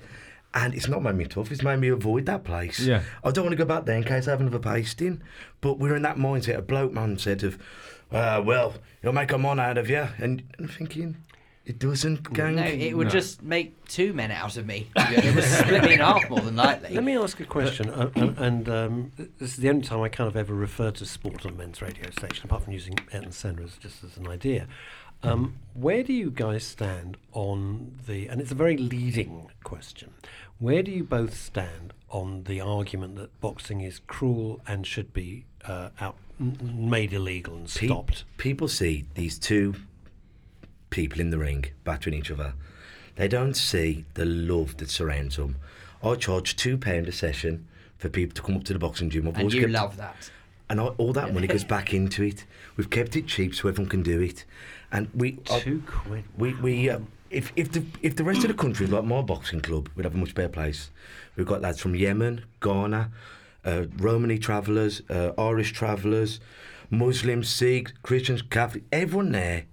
and it's not made me tough. It's made me avoid that place. Yeah. I don't want to go back there in case I have another pasting. But we're in that mindset, a bloke mindset of, uh, well, you'll make a mon out of you, and I'm thinking, It doesn't, gang. No, it would No. just make two men out of me. It would split me in half more than likely. Let me ask a question, uh, and um, this is the only time I kind of ever refer to sport on men's radio station, apart from using Ayrton Senna as just as an idea. Um, where do you guys stand on the? And it's a very leading question. Where do you both stand on the argument that boxing is cruel and should be uh, out m- made illegal and Pe- stopped? people see these two people in the ring battering each other. They don't see the love that surrounds them. I charge two pound a session for people to come up to the boxing gym. I've and you kept- love that. and I, all that money goes back into it. We've kept it cheap so everyone can do it, and we Two quid. we we uh, if if the if the rest of the country like my boxing club, we'd have a much better place. We've got lads from Yemen, Ghana, uh, Romani travellers, uh, Irish travellers, Muslims, Sikhs, Christians, Catholic, everyone there,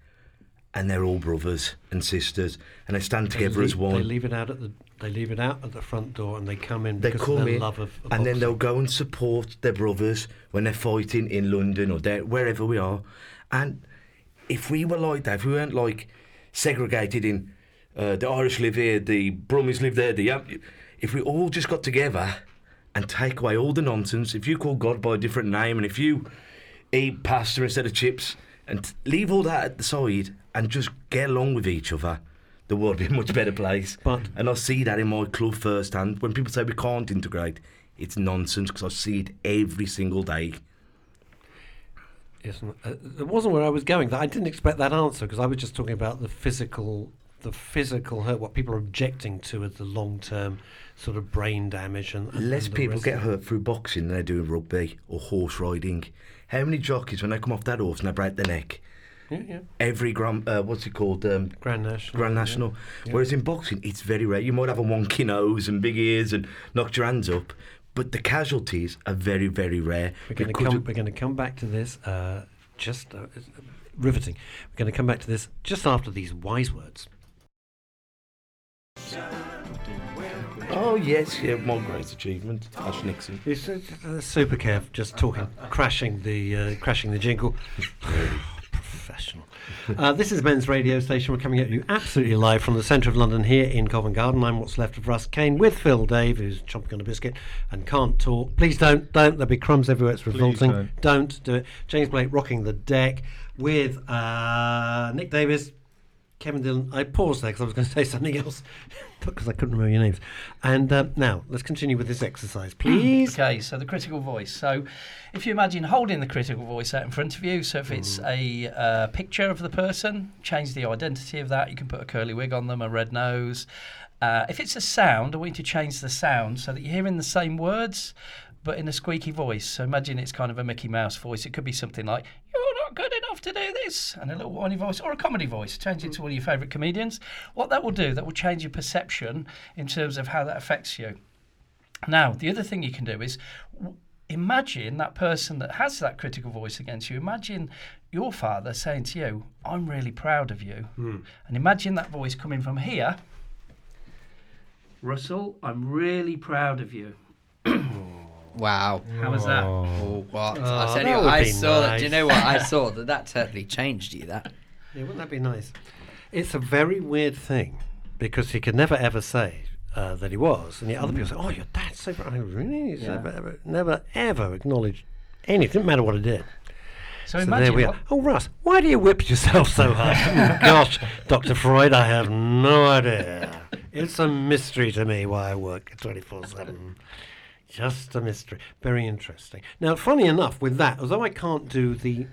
and they're all brothers and sisters, and they stand together they as one. They leave it out at the. They leave it out at the front door, and they come in They because come in, love of, of and then they'll go and support their brothers when they're fighting in London or wherever we are. And if we were like that, if we weren't like segregated in uh, the Irish live here, the Brummies live there, the if we all just got together and take away all the nonsense, if you call God by a different name, and if you eat pasta instead of chips, and leave all that at the side and just get along with each other. The world would be a much better place. But- and I see that in my club firsthand. When people say we can't integrate, it's nonsense because I see it every single day. Yes, uh, it wasn't where I was going. I didn't expect that answer because I was just talking about the physical, the physical hurt. What people are objecting to is the long-term sort of brain damage and, and Less and people get hurt through boxing than they do in rugby or horse riding. How many jockeys, when they come off that horse and they break their neck, Yeah, yeah. every grand, uh, what's it called, um, Grand National. Grand. National. Yeah. Whereas in boxing, it's very rare. You might have a wonky nose and big ears and knock your hands up, but the casualties are very, very rare. We're going to come. We're going to come back to this. Uh, just uh, uh, riveting. We're going to come back to this just after these wise words. Oh yes, yeah, my great achievement, Ash Nixon. It's uh, uh, super Kev just talking, crashing the uh, crashing the jingle. Professional. Uh, this is Men's Radio Station. We're coming at you absolutely live from the centre of London here in Covent Garden. I'm what's left of Russ Kane with Phil Dave, who's chomping on a biscuit and can't talk. Please don't, don't. There'll be crumbs everywhere. It's revolting. don't. Don't do it. James Blake rocking the deck with uh, Nick Davis, Kevin Dillon. I paused there because I was going to say something else because I couldn't remember your names. And uh, now let's continue with this exercise, please. Okay, so the critical voice. So, if you imagine holding the critical voice out in front of you, so if it's a uh, picture of the person, change the identity of that. You can put a curly wig on them, a red nose. Uh, if it's a sound, I want you to change the sound so that you're hearing the same words, but in a squeaky voice. So imagine it's kind of a Mickey Mouse voice. It could be something like, "You're not good enough to do this," and a little whiny voice, or a comedy voice. Change it to one of your favourite comedians. What that will do, that will change your perception in terms of how that affects you. Now, the other thing you can do is imagine that person that has that critical voice against you. Imagine your father saying to you, I'm really proud of you. Hmm. And imagine that voice coming from here. Russell, I'm really proud of you. Oh. Wow. How was that? Oh, what? Oh, I tell that you, would I be saw that. Do you nice. know what? I saw that that totally changed you. That. Yeah, wouldn't that be nice? It's a very weird thing because he could never ever say uh, that he was, and yet other people say, "Oh, your dad's so proud." I really? He's Yeah. never, ever, never ever acknowledged anything. Didn't matter what he did. So, So imagine there we are. what- Oh, Russ, why do you whip yourself so hard? Oh, Gosh, Dr. Freud, I have no idea. It's a mystery to me why I work 24 7. Just a mystery. Very interesting. Now, funny enough, with that, although I can't do the,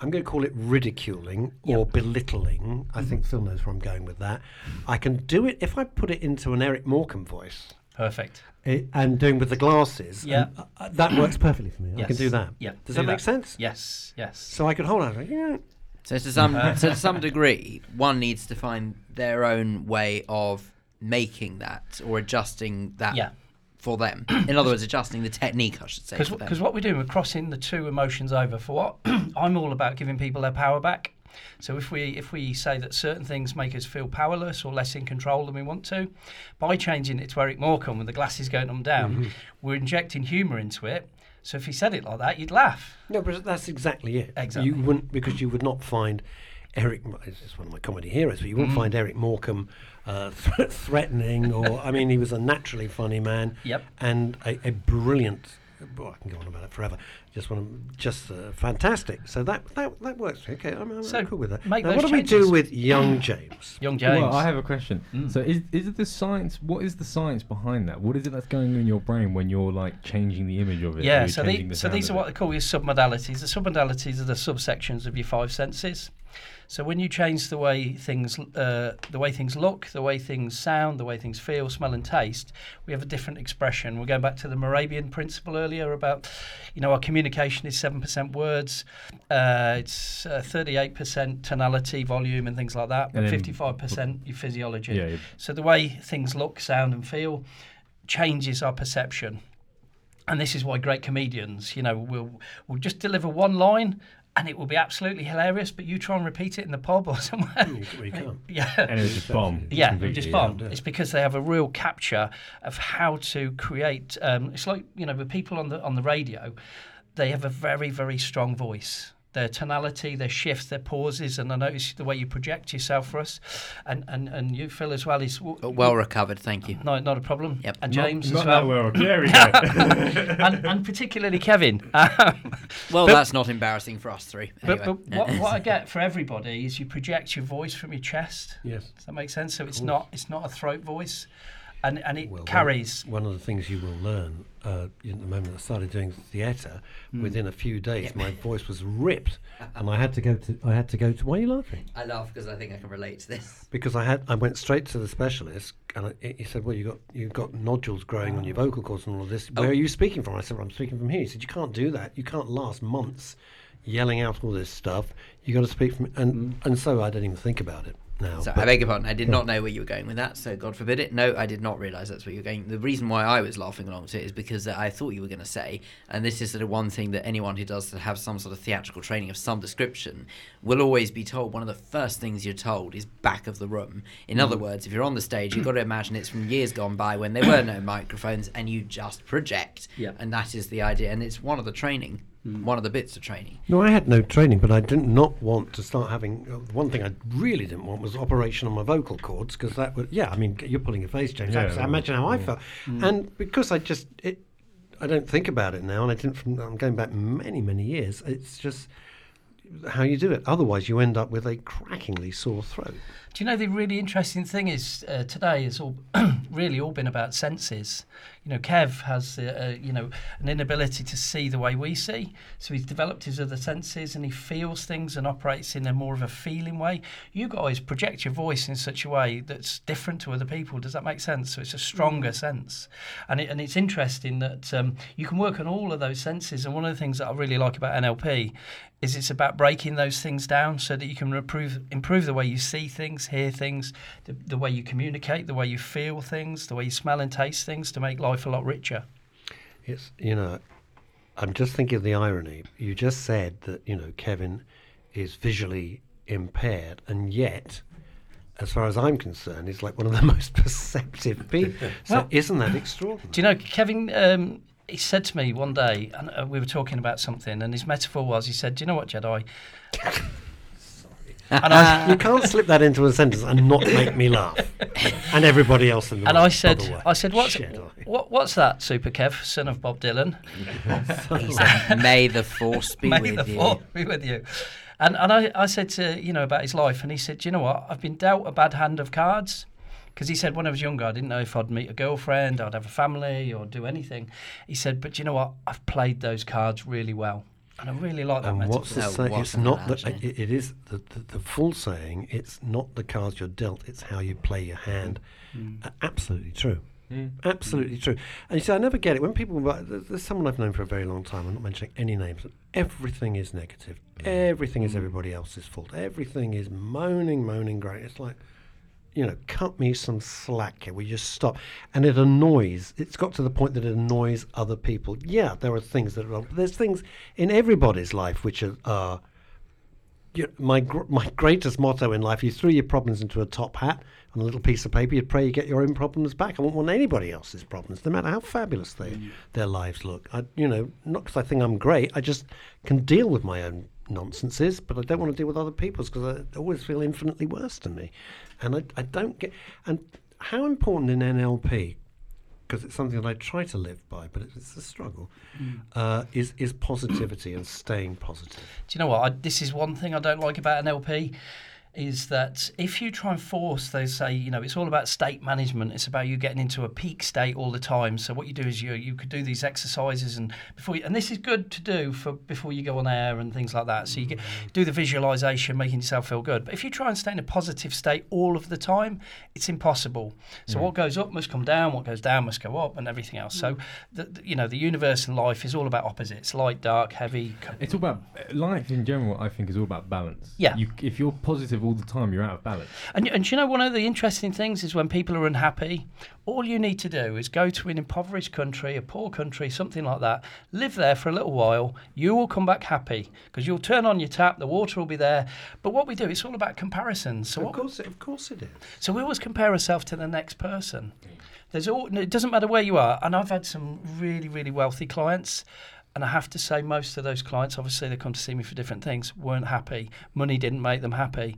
I'm going to call it ridiculing or belittling. I think Phil knows where I'm going with that. I can do it if I put it into an Eric Morecambe voice. Perfect. eh, and doing with the glasses. Yeah. and, uh, uh, that works perfectly for me. Yes. I can do that. Yeah. Does do that make sense? Yes. Yes. So I could hold on. like, yeah. So to some so to some degree, one needs to find their own way of making that or adjusting that Yeah. For them. In other words, adjusting the technique, I should say. Because what we're doing, we're crossing the two emotions over. For what? I'm all about giving people their power back. So if we if we say that certain things make us feel powerless or less in control than we want to, by changing it to Eric Morecambe with the glasses going on down, Mm-hmm. we're injecting humour into it. So if he said it like that, you'd laugh. No, but that's exactly it. Exactly. You wouldn't because you would not find Eric. It's one of my comedy heroes, but you wouldn't Mm. find Eric Morecambe uh, th- threatening, or I mean, he was a naturally funny man. Yep. And a, a brilliant. Well, I can go on about it forever. Just want to, just uh, fantastic. So that that that works. Okay, I'm, I'm So cool with that. make Now, those what do we do with young James? Young James. Well, I have a question. Mm. So, is is it the science? What is the science behind that? What is it that's going on in your brain when you're like changing the image of it? Yeah, so, the, the so these are what they call your submodalities. The submodalities are the subsections of your five senses. So when you change the way things, uh, the way things look, the way things sound, the way things feel, smell, and taste, we have a different expression. We're going back to the Mehrabian principle earlier about, you know, our communication is seven percent words, uh, it's thirty-eight percent tonality, volume, and things like that, then- fifty-five percent your physiology. Yeah. So the way things look, sound, and feel changes our perception. And this is why great comedians, you know, will will just deliver one line and it will be absolutely hilarious, but you try and repeat it in the pub or somewhere. You, you can't. Yeah. And it's just bomb. Yeah, completely, just yeah. bomb. It's because they have a real capture of how to create. Um, it's like you know, with people on the on the radio, they have a very very strong voice. Their tonality, their shifts, their pauses, and I notice the way you project yourself for us, and and, and you Phil as well is w- Well recovered, thank you. no, not a problem. Yep. And James not as that well. well. There we go. and, and particularly Kevin. Um, Well, But- that's not embarrassing for us three. but, but what, what I get for everybody is you project your voice from your chest. Yes. Does that make sense? So it's not it's not a throat voice, and and it Well, carries. One, of the things you will learn uh, in the moment I started doing theatre, Mm. within a few days, my voice was ripped, and I had to go to. I had to go to. Why are you laughing? I laugh because I think I can relate to this. Because I had, I went straight to the specialist, and I, he said, "Well, you got you've got nodules growing on your vocal cords and all of this. Where Oh. are you speaking from?" I said, well, "I'm speaking from here." He said, "You can't do that. You can't last months yelling out all this stuff. You got to speak from." And and so I didn't even think about it now. So I beg your pardon. I did not know where you were going with that. So God forbid it. No, I did not realise that's where you were going. The reason why I was laughing along to it is because I thought you were going to say, and this is sort of one thing that anyone who does have some sort of theatrical training of some description will always be told. One of the first things you're told is back of the room. In hmm. other words, if you're on the stage, you've got to imagine it's from years gone by when there were no microphones and you just project. Yeah. And that is the idea. And it's one of the training, one of the bits of training. No, I had no training, but I did not want to start having. Uh, one thing I really didn't want was operation on my vocal cords because that would. Yeah, I mean, you're pulling your face, James. Yeah, That's- well, imagine how I yeah. felt, and because I just it, I don't think about it now, and I didn't. From I'm going back many many years. It's just how you do it. Otherwise, you end up with a crackingly sore throat. Do you know the really interesting thing is uh, today has all really all been about senses. You know, Kev has uh, uh, you know an inability to see the way we see, so he's developed his other senses and he feels things and operates in a more of a feeling way. You guys project your voice in such a way that's different to other people. Does that make sense? So it's a stronger sense, and it, and it's interesting that um, you can work on all of those senses. And one of the things that I really like about NLP is it's about breaking those things down so that you can improve improve the way you see things, hear things, the, the way you communicate, the way you feel things, the way you smell and taste things to make life a lot richer. It's you know, I'm just thinking of the irony. You just said that you know Kevin is visually impaired, and yet, as far as I'm concerned, he's like one of the most perceptive people. So Well- isn't that extraordinary? Do you know, Kevin? Um, he said to me one day, and uh, we were talking about something, and his metaphor was, he said, "Do you know what, Jedi?" And I, you can't slip that into a sentence and not make me laugh, and everybody else in the and room, I said. I said, what's Jedi. what, what's that, Super Kev, son of Bob Dillon? He said, May the force be May with the you. force be with you. And and I, I said to you know about his life, and he said, "Do you know what? I've been dealt a bad hand of cards." Because he said when I was younger, I didn't know if I'd meet a girlfriend, I'd have a family, or do anything. He said, "But do you know what? I've played those cards really well, and I really like that And metaphor." what's the No, saying? It's not the. It, it is the, the the full saying. It's not the cards you're dealt. It's how you play your hand. Mm. A- Absolutely true. Absolutely true. And you see, I never get it when people. There's, there's someone I've known for a very long time. I'm not mentioning any names. Everything is negative. Mm. Everything is mm. everybody else's fault. Everything is moaning, moaning, great. It's like you know, cut me some slack here. We just stop, and it annoys. It's got to the point that it annoys other people. Yeah, there are things that are wrong. But there's things in everybody's life which are. you my gr- my greatest motto in life: you threw your problems into a top hat on a little piece of paper. You pray you get your own problems back. I won't want anybody else's problems, no matter how fabulous they mm. their lives look. I, you know, not because I think I'm great. I just can deal with my own nonsenses, but I don't want to deal with other people's because I always feel infinitely worse than me. And I, I don't get. And how important in NLP, because it's something that I try to live by, but it's a struggle, Mm. uh, is, is positivity and staying positive. Do you know what? I, this is one thing I don't like about NLP is that if you try and force, they say, you know, it's all about state management. It's about you getting into a peak state all the time. So what you do is you you could do these exercises and before you, and this is good to do for before you go on air and things like that. So you get, do the visualization, making yourself feel good. But if you try and stay in a positive state all of the time, it's impossible. So Mm. what goes up must come down, what goes down must go up, and everything else. So the, the- you know, the universe and life is all about opposites: light, dark, heavy. It's all about life in general. I think is all about balance. Yeah. You, if you're positive all the time, you're out of balance. And, and you know one of the interesting things is when people are unhappy, all you need to do is go to an impoverished country, a poor country, something like that, live there for a little while, you will come back happy because you'll turn on your tap, the water will be there. But what we do, it's all about comparisons. So of what, course, it, of course it is. so we always compare ourselves to the next person. There's all, it doesn't matter where you are. And I've had some really, really wealthy clients. And I have to say, most of those clients, obviously, they come to see me for different things, weren't happy. Money didn't make them happy.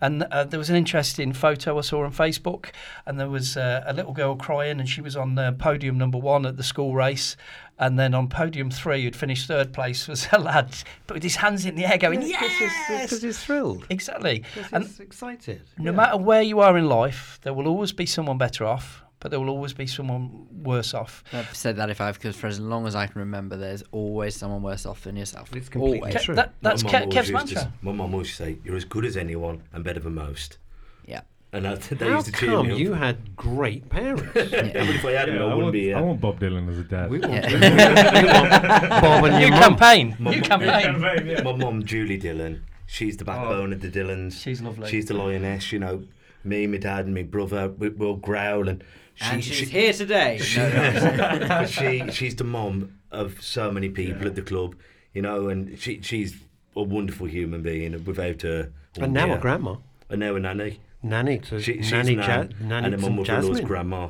And uh, there was an interesting photo I saw on Facebook, and there was uh, a little girl crying, and she was on uh, podium number one at the school race. And then on podium three, who'd finished third place, was a lad, but with his hands in the air going, yes! Because he's thrilled. Exactly. Because And he's excited. no Yeah. matter where you are in life, there will always be someone better off, but there will always be someone worse off. I've said that if I've because for as long as I can remember, there's always someone worse off than yourself. It's completely always. true. That, that's my Ke- Kev's used to s- mantra. My mum always say, "You're as good as anyone and better than most." Yeah. And that, they How used to cheer come me up. you had great parents? Yeah, if I hadn't, I, wouldn't want, be here. I uh, want Bob Dillon as a dad. We want, Yeah. Bob and New your mum. campaign. Mum- New campaign. My mum, Julie Dillon. she's the backbone oh. of the Dillons. She's lovely. She's the lioness, you know. Me, my dad, and my brother, we, we'll growl and. She, and she's she, here today. She, No, no. she, she's the mom of so many people at the club, you know, and she, she's a wonderful human being. Without her, And now be a grandma. And now a nanny. Nanny to She, she's nanny, nan, ja- nanny and her to mum was Willow's Jasmine. grandma.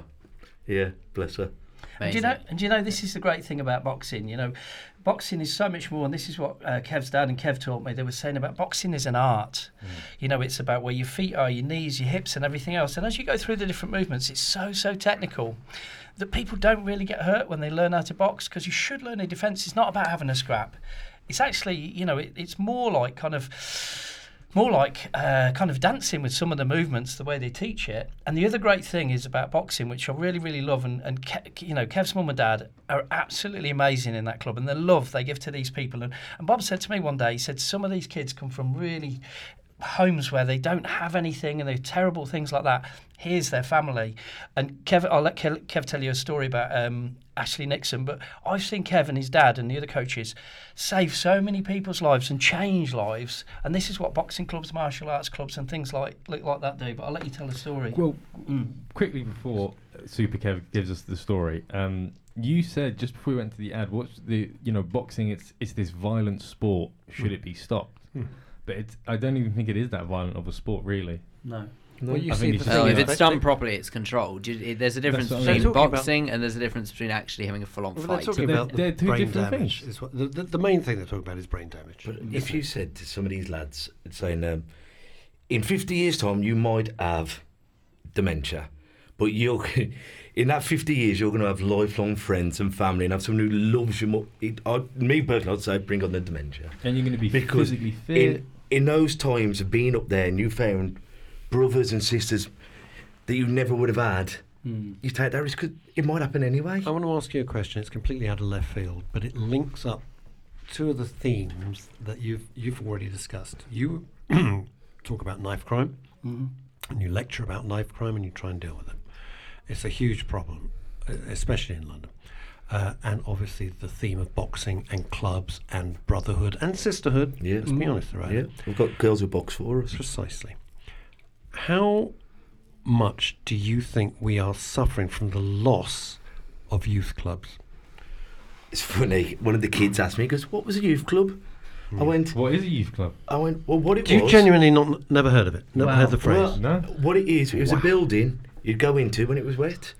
Yeah, bless her. And do you know? And do you know? This is the great thing about boxing. You know, boxing is so much more. And this is what uh, Kev's dad and Kev taught me. They were saying about boxing is an art. You know, it's about where your feet are, your knees, your hips, and everything else. And as you go through the different movements, it's so so technical that people don't really get hurt when they learn how to box because you should learn a defence. It's not about having a scrap. It's actually, you know, it, it's more like kind of more like uh, kind of dancing with some of the movements, the way they teach it. And the other great thing is about boxing, which I really, really love, and, and Ke- you know, Kev's mum and dad are absolutely amazing in that club, and the love they give to these people. And, and Bob said to me one day, he said, some of these kids come from really homes where they don't have anything and they're terrible things like that. Here's their family. And Kev, I'll let Kev, tell you a story about um, Ashley Nixon, but I've seen Kevin, his dad and the other coaches save so many people's lives and change lives. And this is what boxing clubs, martial arts clubs, and things like like, like that do. But I'll let you tell the story. Well, quickly before uh, Super Kev gives us the story, um, you said just before we went to the ad, what's the you know boxing? It's it's this violent sport. Should it be stopped? Hmm. But it's I don't even think it is that violent of a sport, really. no. Well, you I see, think the it's Well, thing if it's done properly, it's controlled. You, it, there's a difference what I mean. between They're talking about- boxing and there's a difference between actually having a full-on Well, fight. they're talking they're- about the they're two brain different damage. things. Is what, the, the, the main thing they're talking about is brain damage. But isn't if it? you said to some of these lads, saying, um, in 50 years' time, you might have dementia, but you're in that 50 years, you're going to have lifelong friends and family and have someone who loves you more. It, I, me personally, I'd say bring on the dementia. And you're going to be Because physically fit. in, in those times of being up there and you found brothers and sisters that you never would have had, hmm. you take that risk because it might happen anyway. I want to ask you a question. It's completely out of left field, but it links up two of the themes that you've you've already discussed. You talk about knife crime, mm-hmm. and you lecture about knife crime, and you try and deal with it. It's a huge problem, especially in London. Uh, and obviously the theme of boxing and clubs and brotherhood and sisterhood. Yeah. Let's be mm-hmm. honest, right? Yeah, we've got girls who box for us. Precisely. How much do you think we are suffering from the loss of youth clubs? It's funny. One of the kids asked me, he goes, "What was a youth club?" I hmm. went, what is a youth club? I went, well, what it was Do you was. genuinely not never heard of it? Never Wow. heard the phrase? Well, No. What it is, it was Wow. a building you'd go into when it was wet.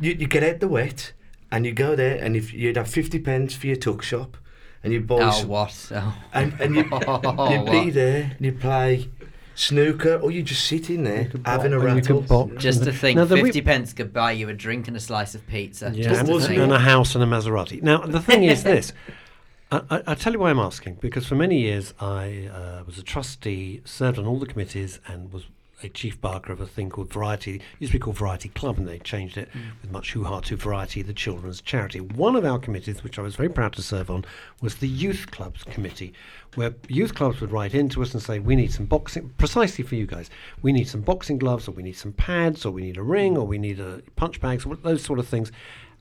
You, you get out the wet and you go there, and if you'd have 50 pence for your tuck shop, and you'd buy Oh, some- what? Oh. and, and you'd, Oh, you'd be there and you'd play snooker or you just sit in there having a and you rattle. box Just to think, Now, the re- 50 pence could buy you a drink and a slice of pizza. Yeah, just and, to wasn't think. and a house and a Maserati. Now, the thing is this. I, I, I'll tell you why I'm asking. Because for many years I uh, was a trustee, served on all the committees, and was a chief barker of a thing called Variety. It used to be called Variety Club, and they changed it with much hoo-ha to Variety, the children's charity. One of our committees, which I was very proud to serve on, was the Youth Clubs Committee, where youth clubs would write into us and say, we need some boxing, precisely for you guys, we need some boxing gloves, or we need some pads, or we need a ring, or we need a punch bags, or those sort of things.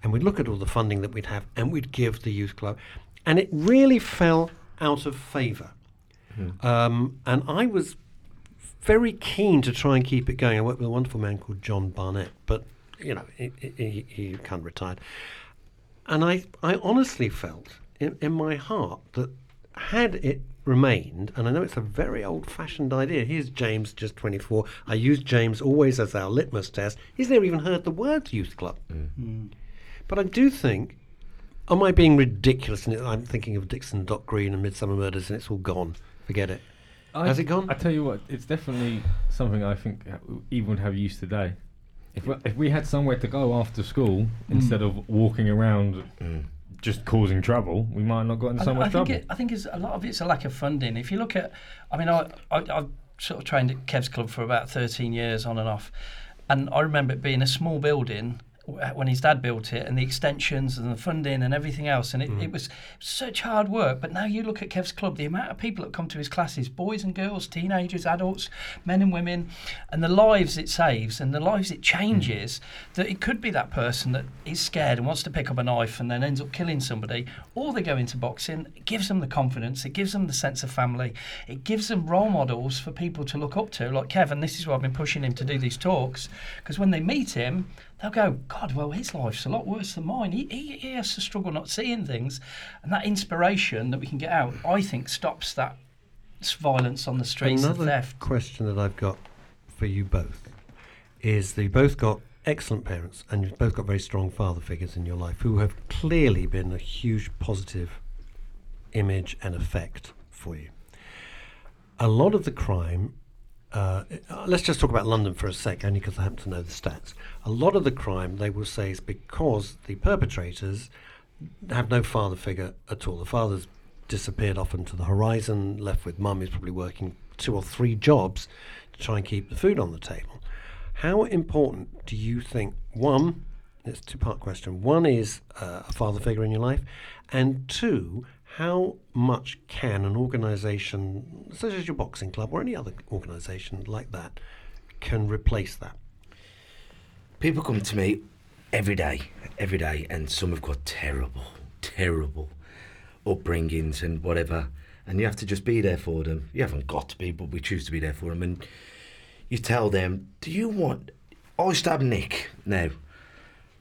And we'd look at all the funding that we'd have, and we'd give the youth club. And it really fell out of favour. Um, and I was very keen to try and keep it going. I worked with a wonderful man called John Barnett, but you know he, he, he kind of retired. And I, I honestly felt in, in my heart that had it remained, and I know it's a very old-fashioned idea. Here's James, just 24. I use James always as our litmus test. He's never even heard the word youth club. Mm. Mm. But I do think, am I being ridiculous? And I'm thinking of Dixon, Dock Green, and Midsomer Murders, and it's all gone. Forget it. I, Has it gone? I tell you what, it's definitely something I think even would have used today. If we, if we had somewhere to go after school mm. instead of walking around mm. just causing trouble, we might not got into so I much think trouble. it, I think it's a lot of it's a lack of funding. If you look at, I mean, I, I I've sort of trained at Kev's Club for about 13 years on and off, and I remember it being a small building w- when his dad built it, and the extensions and the funding and everything else, and it, mm. it was such hard work. But now you look at Kev's Club, the amount of people that come to his classes, boys and girls, teenagers, adults, men and women, and the lives it saves and the lives it changes. Mm. That it could be that person that is scared and wants to pick up a knife and then ends up killing somebody, or they go into boxing. It gives them the confidence, it gives them the sense of family, it gives them role models for people to look up to, like Kevin. This is why I've been pushing him to do these talks, because when they meet him, they'll go, God, well, his life's a lot worse than mine. He, he, he has to struggle not seeing things. And that inspiration that we can get out, I think, stops that violence on the streets and Another theft. question that I've got for you both is that you both got excellent parents and you've both got very strong father figures in your life who have clearly been a huge positive image and effect for you. A lot of the crime, uh, let's just talk about London for a sec, only because I happen to know the stats. A lot of the crime, they will say, is because the perpetrators have no father figure at all. The father's disappeared off into the horizon, left with mum who's probably working two or three jobs to try and keep the food on the table. How important do you think, one, it's a two part question, one is uh, a father figure in your life, and two, how much can an organisation, such as your boxing club or any other organisation like that, can replace that? People come to me every day, every day, and some have got terrible, terrible upbringings and whatever, and you have to just be there for them. You haven't got to be, but we choose to be there for them, and you tell them, "Do you want?" I Nick now.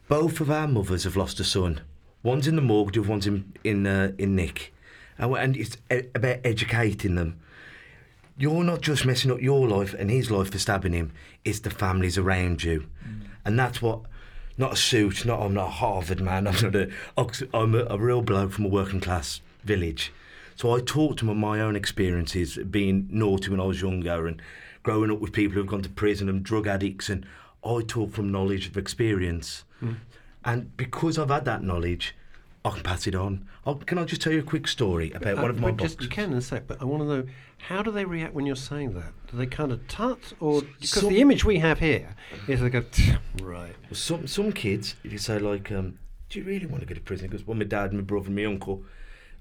Both of our mothers have lost a son. One's in the morgue, the other one's in in, uh, in Nick, and, and it's e- about educating them. You're not just messing up your life and his life for stabbing him. It's the families around you, and that's what. Not a suit. Not I'm not a Harvard man. I'm not a. I'm a, a real bloke from a working class village. So I talked to them on my own experiences, being naughty when I was younger, and growing up with people who've gone to prison and drug addicts, and I talk from knowledge of experience. And because I've had that knowledge, I can pass it on. i can I just tell you a quick story about Uh, one of my just, you can in a sec, but I want to know how do they react when you're saying that? Do they kind of tut, or because the image we have here is they go right. Well, some some kids, if you say like, um, "Do you really want to go to prison?" Because well, my dad, my brother, and my uncle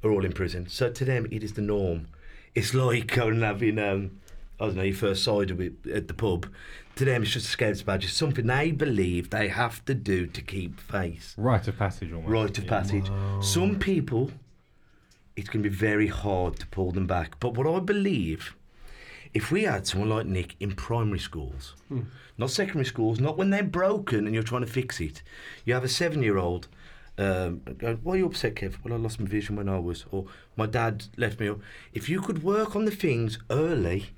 are all in prison. So to them, it is the norm. It's like going and having, um, I don't know, your first cider at the pub. To them, it's just a scouts badge. It's something they believe they have to do to keep faith. Rite of passage almost. Rite of passage. Some people, it's going to be very hard to pull them back. But what I believe, if we had someone like Nick in primary schools, not secondary schools, not when they're broken and you're trying to fix it, you have a seven-year-old. Um, going, why are you upset, Kev? Well, I lost my vision when I was, or my dad left me. If you could work on the things early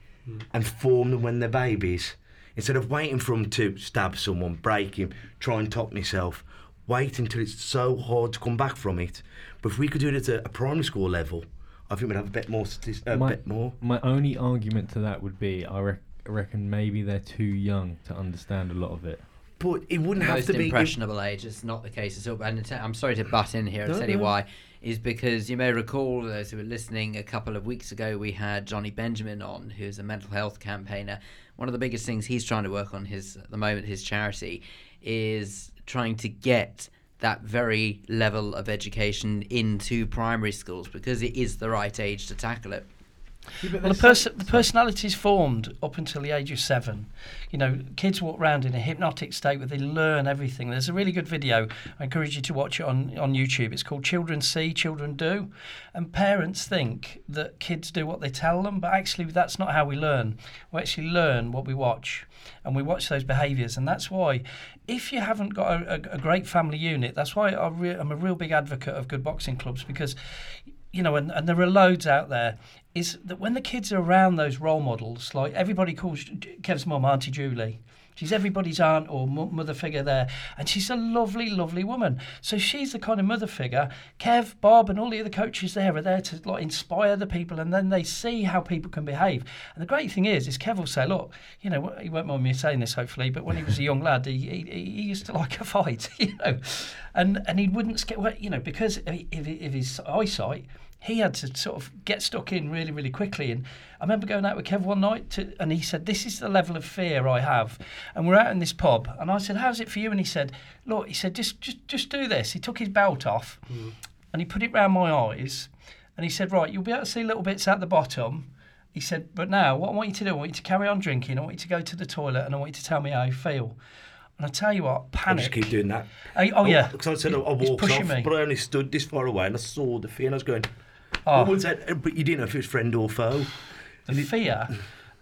and form them when they're babies, instead of waiting for them to stab someone, break him, try and top myself, wait until it's so hard to come back from it. But if we could do it at a, a primary school level, I think we'd have a bit more. Statis- a my, bit more. my only argument to that would be I rec- reckon maybe they're too young to understand a lot of it. But it wouldn't have most to be. impressionable age. It's not the case at all. And it's- I'm sorry to butt in here and No, tell you no. why. Is because you may recall those who were listening a couple of weeks ago, we had Johnny Benjamin on, who's a mental health campaigner. One of the biggest things he's trying to work on his at the moment, his charity, is trying to get that very level of education into primary schools because it is the right age to tackle it. Well, the, pers- the personality is formed up until the age of seven. You know, kids walk around in a hypnotic state where they learn everything. There's a really good video. I encourage you to watch it on, on YouTube. It's called Children See, Children Do. And parents think that kids do what they tell them, but actually, that's not how we learn. We actually learn what we watch, and we watch those behaviours. And that's why, if you haven't got a, a, a great family unit, that's why I re- I'm a real big advocate of good boxing clubs because you know, and, and there are loads out there, is that when the kids are around those role models, like everybody calls Kev's mum Auntie Julie. She's everybody's aunt or mother figure there, and she's a lovely, lovely woman. So she's the kind of mother figure. Kev, Bob, and all the other coaches there are there to like inspire the people, and then they see how people can behave. And the great thing is, is Kev will say, "Look, you know, he won't mind me saying this, hopefully, but when he was a young lad, he, he, he used to like a fight, you know, and and he wouldn't get, you know, because of his eyesight." He had to sort of get stuck in really, really quickly. And I remember going out with Kev one night, to, and he said, "This is the level of fear I have." And we're out in this pub, and I said, "How's it for you?" And he said, "Look," he said, "just, just, just do this." He took his belt off, mm. and he put it round my eyes, and he said, "Right, you'll be able to see little bits at the bottom." He said, "But now, what I want you to do, I want you to carry on drinking. I want you to go to the toilet, and I want you to tell me how you feel." And I tell you what, I panic. just keep doing that. I- oh, yeah. Because I said I, I walked off, me. but I only stood this far away and I saw the fear and I was going. Oh. I would say, but you didn't know if it was friend or foe. the fear,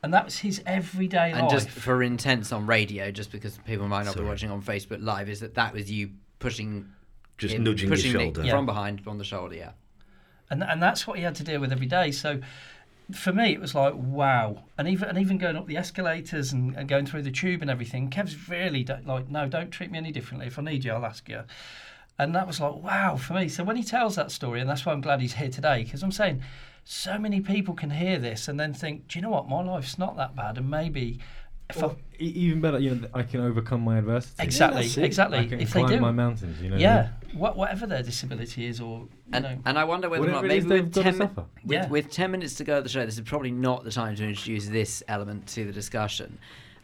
and that was his everyday And life. And just for intense on radio, just because people might not Sorry. be watching on Facebook Live, is that that was you pushing, Just him, nudging his pushing Nick shoulder. from Yeah. behind on the shoulder. Yeah. and and that's what he had to deal with every day. So for me, it was like wow, and even and even going up the escalators and, and going through the tube and everything. Kev's really don't, like, no, don't treat me any differently. If I need you, I'll ask you. And that was like wow for me. So when he tells that story, and that's why I'm glad he's here today, because I'm saying so many people can hear this and then think, do you know what, my life's not that bad, and maybe if I e- even better, you know, I can overcome my adversity. exactly that's it. exactly I can if they do, my mountains. You know. yeah, what, whatever their disability is, or And, know. and I wonder whether or not maybe with 10, mi- with, Yeah. with 10 minutes to go at the show, this is probably not the time to introduce this element to the discussion.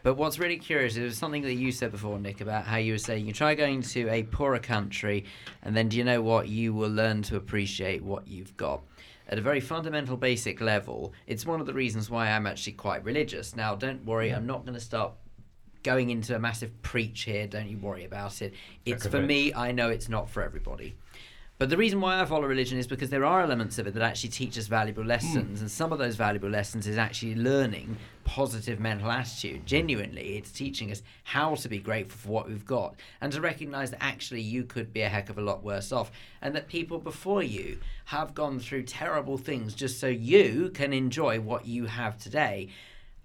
But what's really curious is something that you said before, Nick, about how you were saying you try going to a poorer country, and then do you know what? You will learn to appreciate what you've got. At a very fundamental, basic level, it's one of the reasons why I'm actually quite religious. Now, don't worry, I'm not going to start going into a massive preach here. Don't you worry about it. It's for me, I know it's not for everybody. But the reason why I follow religion is because there are elements of it that actually teach us valuable lessons, hmm. and some of those valuable lessons is actually learning positive mental attitude. Genuinely, it's teaching us how to be grateful for what we've got and to recognize that actually you could be a heck of a lot worse off, and that people before you have gone through terrible things just so you can enjoy what you have today.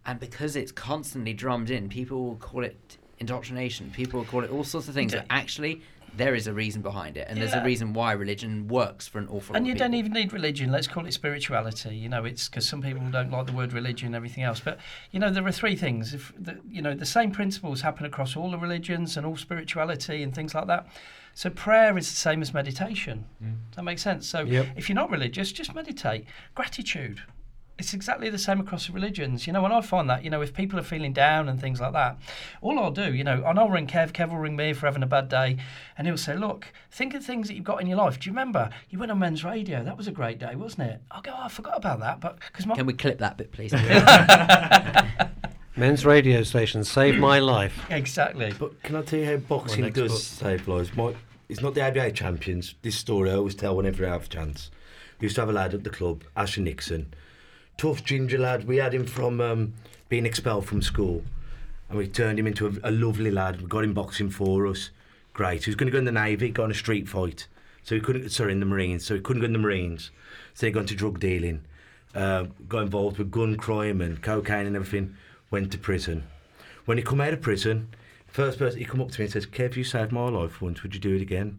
And because it's constantly drummed in, people will call it indoctrination. People will call it all sorts of things. But actually, there is a reason behind it, and there's a reason why religion works for an awful lot And of you people. don't even need religion. Let's call it spirituality. You know, it's because some people don't like the word religion and everything else. But you know, there are three things. If the, you know, the same principles happen across all the religions and all spirituality and things like that. So prayer is the same as meditation. Mm. Does that make sense? So Yep. if you're not religious, just meditate. Gratitude. It's exactly the same across the religions. You know, and I find that, you know, if people are feeling down and things like that, all I'll do, you know, and I'll ring Kev, Kev will ring me for having a bad day, and he'll say, Look, think of things that you've got in your life. Do you remember? You went on men's radio. That was a great day, wasn't it? I'll go, oh, I forgot about that. But because my. Can we clip that bit, please? Men's radio station saved my life. Exactly. But can I tell you how boxing does book. save lives? My, it's not the ABA champions. This story I always tell whenever I have a chance. We used to have a lad at the club, Asher Nixon. Tough ginger lad. We had him from um, being expelled from school. And we turned him into a, a lovely lad. We got him boxing for us. Great. He was going to go in the Navy, go on a street fight. So he couldn't, sorry, in the Marines. So he couldn't go in the Marines. So he got into drug dealing. Uh, got involved with gun crime and cocaine and everything. Went to prison. When he come out of prison, First person, he come up to me and says, Kev, you saved my life once, would you do it again?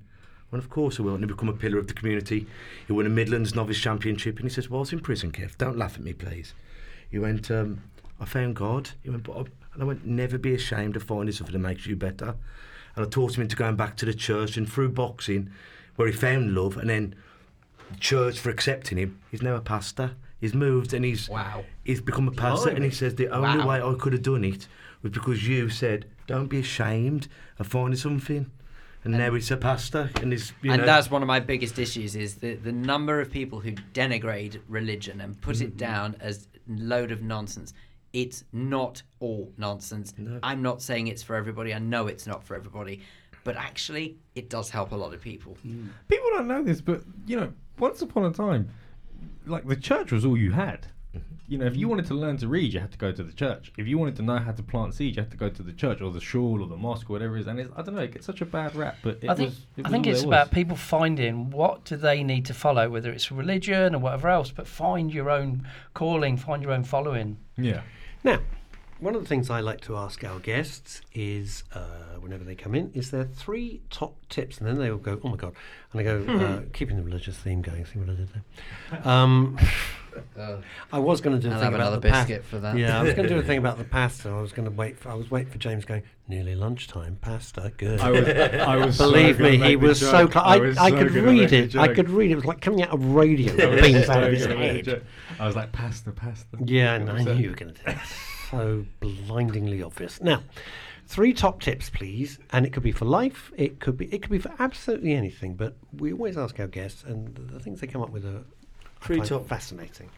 Well, of course I will. And he become a pillar of the community. He won a Midlands Novice Championship. And he says, well, I was in prison, Kev. Don't laugh at me, please. He went, um, I found God. He went, but I, and I went, never be ashamed of finding something that makes you better. And I taught him into going back to the church and through boxing, where he found love, and then church for accepting him. He's now a pastor. He's moved and he's Wow. he's become a pastor. And he says the only Wow. way I could have done it was because you said, "Don't be ashamed of finding something." And, now he's a pastor, and he's you and know, that's one of my biggest issues is the, the number of people who denigrate religion and put it mm. down as load of nonsense. It's not all nonsense. I'm not saying it's for everybody. I know it's not for everybody. But actually it does help a lot of people. Mm. People don't know this, but you know, once upon a time, like the church was all you had. You know, if you wanted to learn to read, you had to go to the church. If you wanted to know how to plant seeds, you had to go to the church or the shul or the mosque or whatever it is. And it's, I don't know, it gets such a bad rap, but it I think was. It I think it's there about people finding what do they need to follow, whether it's religion or whatever else. But find your own calling, find your own following. Yeah. Now, one of the things I like to ask our guests is, uh, whenever they come in, is there three top tips? And then they will go, oh my God. And I go, uh, keeping the religious theme going, see what I did there? Um, Oh. I was going to do a I'll thing have about another the past- biscuit for that. Yeah, I was going to do a thing about the pasta. I was going to wait. For, I was waiting for James going. Nearly lunchtime. Pasta, good. I was- I was Believe gonna me, he was joke. so. Cl- I I, was I so could read it. I could read it. It was like coming out of radio. I was beams so out of his gonna make a head. I was like, pasta, pasta. Yeah, and I knew you were going to do that. So blindingly obvious. Now, three top tips, please. And it could be for life. It could be. It could be for absolutely anything. But we always ask our guests, and the, the things they come up with are Find top- fascinating.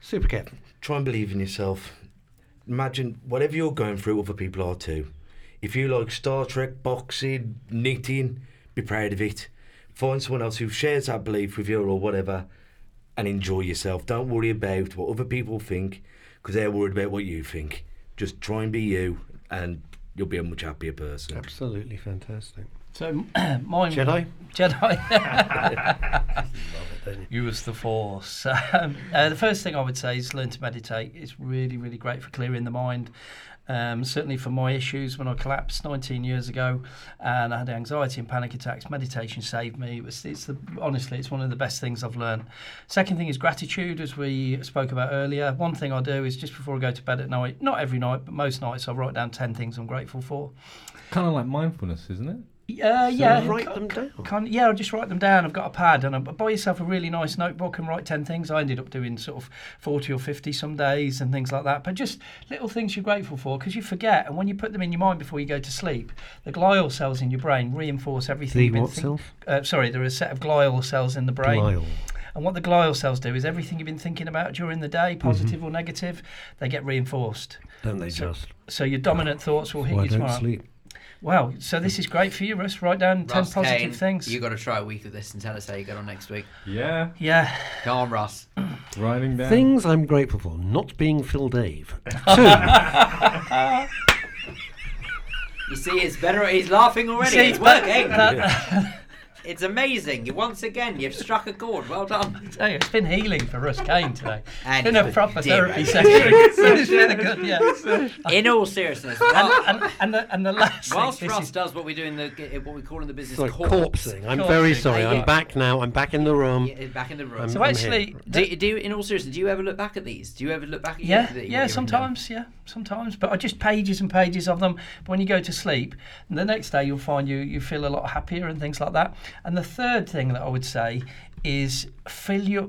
Super Kev. try and believe in yourself. Imagine whatever you're going through, other people are too. If you like Star Trek, boxing, knitting, be proud of it. Find someone else who shares that belief with you or whatever and enjoy yourself. Don't worry about what other people think because they're worried about what you think. Just try and be you and you'll be a much happier person. Absolutely fantastic. So mine Jedi? Jedi. you? Use the force. Um, uh, the first thing I would say is learn to meditate. It's really, really great for clearing the mind. Um, certainly for my issues when I collapsed 19 years ago and I had anxiety and panic attacks, meditation saved me. It was, it's the, honestly, it's one of the best things I've learned. Second thing is gratitude, as we spoke about earlier. One thing I do is just before I go to bed at night, not every night, but most nights, I write down 10 things I'm grateful for. Kind of like mindfulness, isn't it? Uh, yeah, write them down. Kind yeah, I'll just write them down. I've got a pad and I buy yourself a really nice notebook and write 10 things. I ended up doing sort of 40 or 50 some days and things like that. But just little things you're grateful for because you forget. And when you put them in your mind before you go to sleep, the glial cells in your brain reinforce everything The you've what think-? Uh, sorry, there are a set of glial cells in the brain. Glial. And what the glial cells do is everything you've been thinking about during the day, positive or negative, they get reinforced. Don't they So- just? So your dominant thoughts will hit you don't sleep? Wow, so this is great for you, Russ. Write down 10 positive Kane, things. You've got to try a week of this and tell us how you get on next week Yeah. yeah. come on Russ Writing down. Things I'm grateful for. Not being Phil Dave. Two. you see it's better he's laughing already See, it's that- working that- it's amazing You- once again you've struck a chord well done tell you, it's been healing for Russ Kane today. And been a proper dear, therapy mate. session. it's really good, yeah. in all seriousness oh, while- And, and, the, and the last thing, whilst this Russ is, does what we do in the what we call in the business Sorry, corpse, corpsing. I'm very sorry. I'm back now. I'm back in the room. Yeah, back in the room I'm- so I'm actually, do, do you, in all seriousness, do you ever look back at these? Do you ever look back at yeah, your, yeah, sometimes, yeah, sometimes. But I just pages and pages of them. But when you go to sleep, the next day you'll find you you feel a lot happier and things like that. And the third thing that I would say is fill your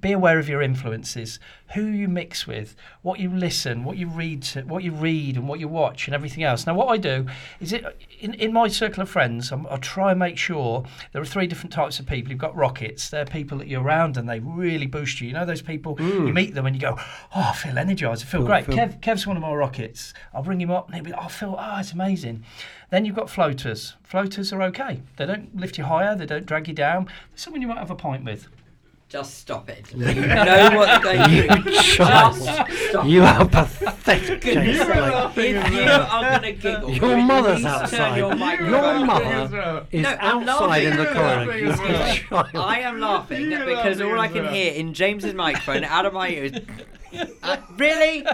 be aware of your influences who you mix with what you listen what you read to, what you read and what you watch and everything else. Now what i do is it in, in my circle of friends I'm, i try and make sure there are three different types of people. You've got rockets. They're people that you're around and they really boost you. You know those people you mm. meet them and you go oh i feel energized. I feel Feel- great. feel- Kev, kev's one of my rockets. I'll bring him up and he'll be like, oh, i feel oh it's amazing then you've got floaters. Floaters are okay. They don't lift you higher. They don't drag you down. There's someone you might have a pint with. Just stop it. You know what they're do. Just stop. You are pathetic, Goodness James. sake. Like, If you are going to giggle, Your you mother's please turn outside. Your, Your microphone mother is No, I'm outside in the laughing. corner. You child. I am laughing because all I can hear in James's microphone out of my ears Uh, really?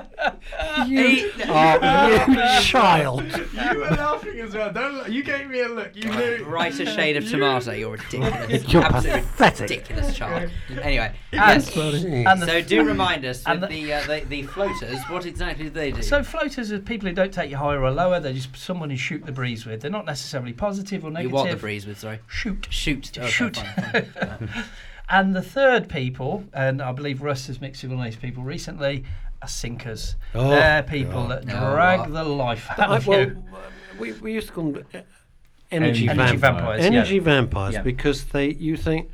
You He- are you child. You were laughing as well. Don't look. You gave me a look. You knew. Brighter shade of tomato. You're ridiculous. You're Absolutely pathetic. ridiculous child. Anyway, And- yes. and so do remind us and with the- the, uh, the the floaters. What exactly do they do? So floaters are people who don't take you higher or lower. They're just someone you shoot the breeze with. They're not necessarily positive or negative. you negative. what the breeze with? Sorry. Shoot. Shoot. Okay, Shoot. fine, fine. And the third people, and I believe Russ has mixed with one of these people recently, are sinkers. Oh, They're people God. that drag what? the life out I, of well, you. we, we used to call them uh, energy, Energy vampires. vampires, Energy yeah. vampires, Yeah. because they you think,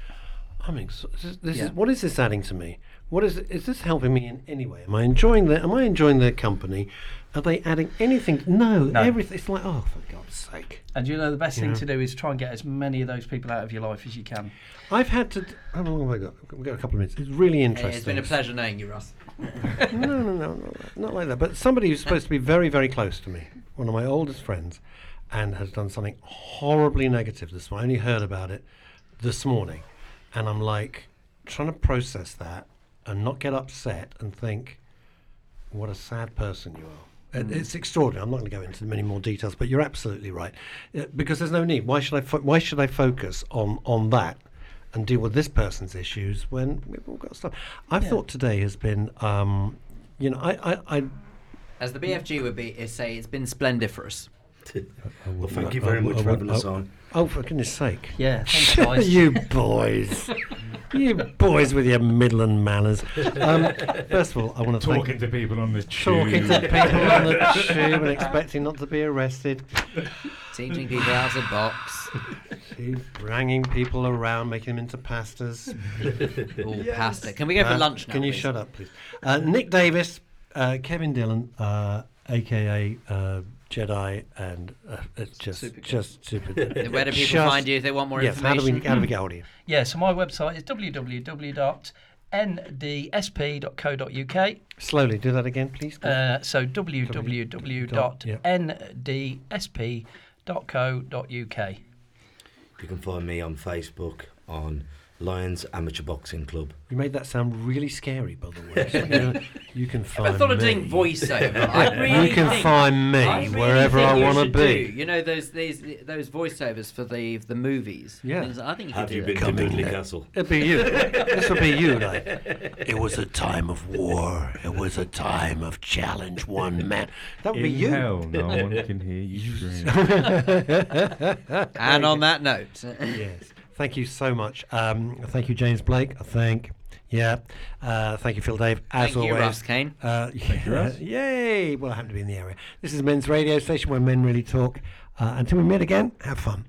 I mean, this, this Yeah. is what is this adding to me? What is is this helping me in any way? Am I enjoying their Am I enjoying their company? Are they adding anything? No, No. everything. It's like, oh, for God's sake! And you know the best thing Yeah. to do is try and get as many of those people out of your life as you can. I've had to. d- How long have I got? We've got a couple of minutes. It's really Hey, interesting. it's been a pleasure knowing you, Russ. no, no, no, no, not like that. But somebody who's supposed to be very, very close to me, one of my oldest friends, and has done something horribly negative this morning. I only heard about it this morning, and I'm like trying to process that and not get upset and think, what a sad person you are. It- It's extraordinary. I'm not going to go into many more details, but you're absolutely right, Uh, because there's no need. Why should I? Fo- why should I focus on on that and deal with this person's issues when we've all got stuff? I've thought today has been, um, you know, I, I, I As the BFG would be, is say it's been splendiferous. Well, thank you very I- I much for having us on. Oh, for goodness sake! Yeah, thanks, guys. you boys, you boys with your Midland manners. Um, first of all, I want to thank Talking to people on the tube. talking to people on the tube and expecting not to be arrested. Teaching people out of the box. See, bringing people around, making them into pastors. All pasta. Can we go for Uh, lunch now? Can you please? shut up, please? Uh, Nick Davis, uh, Kevin Dillon, uh, aka uh, Jedi, and uh, it's just Super just super. Where do people just- find you if they want more yes, how do we how do we get hold of you? Yeah, so my website is www.ndsp.co.uk. Slowly, do that again, please. Uh, so www.ndsp.co.uk. You can find me on Facebook on Lions Amateur Boxing Club. you made that sound really scary, by the way. So, you, know, you can find I thought of me. doing voiceover. I really you can find me I really wherever I want to be. do, You know those these those voiceovers for the the movies. Yeah. I think you Have could you do been that. to Coming Dudley there. Castle? It'd be you. this would be you, like. It was a time of war. It was a time of challenge. One man. That would be In you. hell, no one can hear you scream. And on that note, yes. Thank you so much. Um, thank you, James Blake. I think. Yeah. Uh, thank you, Phil Dave. As Thank you, always. Russ Kane. Uh, you, Russ. Yay! Well, I happen to be in the area. This is Men's Radio Station where men really talk. Uh, until we meet again, have fun.